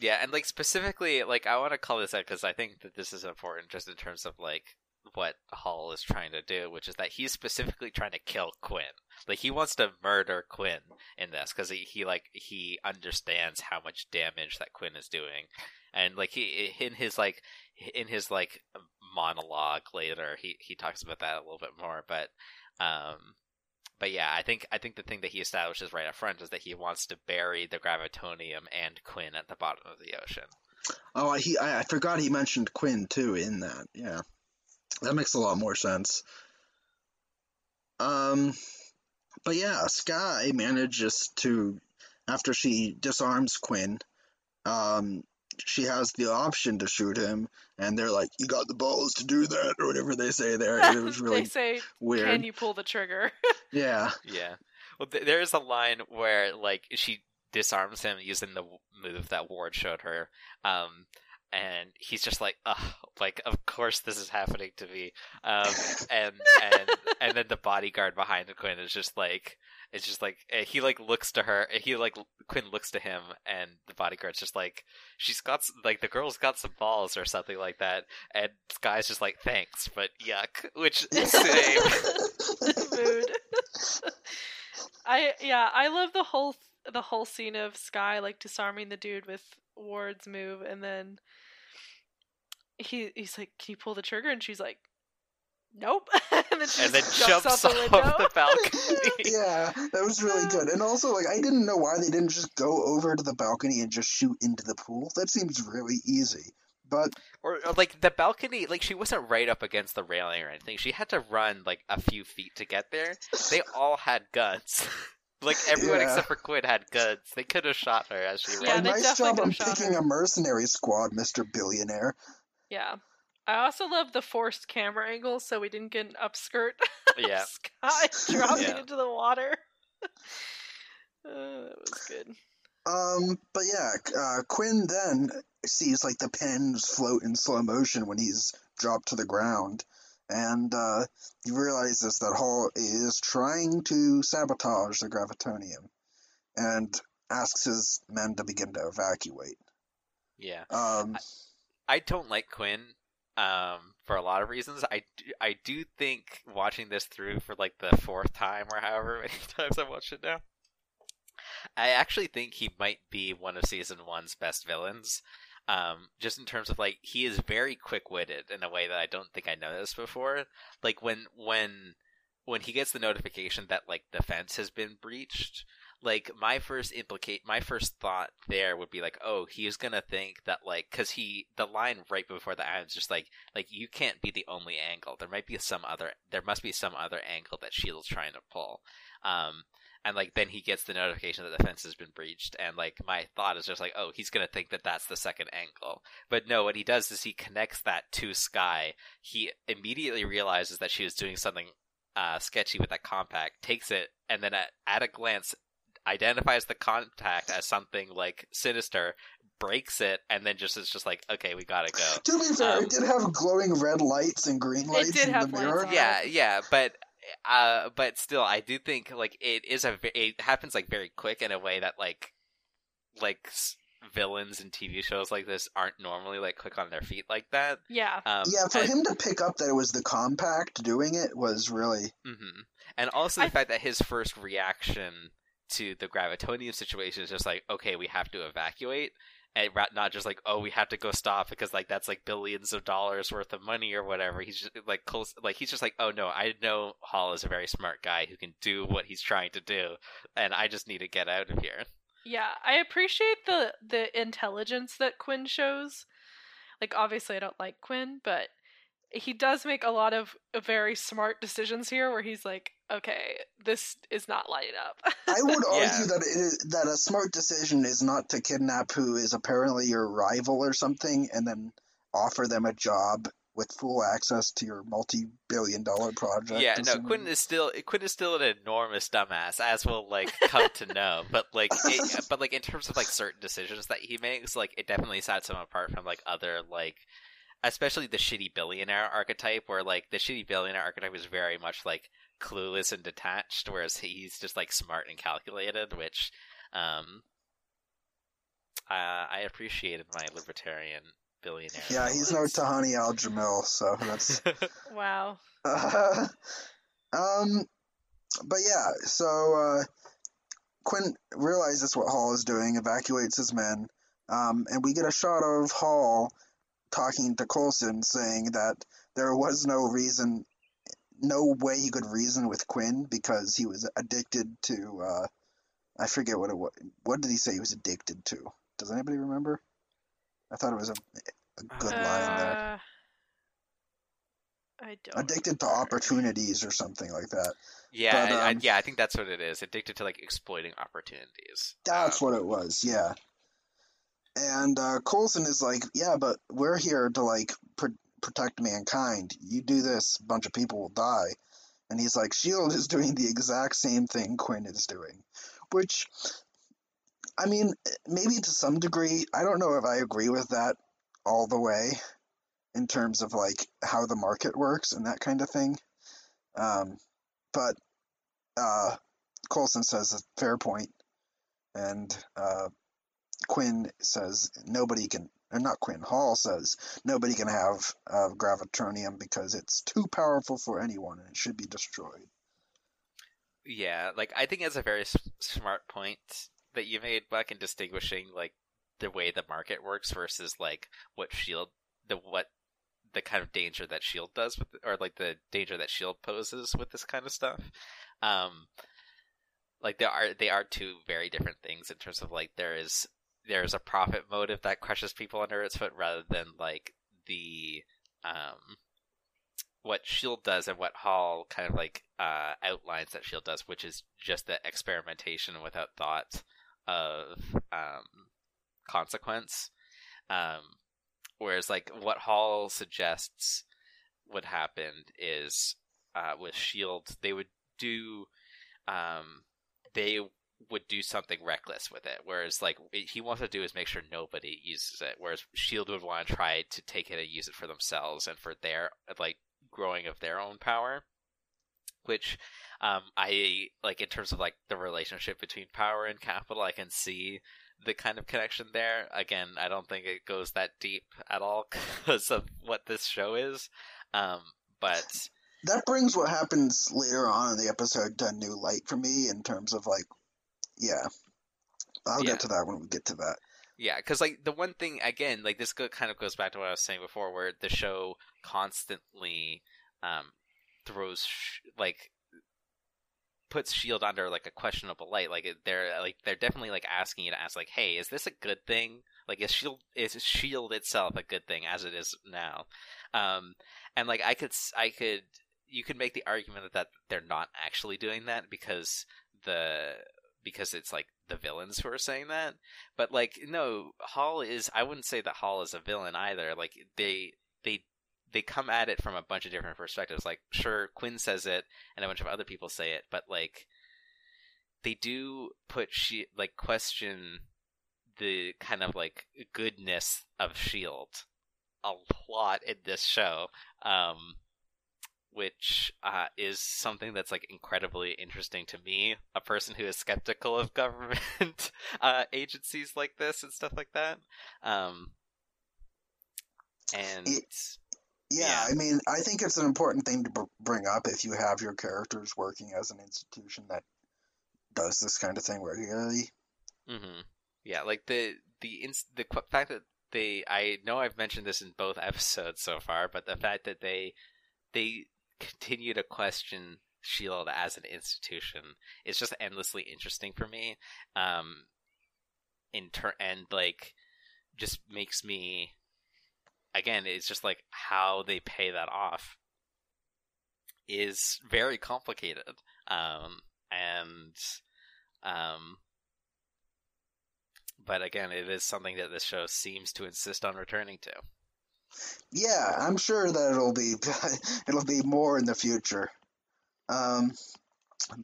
S3: Yeah, and like specifically, like I want to call this out because I think that this is important, just in terms of like what Hall is trying to do, which is that he's specifically trying to kill Quinn. Like he wants to murder Quinn in this because he, he like he understands how much damage that Quinn is doing, and like he in his like in his like monologue later, he he talks about that a little bit more, but um. But yeah, I think I think the thing that he establishes right up front is that he wants to bury the gravitonium and Quinn at the bottom of the ocean.
S1: Oh, he, I, I forgot he mentioned Quinn, too, in that. Yeah. That makes a lot more sense. Um, but yeah, Skye manages to, after she disarms Quinn, um, she has the option to shoot him, and they're like, "You got the balls to do that," or whatever they say there. It was really
S2: they say,
S1: weird.
S2: "Can you pull the trigger?"
S1: Yeah,
S3: Yeah. Well, th- there is a line where like she disarms him using the move that Ward showed her, um, and he's just like, "Ugh, like of course this is happening to me," um, and and and then the bodyguard behind Quinn is just like. It's just like eh, he like looks to her. He like Quinn looks to him, and the bodyguard's just like, she's got like the girl's got some balls or something like that, and Skye's just like, thanks, but yuck. Which same.
S2: Mood. I yeah, I love the whole the whole scene of Skye like disarming the dude with Ward's move, and then he he's like, "Can you pull the trigger?" And she's like, nope. and then, she
S3: and then
S2: just
S3: jumps,
S2: out the
S3: off the balcony.
S1: yeah, that was really good. And also, like, I didn't know why they didn't just go over to the balcony and just shoot into the pool. That seems really easy. But
S3: Or, or, like the balcony, like she wasn't right up against the railing or anything. She had to run like a few feet to get there. They all had guns. like everyone
S1: Yeah.
S3: except for Quinn had guns. They could have shot her as she
S2: Yeah,
S3: ran.
S2: they
S1: nice
S2: definitely
S1: job on
S2: could've shot
S1: picking
S2: her.
S1: a mercenary squad, Mister Billionaire.
S2: Yeah. I also love the forced camera angle, so we didn't get an upskirt
S3: Yeah.
S2: Skye dropping
S3: Yeah.
S2: into the water. Uh, that was good.
S1: Um, but yeah, uh, Quinn then sees like the pens float in slow motion when he's dropped to the ground, and uh, he realizes that Hall is trying to sabotage the gravitonium, and asks his men to begin to evacuate.
S3: Yeah.
S1: Um,
S3: I don't like Quinn um, for a lot of reasons. I do, I do think watching this through for like the fourth time or however many times I've watched it now, I actually think he might be one of season one's best villains. Um, just in terms of like he is very quick witted in a way that I don't think I noticed before. Like when when when he gets the notification that like the fence has been breached, like my first implicate my first thought there would be like oh he's gonna think that like because he the line right before the is just like like you can't be the only angle. There might be some other there must be some other angle that shield's trying to pull. Um and like then he gets the notification that the fence has been breached and like my thought is just like oh he's gonna think that that's the second angle. But no what he does is he connects that to Skye. He immediately realizes that she was doing something uh, sketchy with that compact takes it and then at, at a glance identifies the contact as something like sinister, breaks it, and then just is just like, okay, we gotta go.
S1: to be fair,
S3: um,
S1: it did have glowing red lights and green lights
S2: did
S1: in
S2: have
S1: the mirror.
S2: on.
S3: Yeah, yeah, but uh, but still, I do think like it is a it happens like very quick in a way that like like villains in TV shows like this aren't normally like quick on their feet like that.
S2: Yeah.
S3: Um,
S1: Yeah, for
S3: and-
S1: him to pick up that it was the compact doing it was really
S3: hmm And also the
S2: I-
S3: fact that his first reaction to the gravitonium situation is just like, okay, we have to evacuate, and not just like, oh, we have to go stop because like that's like billions of dollars worth of money or whatever. He's just like close, like he's just like, oh no, I know Hall is a very smart guy who can do what he's trying to do, and I just need to get out of here.
S2: Yeah, I appreciate the the intelligence that Quinn shows. Like obviously I don't like Quinn, but he does make a lot of uh, very smart decisions here where he's like, okay, this is not lighting up.
S1: I would argue
S3: Yeah.
S1: that it is, that a smart decision is not to kidnap who is apparently your rival or something and then offer them a job with full access to your multi-billion dollar project.
S3: yeah, no,
S1: assuming-
S3: Quinn is still Quinn is still an enormous dumbass, as we'll like come to know. But like, it, but like in terms of like certain decisions that he makes, like it definitely sets him apart from like other like, especially the shitty billionaire archetype, where like the shitty billionaire archetype is very much like clueless and detached, whereas he's just like smart and calculated, which um, uh, I appreciated my libertarian billionaire.
S1: Yeah, he's no
S3: villains.
S1: Tahani Al Jamil, so that's
S2: wow.
S1: Uh, um, but yeah, so uh, Quinn realizes what Hall is doing, evacuates his men, um, and we get a shot of Hall talking to Coulson, saying that there was no reason, no way he could reason with Quinn because he was addicted to. Uh, I forget what it was. What did he say he was addicted to? Does anybody remember? I thought it was a, a good line there.
S2: Uh, I don't.
S1: Addicted to opportunities or something like that.
S3: Yeah,
S1: But,
S3: I, I,
S1: um,
S3: yeah, I think that's what it is. Addicted to like exploiting opportunities.
S1: That's
S3: Um,
S1: what it was, yeah. And uh, Coulson is like, yeah, but we're here to like pr- protect mankind. You do this, a bunch of people will die. And he's like, Shield is doing the exact same thing Quinn is doing, which, I mean, maybe to some degree, I don't know if I agree with that all the way, in terms of like how the market works and that kind of thing. Um, but uh, Coulson says a fair point, and uh, Quinn says nobody can, or not Quinn, Hall says nobody can have uh, gravitonium because it's too powerful for anyone and it should be destroyed.
S3: Yeah, like I think it's a very s- smart point that you made, Buck, in distinguishing like the way the market works versus like what Shield, the what the kind of danger that Shield does with, or like the danger that Shield poses with this kind of stuff. Um, like there are they are two very different things in terms of like there is there's a profit motive that crushes people under its foot rather than like the um what Shield does and what Hall kind of like uh, outlines that Shield does, which is just the experimentation without thought of um, consequence. Um, whereas like what Hall suggests would happen is uh, with Shield, they would do um, they would do something reckless with it. Whereas like he wants to do is make sure nobody uses it. Whereas Shield would want to try to take it and use it for themselves and for their like growing of their own power. Which um, I like in terms of like the relationship between power and capital. I can see the kind of connection there. Again, I don't think it goes that deep at all because of what this show is. Um, but
S1: that brings what happens later on in the episode to a new light for me in terms of like, yeah, I'll yeah. get to that when we get to that.
S3: Yeah, because like the one thing again, like this kind of goes back to what I was saying before, where the show constantly um, throws sh- like puts Shield under like a questionable light. Like they're like they're definitely like asking you to ask like, hey, is this a good thing? Like is Shield is Shield itself a good thing as it is now? Um, and like I could I could you could make the argument that they're not actually doing that because the because it's like the villains who are saying that. But like no, Hall is I wouldn't say that Hall is a villain either. Like they they they come at it from a bunch of different perspectives. Like sure Quinn says it and a bunch of other people say it, but like they do put she like question the kind of like goodness of Shield a lot in this show. Um which uh, is something that's like incredibly interesting to me, a person who is skeptical of government uh, agencies like this and stuff like that. Um, and
S1: it, yeah, yeah, I mean, I think it's an important thing to b- bring up if you have your characters working as an institution that does this kind of thing regularly.
S3: Mm-hmm. Yeah, like the the ins- the fact that they I know I've mentioned this in both episodes so far, but the fact that they they continue to question Shield as an institution is just endlessly interesting for me. Um, in turn, and like, just makes me, again, it's just like how they pay that off is very complicated. Um, and, um, but again, it is something that this show seems to insist on returning to.
S1: Yeah, I'm sure that it'll be it'll be more in the future. Um,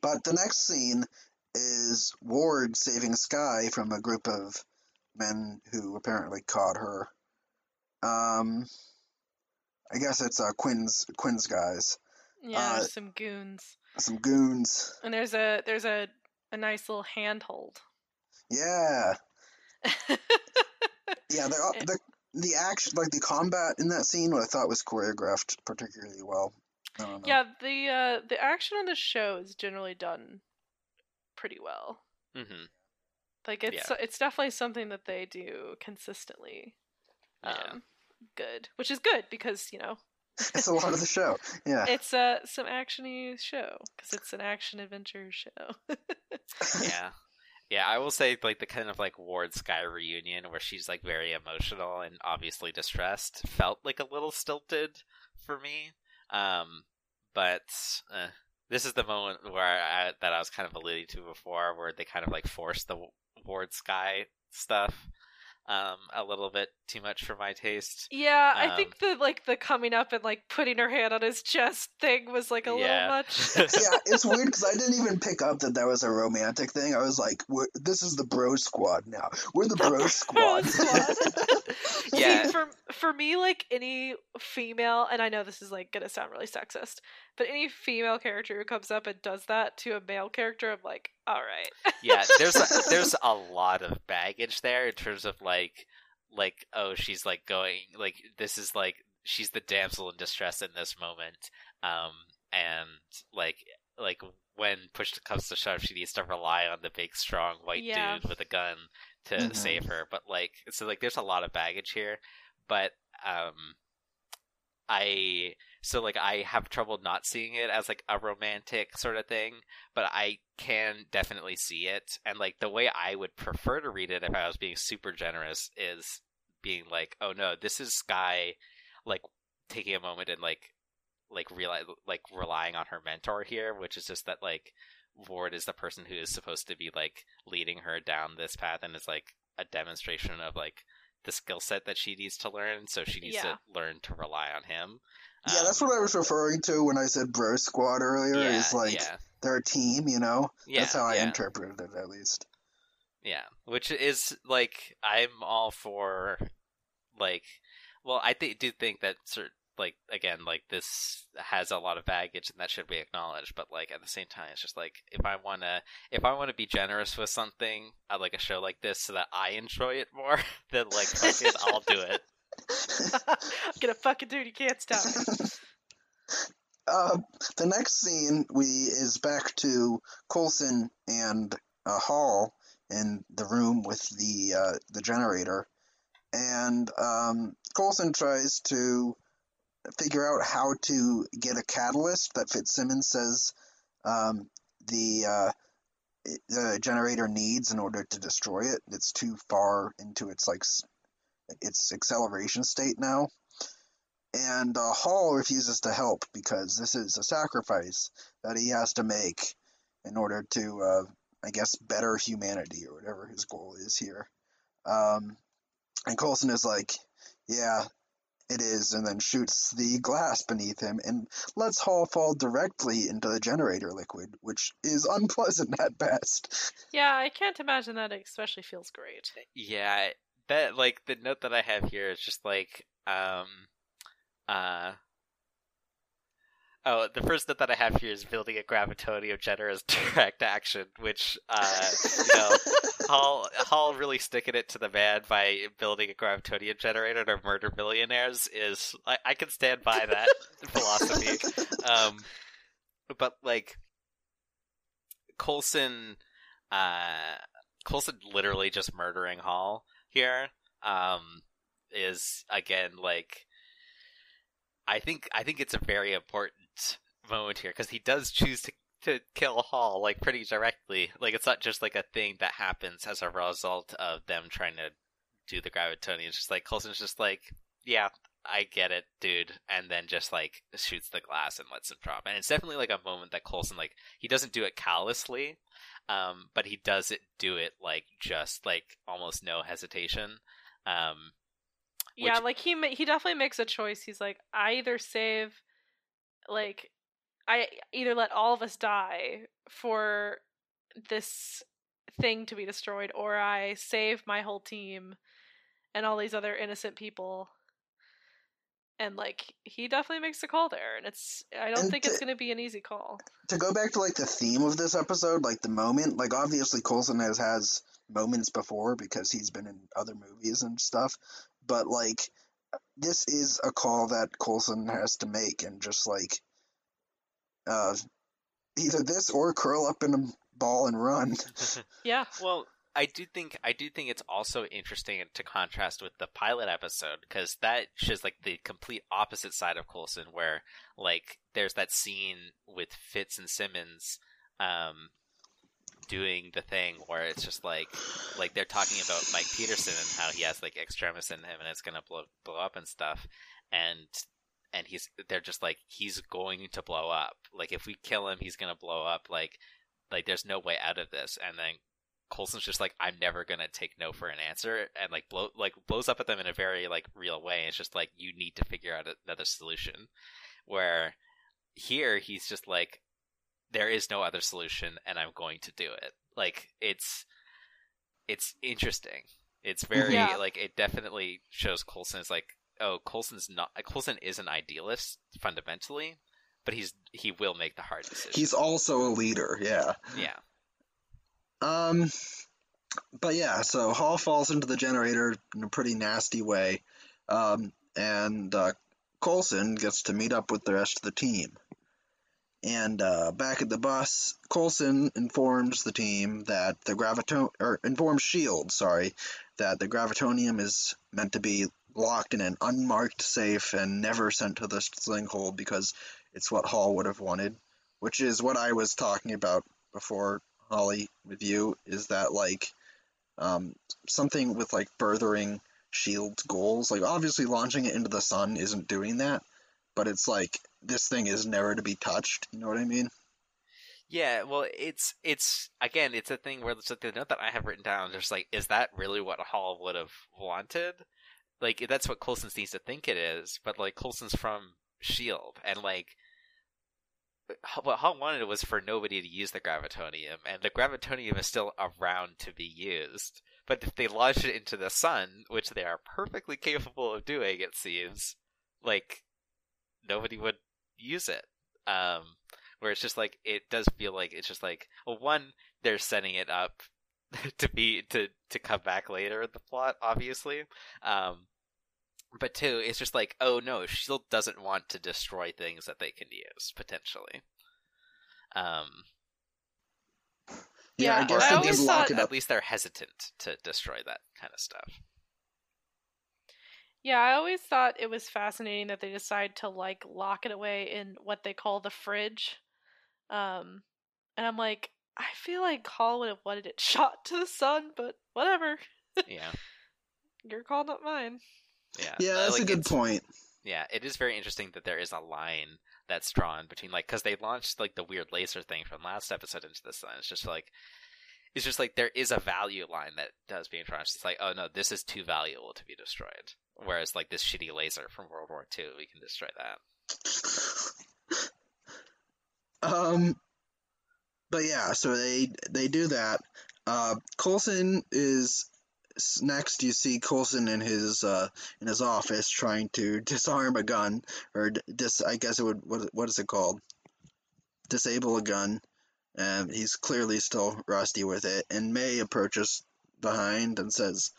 S1: but the next scene is Ward saving Sky from a group of men who apparently caught her. Um, I guess it's uh, Quinn's Quinn's guys.
S2: Yeah, uh, some goons.
S1: Some goons.
S2: And there's a there's a a nice little handhold.
S1: Yeah. yeah, they're, they're the action, like the combat in that scene, what I thought was choreographed particularly well.
S2: Yeah, the uh, the action on the show is generally done pretty well.
S3: Mm-hmm.
S2: Like it's yeah. it's definitely something that they do consistently. Um, yeah. good, which is good because you know
S1: it's a lot of the show. Yeah,
S2: it's uh some actiony show because it's an action adventure show.
S3: yeah, yeah, I will say like the kind of like Ward Skye reunion where she's like very emotional and obviously distressed felt like a little stilted for me. Um, but uh, this is the moment where I, that I was kind of alluding to before, where they kind of like forced the Ward Skye stuff um, a little bit too much for my taste.
S2: Yeah, um, I think the like the coming up and like putting her hand on his chest thing was like a yeah. little much.
S1: yeah, it's weird because I didn't even pick up that that was a romantic thing. I was like, "This is the bro squad now. We're the, the bro, bro squad."
S2: yeah, See, for for me, like any female, and I know this is like gonna sound really sexist, but any female character who comes up and does that to a male character, I'm like, all right.
S3: yeah, there's a, there's a lot of baggage there in terms of like like oh she's like going like this is like she's the damsel in distress in this moment, um and like like when push comes to shove, she needs to rely on the big, strong white yeah. dude with a gun to mm-hmm. save her. But like, so like, there's a lot of baggage here. But um, I so like I have trouble not seeing it as like a romantic sort of thing, but I can definitely see it. And like the way I would prefer to read it if I was being super generous is being like, oh no, this is Skye like taking a moment and like like realize like relying on her mentor here, which is just that like Ward is the person who is supposed to be like leading her down this path and is like a demonstration of like the skill set that she needs to learn, so she needs
S2: Yeah.
S3: to learn to rely on him.
S1: Yeah, that's
S3: Um,
S1: what I was referring to when I said bro squad earlier.
S3: yeah,
S1: is like
S3: yeah,
S1: they're a team, you know.
S3: yeah,
S1: That's how I interpreted it, at least.
S3: yeah. Which is like I'm all for like. Well, I th- do think that cert- like again like this has a lot of baggage and that should be acknowledged but like at the same time it's just like if i want to if i want to be generous with something i like a show like this so that i enjoy it more then like fuck it i'll do it
S2: I'm gonna fucking do it. You can't stop.
S1: Uh, the next scene we is back to Coulson and uh, Hall in the room with the uh, the generator, and um, Coulson tries to figure out how to get a catalyst that Fitzsimmons says um, the uh, the generator needs in order to destroy it. It's too far into its like its acceleration state now and uh, Hall refuses to help because this is a sacrifice that he has to make in order to, uh, I guess, better humanity or whatever his goal is here. Um, and Coulson is like, "Yeah, it is," and then shoots the glass beneath him and lets Hall fall directly into the generator liquid, which is unpleasant at best.
S2: yeah, I can't imagine that. Especially feels great.
S3: Yeah, that like the note that I have here is just like um uh Oh, the first note that I have here is building a gravitonium generator's direct action, which uh you know Hall Hall really sticking it to the man by building a gravitonium generator to murder millionaires is I, I can stand by that philosophy. Um but like Coulson uh Coulson literally just murdering Hall here um, is again like I think I think it's a very important moment here because he does choose to to kill Hall like pretty directly. Like it's not just like a thing that happens as a result of them trying to do the gravitonium. It's just like Coulson's just like, yeah, I get it, dude, and then just like shoots the glass and lets him drop. And it's definitely like a moment that Coulson like he doesn't do it callously, um, but he does it do it like just like almost no hesitation. Um,
S2: Yeah, like he he definitely makes a choice. He's like, I either save, like, I either let all of us die for this thing to be destroyed, or I save my whole team and all these other innocent people. And like he definitely makes the call there, and it's I don't
S1: And
S2: think it's going to be an easy call.
S1: to go back to like the theme of this episode, like the moment, like obviously Coulson has has moments before because he's been in other movies and stuff, but like this is a call that Coulson has to make and just like uh either this or curl up in a ball and run.
S2: Yeah,
S3: Well, I do think I do think it's also interesting to contrast with the pilot episode because that shows like the complete opposite side of Coulson, where like there's that scene with Fitz and Simmons, um, doing the thing where it's just like like they're talking about Mike Peterson and how he has like extremis in him and it's gonna blow blow up and stuff, and and he's they're just like he's going to blow up. Like if we kill him, he's gonna blow up. Like like there's no way out of this, and then Coulson's just like, I'm never gonna take no for an answer, and like blow like blows up at them in a very like real way. It's just like you need to figure out another solution. Where here he's just like, there is no other solution, and I'm going to do it. Like it's it's interesting. It's very
S2: Yeah.
S3: like it definitely shows Coulson is like, oh, Coulson's not Coulson is an idealist fundamentally, but he's he will make the hard decision.
S1: He's also a leader, yeah.
S3: yeah.
S1: Um, but yeah, so Hall falls into the generator in a pretty nasty way, um, and uh, Coulson gets to meet up with the rest of the team. And uh, back at the bus, Coulson informs the team that the graviton or informs Shield, sorry, that the gravitonium is meant to be locked in an unmarked safe and never sent to the hole because it's what Hall would have wanted, which is what I was talking about before, Holly, with you, is that like um, something with like furthering Shield's goals. Like obviously launching it into the sun isn't doing that, but it's like this thing is never to be touched. You know what I mean?
S3: Yeah, well, it's it's again, it's a thing where it's like the note that I have written down. Just like, is that really what Hall would have wanted? Like, that's what Coulson seems to think it is. But like, Coulson's from Shield, and like, what Hall wanted was for nobody to use the gravitonium, and the gravitonium is still around to be used. But if they launch it into the sun, which they are perfectly capable of doing, it seems, like nobody would use it. Um, where it's just like it does feel like it's just like well, one they're setting it up to be to to come back later in the plot, obviously. Um, but two, it's just like oh no, Shield doesn't want to destroy things that they can use potentially. Um,
S1: Yeah,
S2: Yeah,
S1: I guess
S2: I
S1: they
S2: always
S1: did lock
S2: thought-
S1: it
S3: at least they're hesitant to destroy that kind of stuff.
S2: Yeah, I always thought it was fascinating that they decide to like lock it away in what they call the fridge. Um and I'm like, I feel like Hall would have wanted it shot to the sun, but whatever.
S3: Yeah,
S2: Your call, not mine.
S3: yeah,
S1: Yeah,
S3: Uh,
S1: that's
S3: like,
S1: a good point.
S3: Yeah, it is very interesting that there is a line that's drawn between like because they launched like the weird laser thing from last episode into the sun. It's just like it's just like there is a value line that does being drawn. It's like oh no, this is too valuable to be destroyed. Whereas like this shitty laser from World War II, we can destroy that.
S1: Um, but yeah, so they they do that. Uh, Coulson is next. You see Coulson in his uh in his office trying to disarm a gun or dis. I guess it would what what is it called? Disable a gun. And he's clearly still rusty with it. And May approaches behind and says,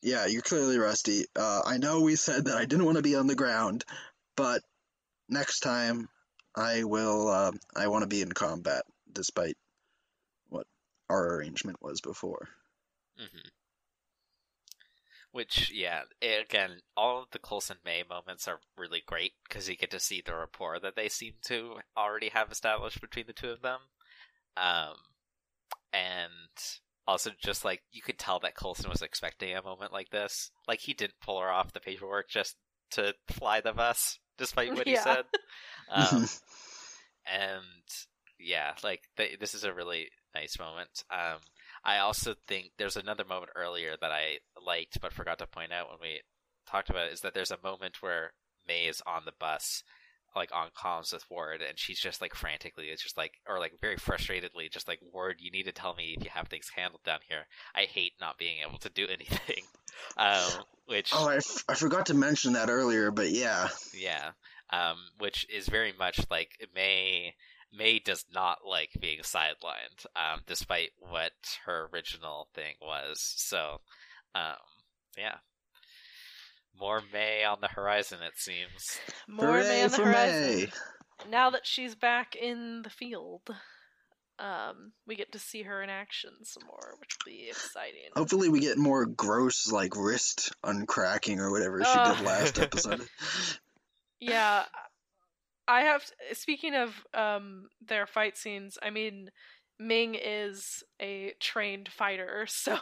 S1: "Yeah, you're clearly rusty. Uh, I know we said that I didn't want to be on the ground, but next time I will. Uh, I want to be in combat, despite what our arrangement was before.
S3: hmm Which, yeah, again, all of the Coulson May moments are really great because you get to see the rapport that they seem to already have established between the two of them. Um, and also just like you could tell that Coulson was expecting a moment like this. Like he didn't pull her off the paperwork just to fly the bus, despite what he said. Um, and yeah, like th- this is a really nice moment. Um, I also think there's another moment earlier that I liked but forgot to point out when we talked about it is that there's a moment where May is on the bus, like on comms with Ward, and she's just like frantically, it's just like, or like very frustratedly, just like, Ward, you need to tell me if you have things handled down here. I hate not being able to do anything. Um, which,
S1: oh, I, f- I forgot to mention that earlier, but yeah,
S3: yeah, um, which is very much like May. May does not like being sidelined, um, despite what her original thing was. So, um, yeah, more May on the horizon. It seems.
S2: More May on the
S1: for
S2: horizon.
S1: May!
S2: Now that she's back in the field, um, we get to see her in action some more, which will be exciting.
S1: Hopefully, we get more gross like wrist uncracking or whatever she did last episode.
S2: Yeah, I have. Speaking of um their fight scenes, I mean, Ming is a trained fighter, so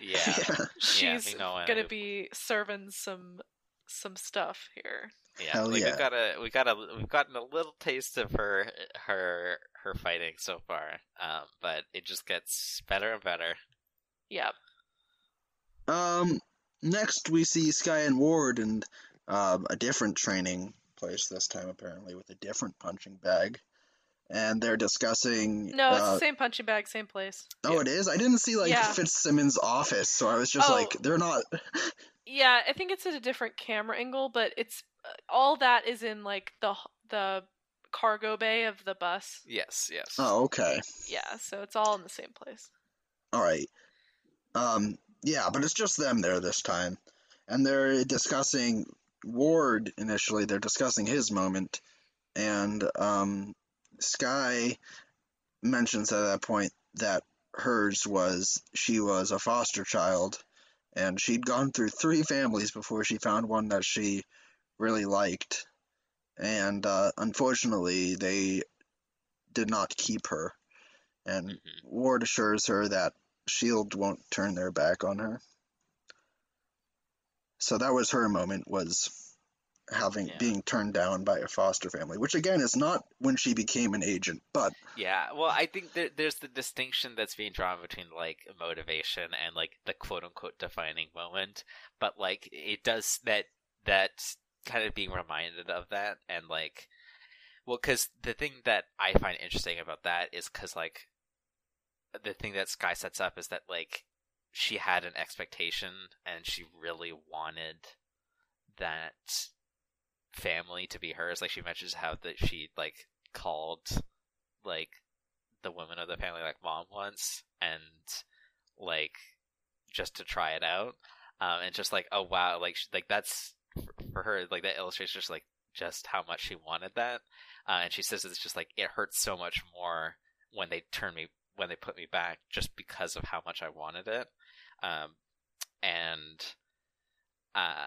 S3: Yeah,
S1: yeah.
S3: yeah.
S2: she's
S3: know
S2: gonna be serving some some stuff here.
S3: Yeah,
S1: Hell
S3: like
S1: yeah.
S3: we've got a we got a we've gotten a little taste of her her her fighting so far, um, but it just gets better and better.
S2: Yeah,
S1: Um, next we see Skye and Ward and um, a different training place this time, apparently with a different punching bag, and they're discussing.
S2: no, it's
S1: uh,
S2: the same punching bag, same place.
S1: Oh,
S3: Yeah.
S1: it is. I didn't see like
S2: Yeah.
S1: Fitzsimmons' office, so I was just
S2: Oh.
S1: like, they're not.
S2: Yeah, I think it's at a different camera angle, but it's uh, all that is in like the the cargo bay of the bus.
S3: Yes, yes.
S1: Oh, okay.
S2: Yeah, so it's all in the same place.
S1: All right. Um, yeah, but it's just them there this time, and they're discussing Ward initially. They're discussing his moment, and um, Skye mentions at that point that hers was she was a foster child, and she'd gone through three families before she found one that she really liked. And uh, unfortunately, they did not keep her. And
S3: Mhm.
S1: Ward assures her that Shield won't turn their back on her. So that was her moment was having
S3: Yeah.
S1: being turned down by a foster family, which again is not when she became an agent, but
S3: Yeah, well, I think there, there's the distinction that's being drawn between like motivation and like the quote unquote defining moment, but like it does that that kind of being reminded of that and like, well, because the thing that I find interesting about that is because like the thing that Skye sets up is that like she had an expectation and she really wanted that family to be hers. Like she mentions how that she like called like the women of the family like mom once and like just to try it out um and just like oh wow like sh- like that's for her like that illustrates just like just how much she wanted that uh, and she says it's just like it hurts so much more when they turn me when they put me back just because of how much I wanted it. Um and uh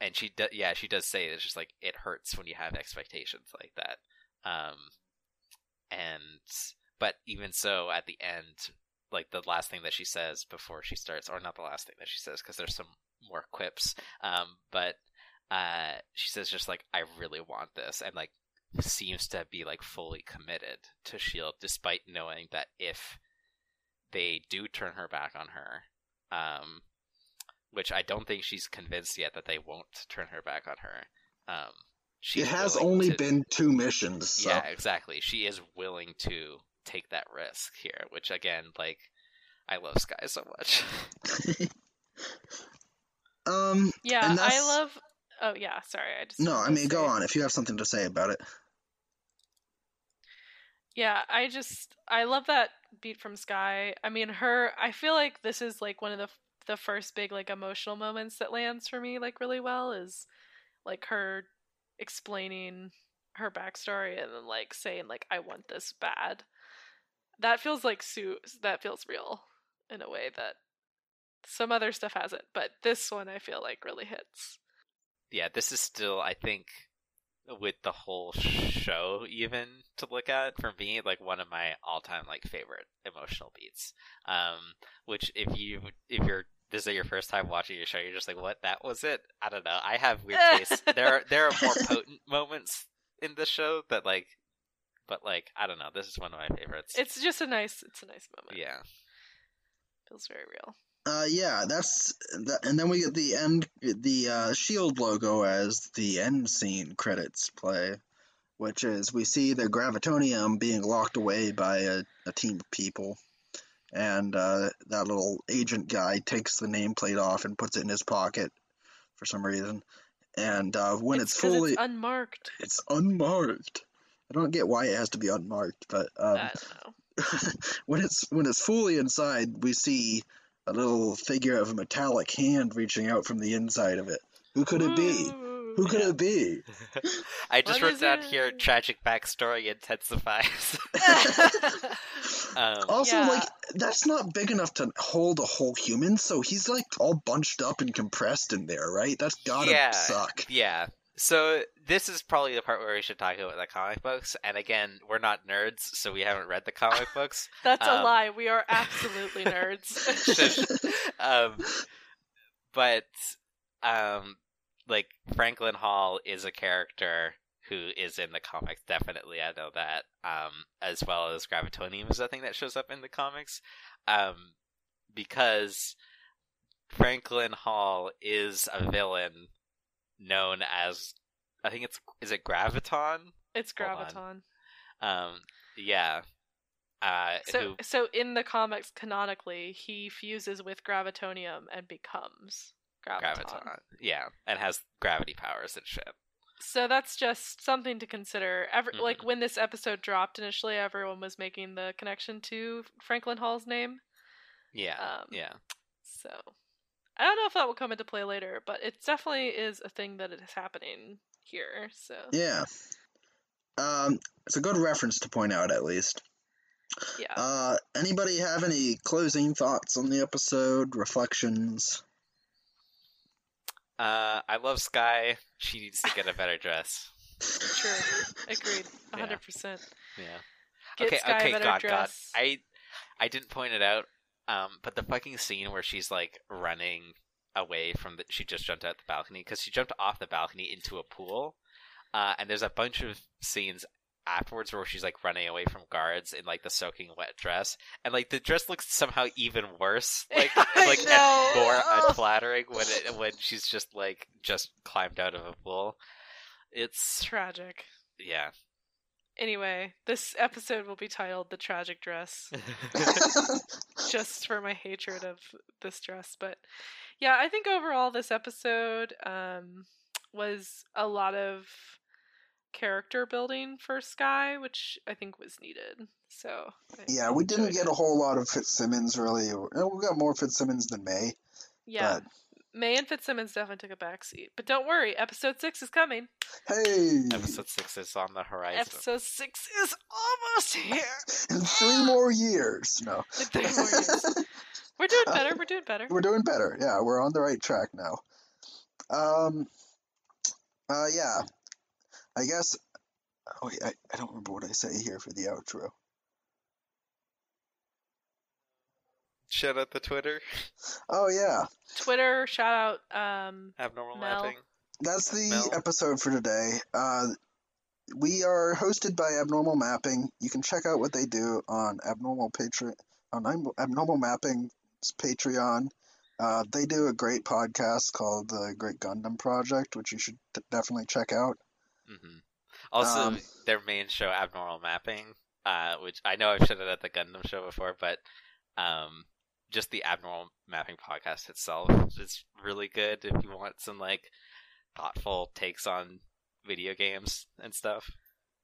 S3: and she does yeah she does say it's just like it hurts when you have expectations like that. Um and but even so at the end like the last thing that she says before she starts or not the last thing that she says because there's some more quips um but uh she says just like i really want this and like seems to be like fully committed to shield despite knowing that if they do turn her back on her um which i don't think she's convinced yet that they won't turn her back on her um she's
S1: it has only
S3: to-
S1: been two missions. So.
S3: yeah, exactly. She is willing to take that risk here, which again, like, I love Skye so much.
S1: um.
S2: Yeah,
S1: And
S2: I love. Oh yeah, sorry. I just
S1: No, I mean, go on if you have something to say about it.
S2: Yeah, I just I love that beat from Skye. I mean, her. I feel like this is like one of the the first big like emotional moments that lands for me like really well is like her explaining her backstory and then like saying like I want this bad. That feels like Sue. That feels real in a way that some other stuff hasn't, but this one I feel like really hits.
S3: Yeah, this is still, I think, with the whole show, even to look at for me, like one of my all-time like favorite emotional beats. Um, which if you if you're this is your first time watching your show, you're just like, what? That was it? I don't know. I have weird taste. there are there are more potent moments in the show that like, but like I don't know. This is one of my favorites.
S2: It's just a nice. It's a nice moment.
S3: yeah.
S2: feels very real.
S1: Uh, yeah, that's that, and then we get the end, the uh, shield logo as the end scene credits play, which is we see the gravitonium being locked away by a, a team of people, and uh, that little agent guy takes the nameplate off and puts it in his pocket for some reason, and uh, when it's fully,
S2: it's unmarked.
S1: it's unmarked. I don't get why it has to be unmarked, but um,
S2: I don't know.
S1: when it's when it's fully inside, we see a little figure of a metallic hand reaching out from the inside of it. Who could it be? Who could
S3: Yeah.
S1: it be?
S3: I just
S2: What
S3: wrote
S2: is
S3: down
S2: it?
S3: here tragic backstory intensifies. um,
S1: Also,
S2: Yeah.
S1: like that's not big enough to hold a whole human, so he's like all bunched up and compressed in there, right? That's gotta
S3: yeah,
S1: suck.
S3: Yeah. So this is probably the part where we should talk about the comic books. And again, we're not nerds, so we haven't read the comic books.
S2: That's a
S3: Um,
S2: lie. We are absolutely nerds.
S3: um, but um, like Franklin Hall is a character who is in the comics. Definitely, I know that. Um, as well as Gravitonium is a thing that shows up in the comics. Um, because Franklin Hall is a villain known as I think it's is it Graviton?
S2: it's Graviton.
S3: Um, yeah. Uh,
S2: So,
S3: who
S2: so in the comics, canonically, he fuses with Gravitonium and becomes Graviton.
S3: Graviton. Yeah, and has gravity powers and shit.
S2: So that's just something to consider. Every,
S3: Mhm.
S2: Like when this episode dropped initially, everyone was making the connection to Franklin Hall's name.
S3: Yeah,
S2: Um,
S3: yeah,
S2: So I don't know if that will come into play later, but it definitely is a thing that is happening here. So
S1: Yeah. Um, it's a good reference to point out, at least.
S2: Yeah.
S1: Uh, anybody have any closing thoughts on the episode? Reflections?
S3: Uh, I love Skye. She needs to get a better dress.
S2: True. Agreed.
S3: Yeah.
S2: 100%.
S3: Yeah.
S2: Get
S3: okay,
S2: Skye
S3: okay,
S2: better
S3: God,
S2: dress.
S3: God. I I didn't point it out. Um, but the fucking scene where she's like running away from the she just jumped out the balcony because she jumped off the balcony into a pool. Uh, and there's a bunch of scenes afterwards where she's like running away from guards in like the soaking wet dress, and like the dress looks somehow even worse, like like and more unflattering when it when she's just like just climbed out of a pool. It's
S2: Tragic.
S3: yeah.
S2: Anyway, this episode will be titled The Tragic Dress, just for my hatred of this dress. But yeah, I think overall this episode um, was a lot of character building for Skye, which I think was needed. So I
S1: Yeah, we didn't get
S2: it.
S1: a whole lot of Fitzsimmons really. We got more Fitzsimmons than May.
S2: Yeah, May and Fitzsimmons definitely took a backseat. But don't worry, episode six is coming.
S1: Hey,
S3: Episode six is on the horizon.
S2: Episode six is almost here.
S1: in three more years. No,
S2: In three more years. We're doing better. We're doing better.
S1: we're doing better. Yeah, we're on the right track now. Um, uh, yeah, I guess. Oh, wait, I, I don't remember what I say here for the outro.
S3: Shout out the Twitter.
S1: Oh yeah,
S2: Twitter shout out. Um,
S3: Abnormal
S2: Mel.
S3: mapping.
S1: that's the
S3: Mel.
S1: episode for today. Uh, we are hosted by Abnormal Mapping. You can check out what they do on Abnormal Patreon on Abnormal Mapping's Patreon. Uh, they do a great podcast called the Great Gundam Project, which you should d- definitely check out.
S3: hmm Also,
S1: Um,
S3: their main show, Abnormal Mapping, uh, which I know I've showed it at the Gundam show before, but um, just the Abnormal Mapping podcast itself is really good if you want some like thoughtful takes on video games and stuff.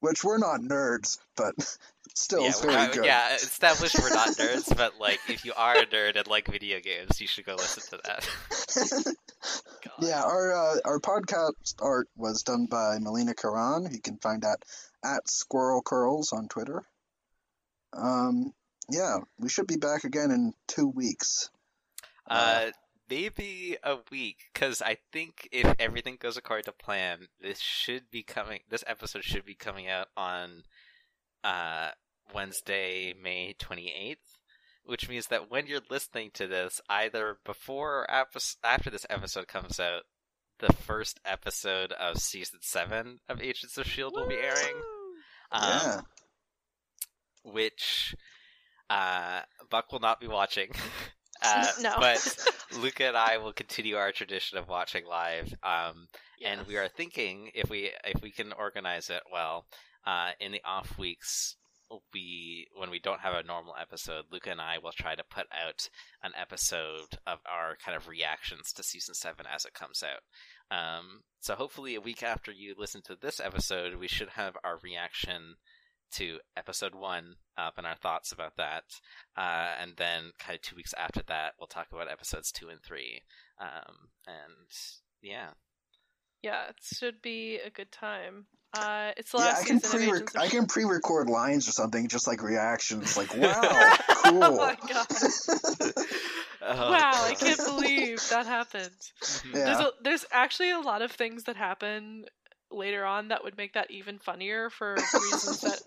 S1: Which we're not nerds, but still,
S3: yeah,
S1: very good.
S3: yeah, established we're not nerds, but like if you are a nerd and like video games, you should go listen to that.
S1: yeah, our uh, our podcast art was done by Melina Karan. You can find that at Squirrel Curls on Twitter. Um, yeah, we should be back again in two weeks.
S3: Uh, maybe a week, because I think if everything goes according to plan, this should be coming. This episode should be coming out on uh Wednesday, May twenty eighth, which means that when you're listening to this, either before or ap- after this episode comes out, the first episode of season seven of Agents of Shield will be airing.
S2: Woo!
S3: Um,
S1: yeah,
S3: which uh, Buck will not be watching. Uh,
S2: No.
S3: but Luka and I will continue our tradition of watching live. Um, and we are thinking if we if we can organize it well, uh, in the off weeks, we when we don't have a normal episode, Luka and I will try to put out an episode of our kind of reactions to season seven as it comes out. Um, so hopefully, a week after you listen to this episode, we should have our reaction to episode one up and our thoughts about that. Uh, and then, kind of two weeks after that, we'll talk about episodes two and three. Um, and yeah,
S2: Yeah, it should be a good time. Uh, it's the
S1: yeah.
S2: last
S1: I can
S2: season
S1: pre
S2: of Agents of
S1: I
S2: S.H.I.E.L.D.
S1: can pre-record lines or something, just like reactions. Like, wow,
S2: oh
S1: cool.
S2: my god!
S3: Oh,
S2: wow, I can't believe that happened.
S3: Mhm.
S1: Yeah.
S2: There's a, there's actually a lot of things that happen later on that would make that even funnier for reasons that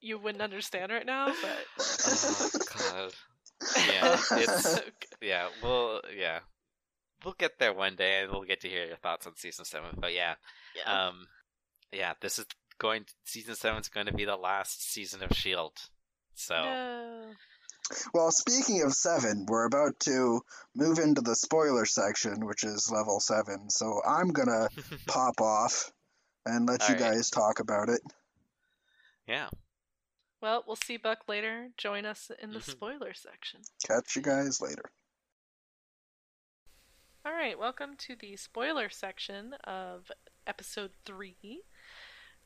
S2: you wouldn't understand right now. But
S3: Oh god. Yeah, it's yeah, we'll yeah. We'll get there one day and we'll get to hear your thoughts on season seven. But yeah,
S2: yeah.
S3: um yeah, this is going season seven is going to be the last season of Shield. So
S2: No.
S1: Well, speaking of seven, we're about to move into the spoiler section, which is level seven. So I'm gonna pop off and let you
S3: Alright.
S1: guys talk about it.
S3: yeah.
S2: Well, we'll see Buck later. Join us in the
S3: Mhm.
S2: spoiler section.
S1: Catch you guys later.
S2: All right, welcome to the spoiler section of episode three.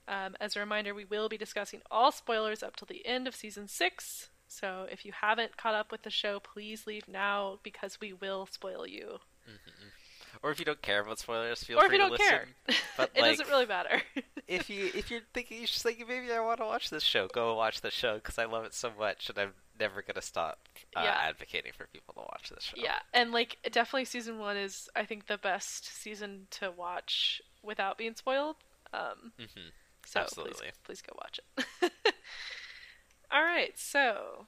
S2: Um, as a reminder, we will be discussing all spoilers up till the end of season six. So if you haven't caught up with the show, please leave now because we will spoil you.
S3: Mhm. Or if you don't care about spoilers, feel
S2: or if
S3: free
S2: you
S3: to
S2: don't
S3: listen.
S2: care,
S3: But,
S2: it
S3: like-
S2: doesn't really matter.
S3: if you if you're thinking you're just like maybe I want to watch this show, go watch the show because I love it so much, and I'm never gonna stop uh,
S2: Yeah.
S3: advocating for people to watch this show.
S2: Yeah, and like definitely season one is I think the best season to watch without being spoiled. Um,
S3: hmm
S2: so
S3: Absolutely.
S2: please, please go watch it. All right, so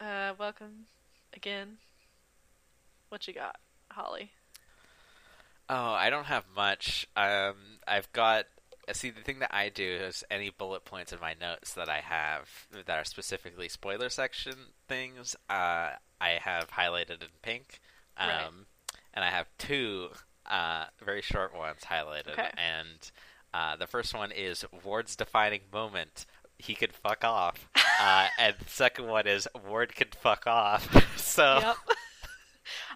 S2: uh, welcome again. What you got, Holly?
S3: Oh, I don't have much. Um, I've got. See, the thing that I do is any bullet points in my notes that I have that are specifically spoiler section things, uh, I have highlighted in pink. Um,
S2: Right.
S3: And I have two uh, very short ones highlighted.
S2: Okay.
S3: And uh, the first one is Ward's defining moment. He could fuck off. uh, and the second one is Ward could fuck off. so.
S2: Yep.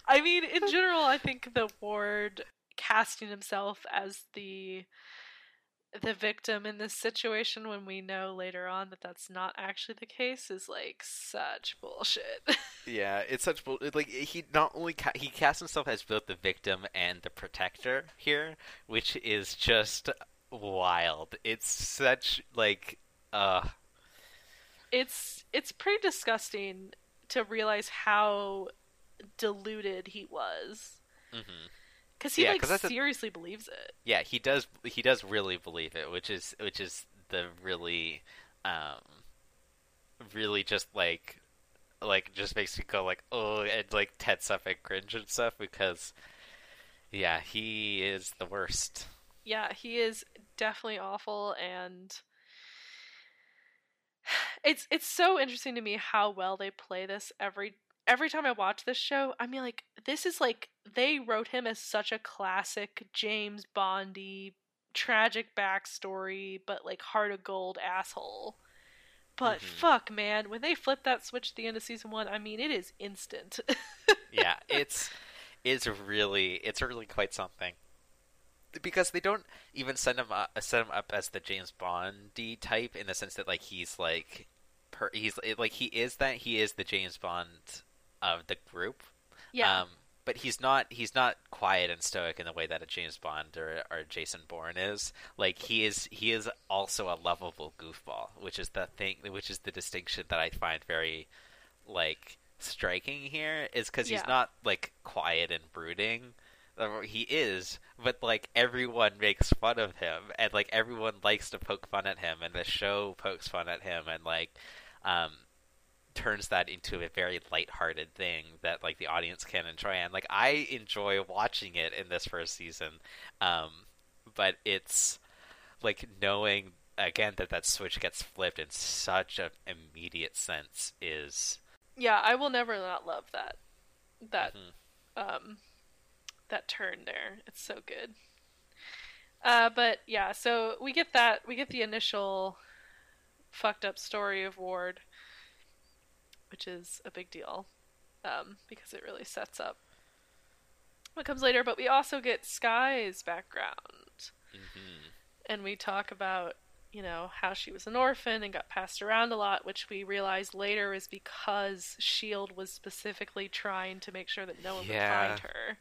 S2: I mean, in general, I think the ward casting himself as the the victim in this situation when we know later on that that's not actually the case is like such bullshit.
S3: Yeah, it's such bull. Like he not only ca- he casts himself as both the victim and the protector here, which is just wild. It's such like uh
S2: it's it's pretty disgusting to realize how deluded he was
S3: mhm.
S2: Because he
S3: Yeah,
S2: like
S3: that's a-
S2: seriously believes it.
S3: yeah he does he does really believe it, which is which is the really um really just like like just makes me go like oh and like tense up and cringe and stuff because yeah he is the worst.
S2: yeah, he is definitely awful and it's it's so interesting to me how well they play this every every time I watch this show. I mean like this is like they wrote him as such a classic James Bondy tragic backstory but like heart of gold asshole. But
S3: Mhm.
S2: fuck man, when they flip that switch at the end of season 1, I mean it is instant.
S3: yeah, it's it's really it's really quite something because they don't even set him up, set him up as the James Bondy type in the sense that like he's like per, he's like he is that he is the James Bond of the group.
S2: yeah.
S3: Um, but he's not he's not quiet and stoic in the way that a James Bond or, or Jason Bourne is. Like he is he is also a lovable goofball, which is the thing which is the distinction that I find very like striking here is cuz he's
S2: Yeah.
S3: not like quiet and brooding. He is, but like everyone makes fun of him and like everyone likes to poke fun at him and the show pokes fun at him and like um turns that into a very lighthearted thing that like the audience can enjoy and like I enjoy watching it in this first season um but it's like knowing again that that switch gets flipped in such an immediate sense is
S2: Yeah, I will never not love that that
S3: Mhm.
S2: um that turn there. It's so good. Uh but yeah, so we get that we get the initial fucked up story of Ward, which is a big deal. Um, because it really sets up what comes later, but we also get Skye's background
S3: mhm.
S2: and we talk about you know how she was an orphan and got passed around a lot which we realize later is because shield was specifically trying to make sure that no one
S3: Yeah.
S2: would find her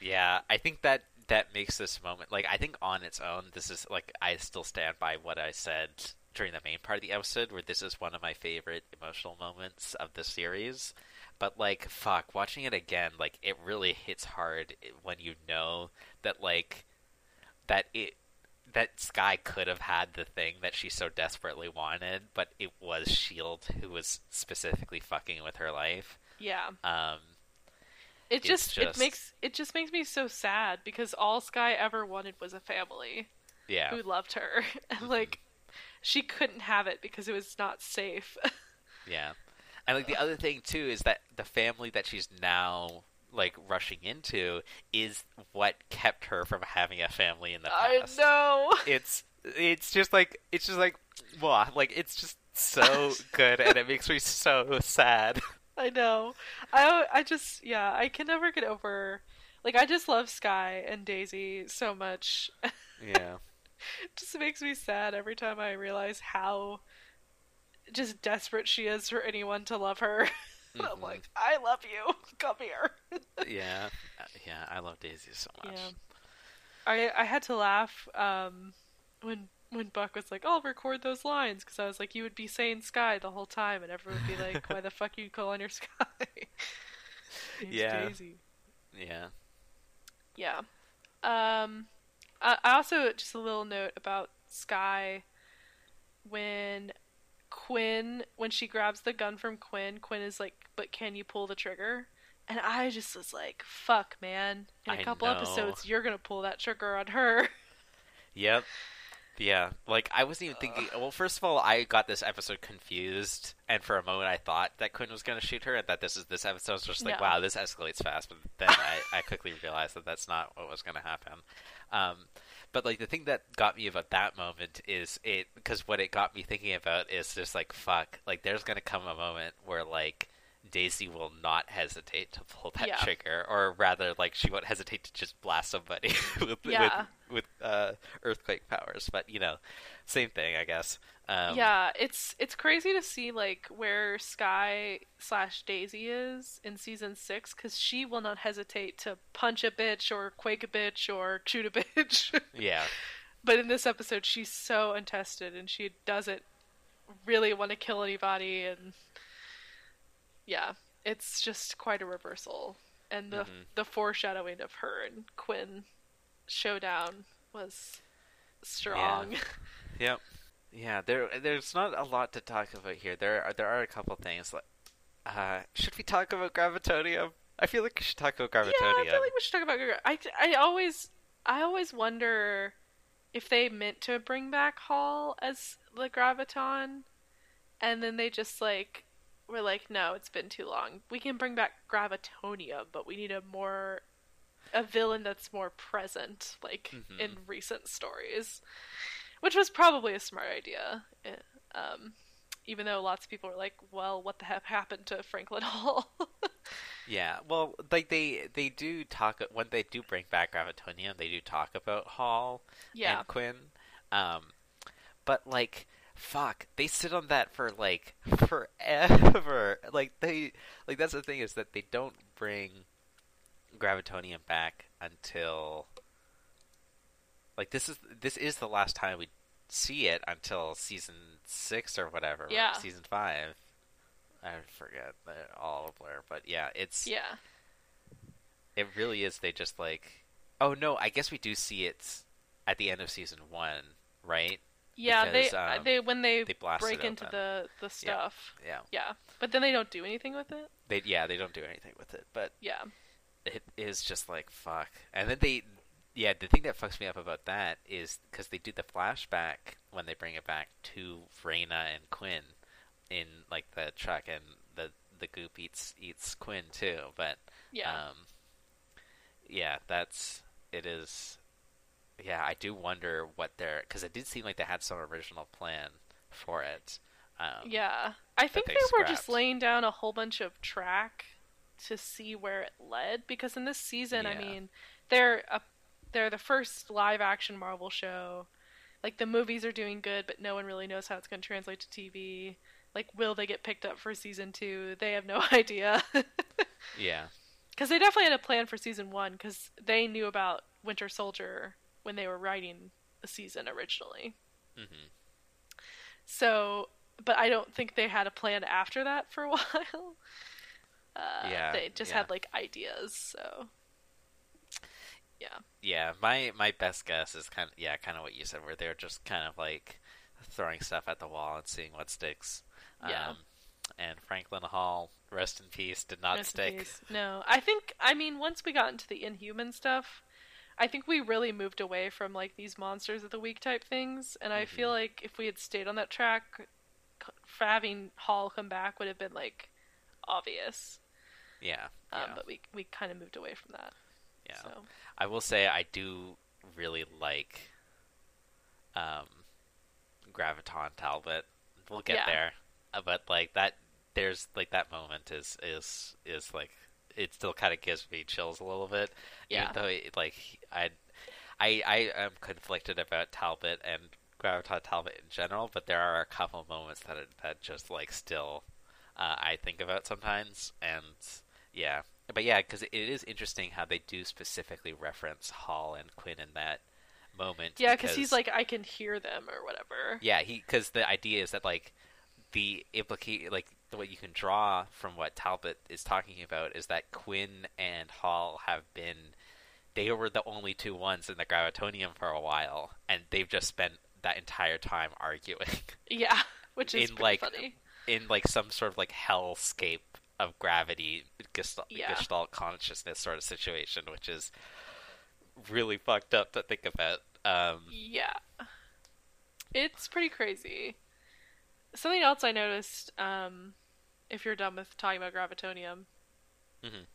S3: Yeah, I think that that makes this moment like I think on its own this is like I still stand by what I said during the main part of the episode where this is one of my favorite emotional moments of the series. But like fuck, watching it again like it really hits hard when you know that like that it that Skye could have had the thing that she so desperately wanted, but it was Shield who was specifically fucking with her life.
S2: yeah
S3: Um
S2: it
S3: It's
S2: just, it makes it just makes me so sad because all Skye ever wanted was a family
S3: yeah.
S2: who loved her and like she couldn't have it because it was not safe
S3: Yeah. And like the other thing too is that the family that she's now like rushing into is what kept her from having a family in the past.
S2: i know
S3: It's it's just like it's just like blah, like it's just so good and it makes me so sad.
S2: I know. I I just yeah, I can never get over like I just love Skye and Daisy so much.
S3: Yeah.
S2: It just makes me sad every time I realize how just desperate she is for anyone to love her. And I'm like, I love you. Come here.
S3: yeah. Uh, Yeah, I love Daisy so much.
S2: Yeah. I I had to laugh um when when Buck was like, "I'll record those lines," because I was like, "You would be saying Skye the whole time, and everyone would be like, why the fuck you calling her Skye?"
S3: Yeah.
S2: Daisy.
S3: Yeah.
S2: Yeah. Um, I, I also just a little note about Skye when Quinn when she grabs the gun from Quinn, Quinn is like, "But can you pull the trigger?" And I just was like, "Fuck, man! In a
S3: I
S2: couple
S3: know.
S2: episodes, you're gonna pull that trigger on her."
S3: Yep. Yeah, like I wasn't even thinking. Well, first of all, I got this episode confused, and for a moment I thought that Quinn was going to shoot her, and that this is this episode I was just like,
S2: Yeah.
S3: wow, this escalates fast. But then I, I quickly realized that that's not what was going to happen. Um, but like the thing that got me about that moment is it because what it got me thinking about is just like fuck, like there's going to come a moment where like Daisy will not hesitate to pull that
S2: Yeah.
S3: trigger, or rather, like she won't hesitate to just blast somebody with
S2: Yeah.
S3: with with uh, earthquake powers. But you know, same thing, I guess. Um,
S2: yeah, it's it's crazy to see like where Skye slash Daisy is in season six because she will not hesitate to punch a bitch or quake a bitch or shoot a bitch.
S3: yeah,
S2: but in this episode, she's so untested and she doesn't really want to kill anybody, and yeah, it's just quite a reversal. And the
S3: Mhm.
S2: the foreshadowing of her and Quinn showdown was strong.
S3: Yep. Yeah, there there's not a lot to talk about here. There are there are a couple things like uh should we talk about gravitonium? I feel like we should talk about gravitonium. Yeah.
S2: I feel like we should talk about. I I always I always wonder if they meant to bring back Hall as the graviton, and then they just like were like, no, it's been too long. We can bring back gravitonium, but we need a more a villain that's more present, like
S3: Mhm.
S2: in recent stories, which was probably a smart idea. eh, Um, even though lots of people were like, well, what the heck happened to Franklin Hall?
S3: Yeah, well, like they they do talk when they do bring back gravitonium, they do talk about Hall
S2: yeah.
S3: and Quinn. Um, but like, fuck, they sit on that for like forever. Like they, like that's the thing is that they don't bring gravitonium back until like this is this is the last time we see it until season six or whatever.
S2: Yeah.
S3: season five. I forget all a blur, but yeah, it's
S2: Yeah.
S3: it really is. They just like, oh no, I guess we do see it at the end of season one, right?
S2: Yeah,
S3: Because,
S2: they
S3: um,
S2: they when they,
S3: they
S2: break into the the stuff.
S3: Yeah,
S2: Yeah, but then they don't do anything with it.
S3: they yeah they don't do anything with it, but
S2: Yeah,
S3: it is just like fuck. And then they, yeah, the thing that fucks me up about that is because they do the flashback when they bring it back to Raina and Quinn in like the truck, and the the goop eats eats Quinn too. But
S2: yeah,
S3: um, yeah, that's it is. Yeah, I do wonder what their because it did seem like they had some original plan for it. Um,
S2: yeah. I think
S3: they
S2: they, were just laying down a whole bunch of track to see where it led because in this season, I mean, they're a, they're the first live action Marvel show. Like the movies are doing good, but no one really knows how it's going to translate to TV. Like, will they get picked up for season two? They have no idea.
S3: yeah,
S2: Because they definitely had a plan for season one, because they knew about Winter Soldier when they were writing the season originally.
S3: hmm
S2: So, but I don't think they had a plan after that for a while. Uh,
S3: Yeah,
S2: they just
S3: yeah.
S2: had like ideas. So, yeah,
S3: yeah. My my best guess is kind of yeah, kind of what you said, where they're just kind of like throwing stuff at the wall and seeing what sticks.
S2: Yeah.
S3: Um, and Franklin Hall, rest in peace, did not
S2: Rest
S3: stick.
S2: No, I think I mean once we got into the Inhuman stuff, I think we really moved away from like these monsters of the week type things, and I
S3: Mhm.
S2: feel like if we had stayed on that track, having Hall come back would have been like obvious.
S3: Yeah,
S2: Um,
S3: yeah,
S2: But we we kind of moved away from that.
S3: yeah.
S2: So
S3: I will say I do really like um, Graviton Talbot. We'll get
S2: Yeah.
S3: there, uh, but like that, there's like that moment is is is like it still kind of gives me chills a little bit.
S2: Yeah.
S3: Even though it, like I, I I am conflicted about Talbot and Graviton Talbot in general, but there are a couple moments that that just like still uh, I think about sometimes, and yeah, but yeah, because it is interesting how they do specifically reference Hall and Quinn in that moment.
S2: Yeah, because he's like, I can hear them or whatever.
S3: Yeah, he because the idea is that like the implicate like what you can draw from what Talbot is talking about is that Quinn and Hall have been they were the only two ones in the gravitonium for a while, and they've just spent that entire time arguing.
S2: Yeah, which is
S3: In, like,
S2: funny.
S3: in like some sort of like hellscape of gravity gestalt,
S2: Yeah.
S3: gestalt consciousness sort of situation, which is really fucked up to think about. Um,
S2: Yeah. It's pretty crazy. Something else I noticed, um, if you're done with talking about gravitonium,
S3: Mhm.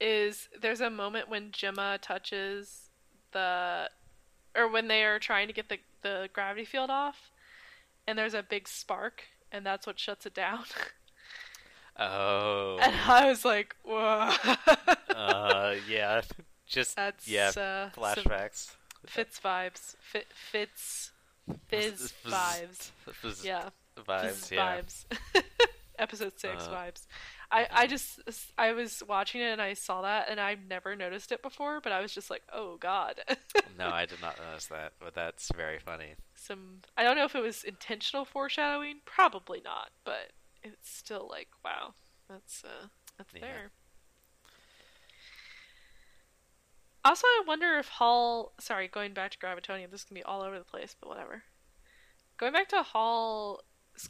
S2: is there's a moment when Jemma touches the, or when they are trying to get the, the gravity field off, and there's a big spark, and that's what shuts it down.
S3: oh,
S2: and I was like, whoa.
S3: uh, yeah, just
S2: that's
S3: yeah,
S2: uh,
S3: flashbacks.
S2: Fitz vibes. Fit, Fitz, Fizz vibes.
S3: Fizz
S2: Yeah.
S3: vibes.
S2: Fizz
S3: Yeah.
S2: vibes. Episode six
S3: Uh,
S2: vibes. I I just I was watching it and I saw that and I've never noticed it before, but I was just like, oh god.
S3: no, I did not notice that, but that's very funny.
S2: Some I don't know if it was intentional foreshadowing, probably not, but it's still like, wow, that's uh that's
S3: Yeah.
S2: there. Also, I wonder if Hall. Sorry, going back to Gravitonium, this can be all over the place, but whatever. Going back to Hall's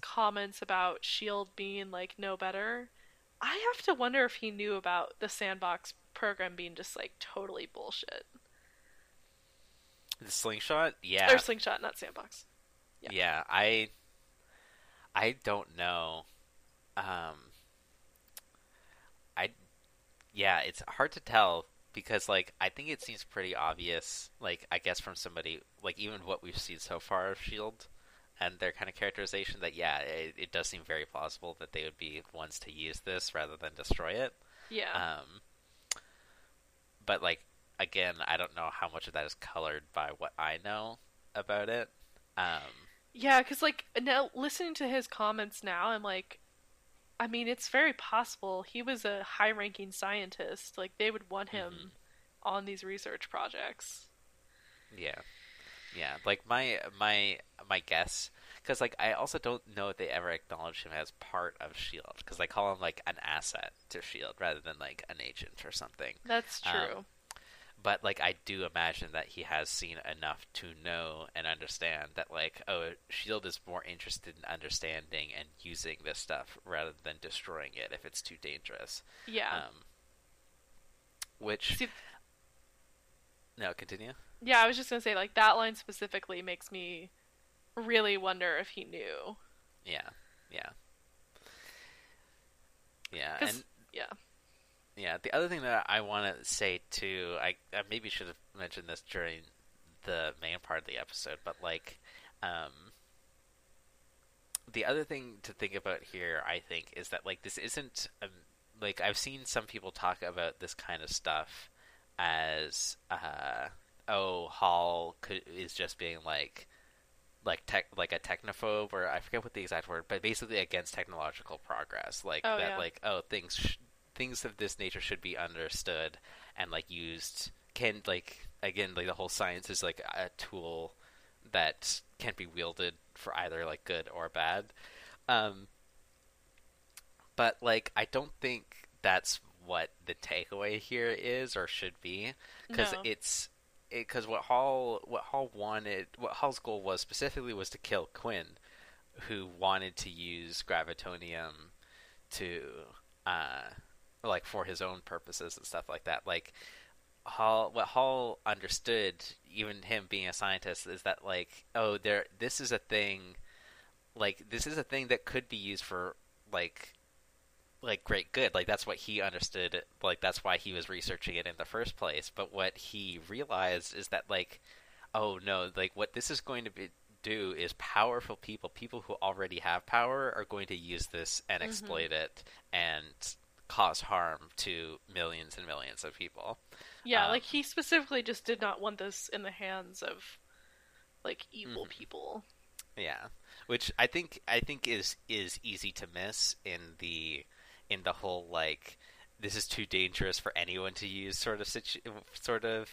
S2: comments about Shield being like no better, I have to wonder if he knew about the sandbox program being just like totally bullshit.
S3: The slingshot, yeah,
S2: Or slingshot, not sandbox. yeah.
S3: yeah. I, I don't know. Um, I, yeah, it's hard to tell because like I think it seems pretty obvious. Like I guess from somebody like even what we've seen so far of Shield and their kind of characterization that yeah, it, it does seem very plausible that they would be ones to use this rather than destroy it.
S2: Yeah.
S3: Um, but like again, I don't know how much of that is colored by what I know about it. Um,
S2: Yeah, because like now listening to his comments now, I'm like, I mean, it's very possible he was a high-ranking scientist. Like they would want him
S3: Mhm.
S2: on these research projects.
S3: yeah, yeah. Like my my my guess, because like I also don't know if they ever acknowledge him as part of Shield, because they call him like an asset to Shield rather than like an agent or something.
S2: That's
S3: Um,
S2: true.
S3: but like I do imagine that he has seen enough to know and understand that like oh Shield is more interested in understanding and using this stuff rather than destroying it if it's too dangerous.
S2: yeah.
S3: Um, which
S2: See-
S3: no continue.
S2: yeah, I was just gonna say like that line specifically makes me really wonder if he knew.
S3: Yeah, yeah, Yeah. and
S2: Yeah.
S3: Yeah, the other thing that I want to say too, I, I maybe should have mentioned this during the main part of the episode, but like, um, the other thing to think about here, I think, is that like this isn't um, like I've seen some people talk about this kind of stuff as uh, oh Hall could, is just being like like tech like a technophobe or I forget what the exact word, but basically against technological progress, like
S2: Oh,
S3: that
S2: yeah.
S3: like oh things sh- things of this nature should be understood and like used can like again like the whole science is like a tool that can't be wielded for either like good or bad um but like i don't think that's what the takeaway here is or should be because
S2: No.
S3: it's because what hall what hall wanted what hall's goal was specifically was to kill quinn who wanted to use gravitonium to uh like for his own purposes and stuff like that like hall what hall understood even him being a scientist is that like oh there this is a thing like this is a thing that could be used for like like great good like that's what he understood like that's why he was researching it in the first place but what he realized is that like oh no like what this is going to be do is powerful people people who already have power are going to use this and
S2: Mhm.
S3: exploit it and cause harm to millions and millions of people
S2: Yeah,
S3: Um,
S2: like he specifically just did not want this in the hands of like evil
S3: Mhm.
S2: people.
S3: Yeah, which I think I think is is easy to miss in the in the whole like this is too dangerous for anyone to use sort of situ- sort of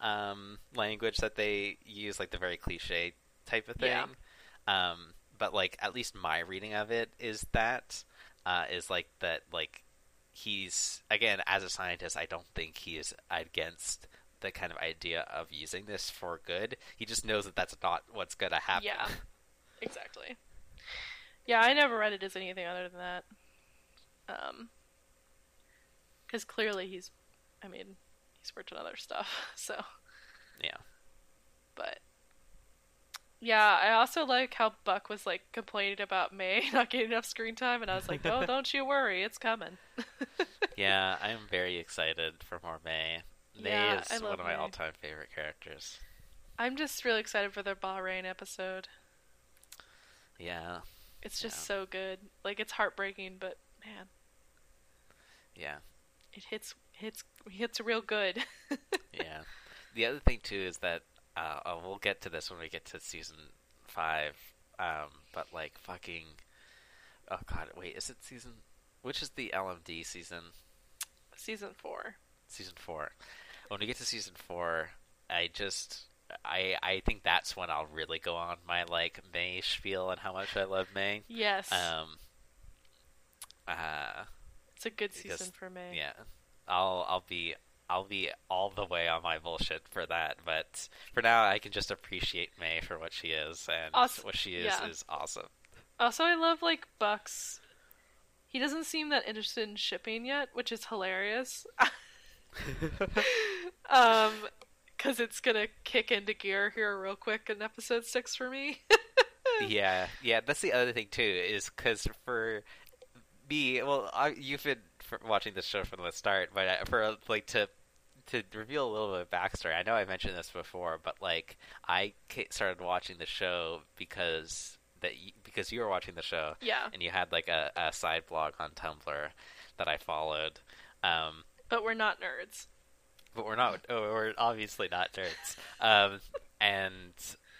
S3: um, language that they use, like the very cliche type of thing.
S2: Yeah.
S3: Um, but like at least my reading of it is that uh, is like that like he's again as a scientist, I don't think he is against the kind of idea of using this for good. He just knows that that's not what's gonna happen.
S2: Yeah. Exactly. Yeah, I never read it as anything other than that. Um, because clearly he's, I mean, he's worked on other stuff. So,
S3: yeah.
S2: but yeah, I also like how Buck was like complaining about May not getting enough screen time, and I was like, "Oh, don't you worry, it's coming."
S3: yeah, I'm very excited for more May. May
S2: Yeah,
S3: is one of my
S2: May.
S3: all-time favorite characters.
S2: I'm just really excited for the Bahrain episode.
S3: Yeah,
S2: It's just
S3: Yeah.
S2: so good. Like it's heartbreaking, but man,
S3: yeah,
S2: it hits hits hits real good.
S3: yeah. The other thing too is that uh, oh, we'll get to this when we get to season five. Um, but like fucking, oh god, wait, is it season? Which is the LMD season?
S2: Season four.
S3: Season four. When we get to season four, I just. I, I think that's when I'll really go on my like May spiel and how much I love May.
S2: Yes,
S3: Um, uh,
S2: it's a good
S3: because-
S2: season for May.
S3: Yeah, I'll I'll be I'll be all the way on my bullshit for that. But for now, I can just appreciate May for what she is, and
S2: Awes-
S3: what she is
S2: yeah.
S3: is awesome.
S2: Also, I love like Bucks. He doesn't seem that interested in shipping yet, which is hilarious. um, because it's gonna kick into gear here real quick in episode six for me.
S3: yeah, yeah. That's the other thing too, is because for me, well, I, you've been watching this show from the start, but uh, for like to to reveal a little bit of backstory, I know I mentioned this before, but like I started watching the show because that y- because you were watching the show,
S2: yeah,
S3: and you had like a, a side blog on Tumblr that I followed. Um,
S2: but we're not nerds.
S3: but we're not. Oh, we're obviously not nerds. Um, and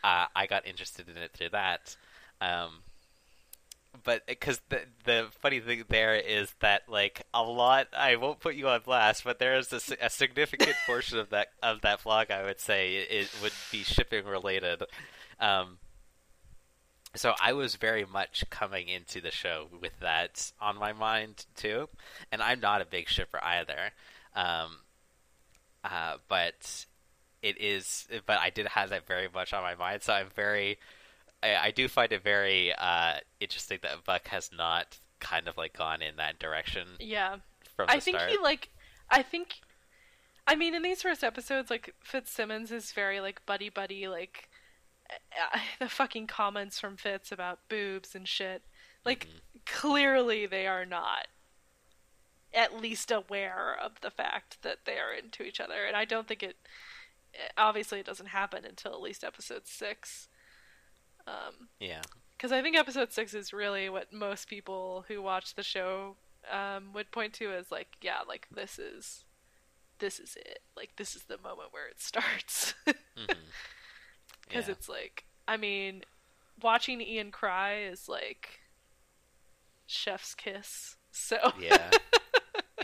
S3: uh, I got interested in it through that. Um, but because the the funny thing there is that like a lot, I won't put you on blast, but there is a, a significant portion of that of that blog I would say it would be shipping related. Um, so I was very much coming into the show with that on my mind too, and I'm not a big shipper either. Um, uh, but it is, but I did have that very much on my mind, so I'm very, I, I do find it very uh, interesting that Buck has not kind of like gone in that direction
S2: Yeah,
S3: from the
S2: I think
S3: start.
S2: he like. I think. I mean, in these first episodes, like Fitzsimmons is very like buddy buddy, like uh, the fucking comments from Fitz about boobs and shit. Like
S3: Mhm.
S2: clearly they are not at least aware of the fact that they are into each other, and I don't think it. Obviously, it doesn't happen until at least episode six. Um,
S3: yeah,
S2: because I think episode six is really what most people who watch the show um, would point to as like, yeah, like this is this is it. Like this is the moment where it starts. Because
S3: yeah.
S2: it's like, I mean, watching Iain cry is like chef's kiss. So
S3: yeah,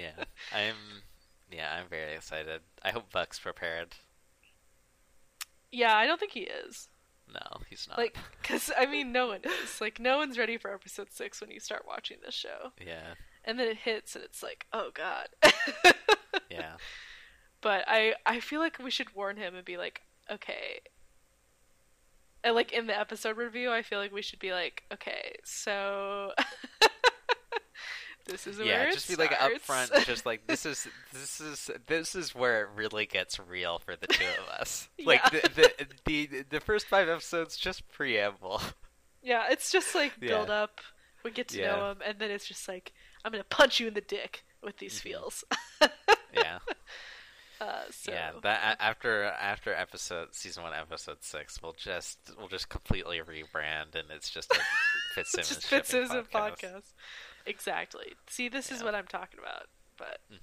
S3: yeah. I'm, yeah, I'm very excited. I hope Buck's prepared.
S2: yeah, I don't think he is.
S3: No, he's not.
S2: Like, because I mean, no one is. Like, no one's ready for episode six when you start watching this show,
S3: yeah,
S2: and then it hits, and it's like, oh god.
S3: yeah,
S2: but I I feel like we should warn him and be like, okay. And like in the episode review, I feel like we should be like, okay, so this is
S3: yeah.
S2: it
S3: Just be like upfront. Just like this is this is this is where it really gets real for the two of us. Like
S2: Yeah.
S3: the, the the the first five episodes, just preamble.
S2: yeah, it's just like
S3: Yeah.
S2: build up. We get to
S3: Yeah.
S2: know him, and then it's just like I'm gonna punch you in the dick with these
S3: Mhm.
S2: feels.
S3: Yeah,
S2: Uh, so
S3: yeah. That after after episode season one, episode six, we'll just we'll just completely rebrand, and it's just a Fitzsimmons
S2: just
S3: shipping
S2: Fitzsimmons
S3: podcast.
S2: podcast. Exactly. See, this is what I'm talking about. But
S3: Mhm.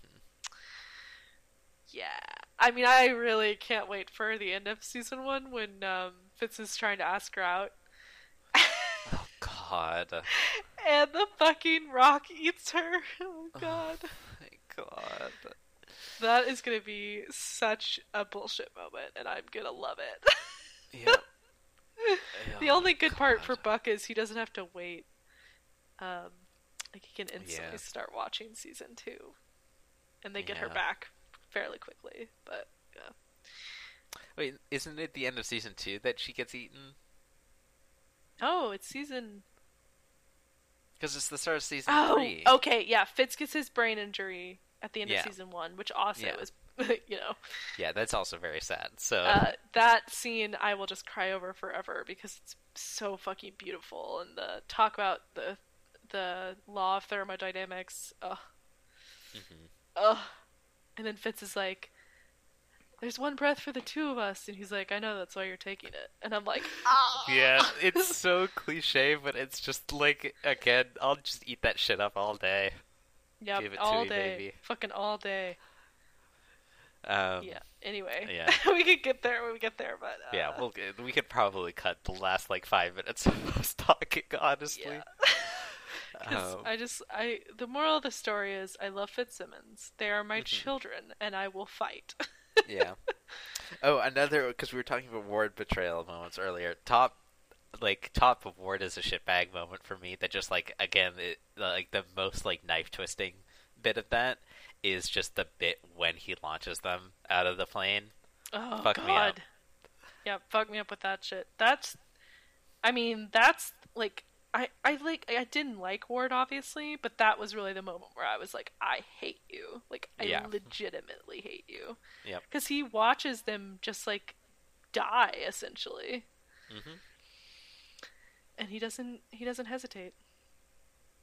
S2: yeah, I mean, I really can't wait for the end of season one when um, Fitz is trying to ask her out,
S3: Oh God.
S2: and the fucking rock eats her. Oh god.
S3: my God.
S2: that is gonna be such a bullshit moment, and I'm gonna love it.
S3: Yeah.
S2: the
S3: Oh,
S2: only good part for Buck is he doesn't have to wait. Um, like he can instantly
S3: Yeah.
S2: start watching season two, and they get her back fairly quickly. But yeah,
S3: Wait, isn't it the end of season two that she gets eaten?
S2: oh, it's season.
S3: Because it's the start of season
S2: Oh,
S3: three.
S2: okay, yeah. Fitz gets his brain injury at the end
S3: Yeah.
S2: of season one, which also
S3: Yeah.
S2: was, you know,
S3: Yeah, that's also very sad. So
S2: uh, that scene I will just cry over forever because it's so fucking beautiful and the talk about the the law of thermodynamics. Ugh.
S3: Mhm.
S2: Ugh. And then Fitz is like, "There's one breath for the two of us," and he's like, "I know that's why you're taking it," and I'm like, "Ah."
S3: yeah, it's so cliche, but it's just like again, I'll just eat that shit up all day.
S2: Yep,
S3: give it to
S2: all
S3: me,
S2: day,
S3: baby.
S2: fucking all day.
S3: Um,
S2: yeah. Anyway,
S3: yeah.
S2: we could get there when we get there, but uh,
S3: Yeah, we'll get- we could probably cut the last like five minutes of us talking. Honestly,
S2: yeah.
S3: Um,
S2: I just I the moral of the story is I love Fitzsimmons. They are my
S3: Mhm.
S2: children, and I will fight.
S3: yeah. Oh, another because we were talking about Ward betrayal moments earlier. Top, like top of Ward is a shitbag moment for me. That just like again, it, like the most like knife twisting bit of that is just the bit when he launches them out of the plane.
S2: Oh
S3: Fuck
S2: God.
S3: me up.
S2: Yeah, fuck me up with that shit. That's, I mean, that's like I I like I didn't like Ward obviously, but that was really the moment where I was like, I hate you. Like I
S3: Yeah.
S2: legitimately hate you.
S3: Yep.
S2: Because he watches them just like die essentially,
S3: hmm
S2: and he doesn't he doesn't hesitate,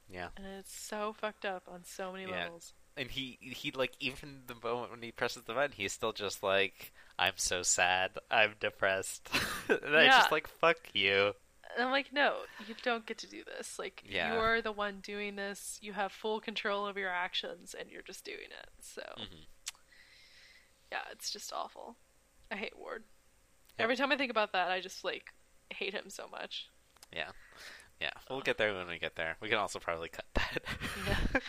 S3: Yeah,
S2: and it's so fucked up on so many
S3: Yeah.
S2: levels.
S3: and he he like even the moment when he presses the button, he's still just like, "I'm so sad. I'm depressed." and I just like, "Fuck you."
S2: And I'm like, no, you don't get to do this. Like,
S3: Yeah.
S2: you're the one doing this. You have full control of your actions, and you're just doing it. So,
S3: Mhm.
S2: yeah, it's just awful. I hate Ward.
S3: Yep.
S2: Every time I think about that, I just like hate him so much.
S3: Yeah, yeah. We'll get there when we get there. We can also probably cut that.
S2: Yeah.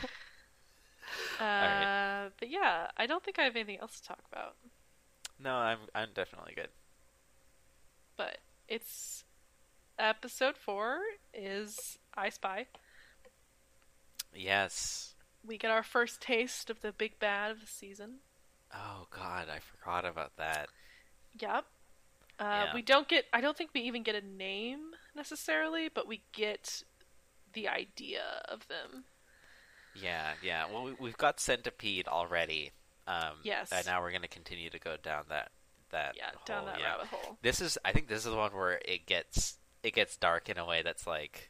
S2: Uh,
S3: right.
S2: But yeah, I don't think I have anything else to talk about.
S3: no, I'm I'm definitely good.
S2: But it's episode four is Eye Spy.
S3: Yes.
S2: We get our first taste of the big bad of the season.
S3: Oh God, I forgot about that.
S2: Yep. Uh,
S3: Yeah.
S2: We don't get. I don't think we even get a name necessarily, but we get the idea of them.
S3: Yeah, yeah. Well, we, we've got Centipede already. Um,
S2: Yes.
S3: And now we're gonna continue to go down that that.
S2: Yeah, down that
S3: yeah.
S2: rabbit hole.
S3: This is. I think this is the one where it gets it gets dark in a way that's like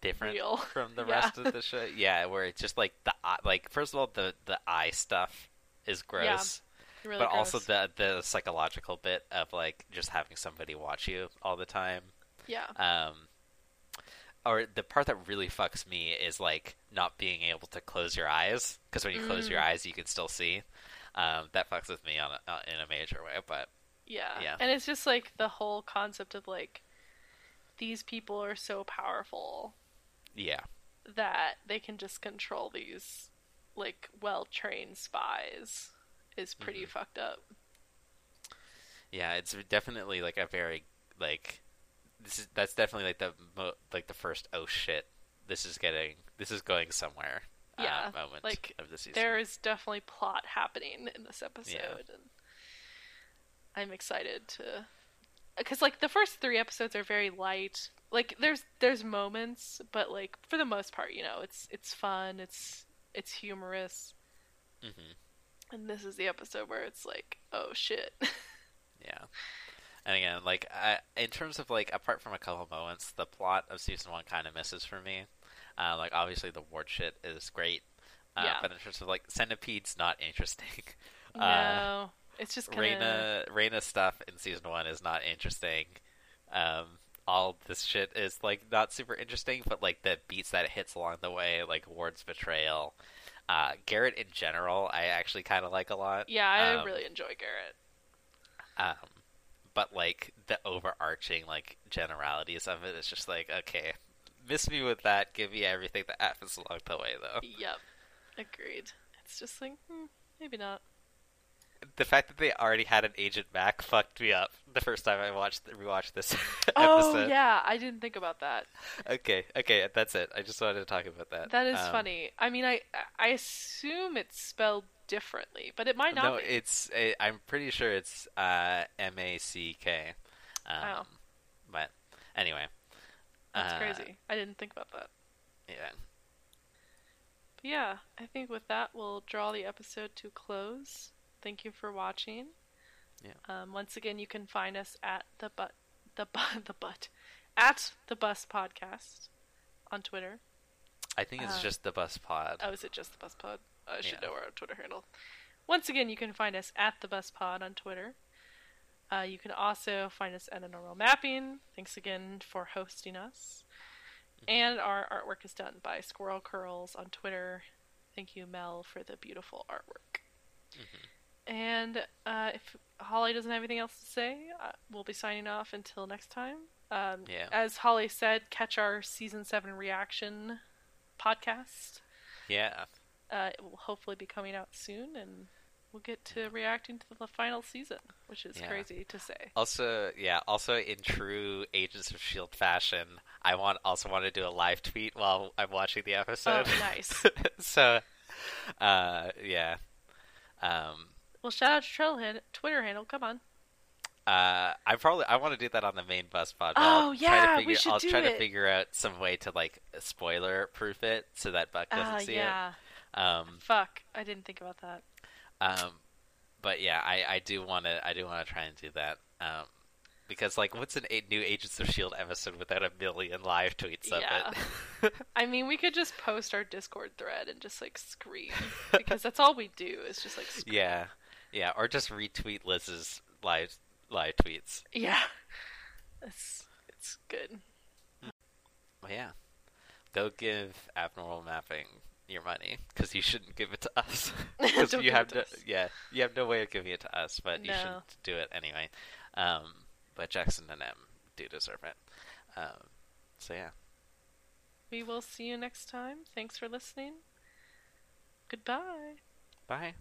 S3: different
S2: Real.
S3: from the
S2: Yeah.
S3: rest of the show. Yeah, where it's just like the eye- like first of all the the eye stuff is gross.
S2: Really
S3: but also the the psychological bit of like just having somebody watch you all the time.
S2: yeah,
S3: Um, or the part that really fucks me is like not being able to close your eyes because when you close your
S2: Mm.
S3: eyes, you can still see. Um, that fucks with me on a, uh, in a major way. But
S2: yeah,
S3: yeah.
S2: And it's just like the whole concept of like these people are so powerful
S3: yeah,
S2: that they can just control these like well trained spies is pretty
S3: Mhm.
S2: fucked up.
S3: yeah, it's definitely like a very like this is that's definitely like the mo- like the first oh shit this is getting this is going somewhere.
S2: Yeah,
S3: uh, moment
S2: like,
S3: of the season.
S2: There is definitely plot happening in this episode, and I'm excited to because like the first three episodes are very light. Like there's there's moments, but like for the most part, you know, it's it's fun, it's it's humorous,
S3: hmm
S2: and this is the episode where it's like, oh shit,
S3: Yeah. And again, like I, in terms of like apart from a couple moments, the plot of season one kind of misses for me. Uh, like obviously the ward shit is great, uh,
S2: Yeah.
S3: but in terms of like centipede's not interesting. Uh,
S2: no, it's just kind of
S3: Raina Raina stuff in season one is not interesting. Um, all this shit is like not super interesting, but like the beats that it hits along the way, like Ward's betrayal, uh, Garrett in general, I actually kind of like a lot.
S2: yeah, I
S3: um,
S2: really enjoy Garrett.
S3: Um, but like the overarching like generalities of it is just like okay, miss me with that. Give me everything that happens along the way, though.
S2: Yep, agreed. It's just like hmm, maybe not.
S3: The fact that they already had an Agent Mac fucked me up the first time I watched rewatched this
S2: Oh
S3: episode.
S2: yeah, I didn't think about that.
S3: Okay, okay, that's it. I just wanted to talk about that.
S2: That is
S3: Um,
S2: funny. I mean, I I assume it's spelled differently, but it might not
S3: No,
S2: be.
S3: it's. i I'm pretty sure it's uh, M A C K. Um,
S2: Wow.
S3: But anyway,
S2: That's
S3: uh,
S2: crazy. I didn't think about that.
S3: Yeah.
S2: But yeah, I think with that we'll draw the episode to close. Thank you for watching.
S3: Yeah.
S2: Um, once again, you can find us at the but the but the but at the bus podcast on Twitter.
S3: I think it's
S2: Uh,
S3: just the bus pod.
S2: Oh, is it just the bus pod? I should
S3: Yeah.
S2: know our Twitter handle. Once again, you can find us at the bus pod on Twitter. Uh, you can also find us at Abnormal Mapping. Thanks again for hosting us. And our artwork is done by Squirrel Curls on Twitter. Thank you, Mel, for the beautiful artwork. And uh, if Holly doesn't have anything else to say, uh, we'll be signing off until next time. Um,
S3: Yeah.
S2: As Holly said, catch our season seven reaction podcast.
S3: Yeah.
S2: Uh, it will hopefully be coming out soon, and we'll get to reacting to the final season, which is
S3: Yeah.
S2: crazy to say.
S3: Also, yeah. Also, in true Agents of Shield fashion, I want also want to do a live tweet while I'm watching the episode.
S2: Oh, nice.
S3: so, uh, yeah. Um,
S2: Well, shout out to Trailhead Twitter handle. Come on.
S3: Uh, I probably I want to do that on the main bus pod.
S2: Oh,
S3: I'll try
S2: yeah,
S3: to
S2: we
S3: figure,
S2: should
S3: I'll
S2: do
S3: try to figure out some way to like spoiler proof it so that Buck doesn't
S2: Ah,
S3: see
S2: yeah.
S3: it. Um,
S2: Fuck. I didn't think about that.
S3: um, but yeah, I, I do want to I do want to try and do that. Um, because like, what's an a- new Agents of Shield episode without a million live tweets of
S2: Yeah.
S3: it?
S2: I mean, we could just post our Discord thread and just like scream because that's all we do is just like scream.
S3: yeah, yeah, or just retweet Liz's live live tweets.
S2: Yeah. It's it's good.
S3: Well, yeah, go give abnormal mapping your money because you shouldn't give it to us because you have no,
S2: to us.
S3: yeah you have no way of giving it to us, but you should do it anyway. Um, but Jackson and M do deserve it. Um, so yeah,
S2: We will see you next time. Thanks for listening. Goodbye.
S3: bye.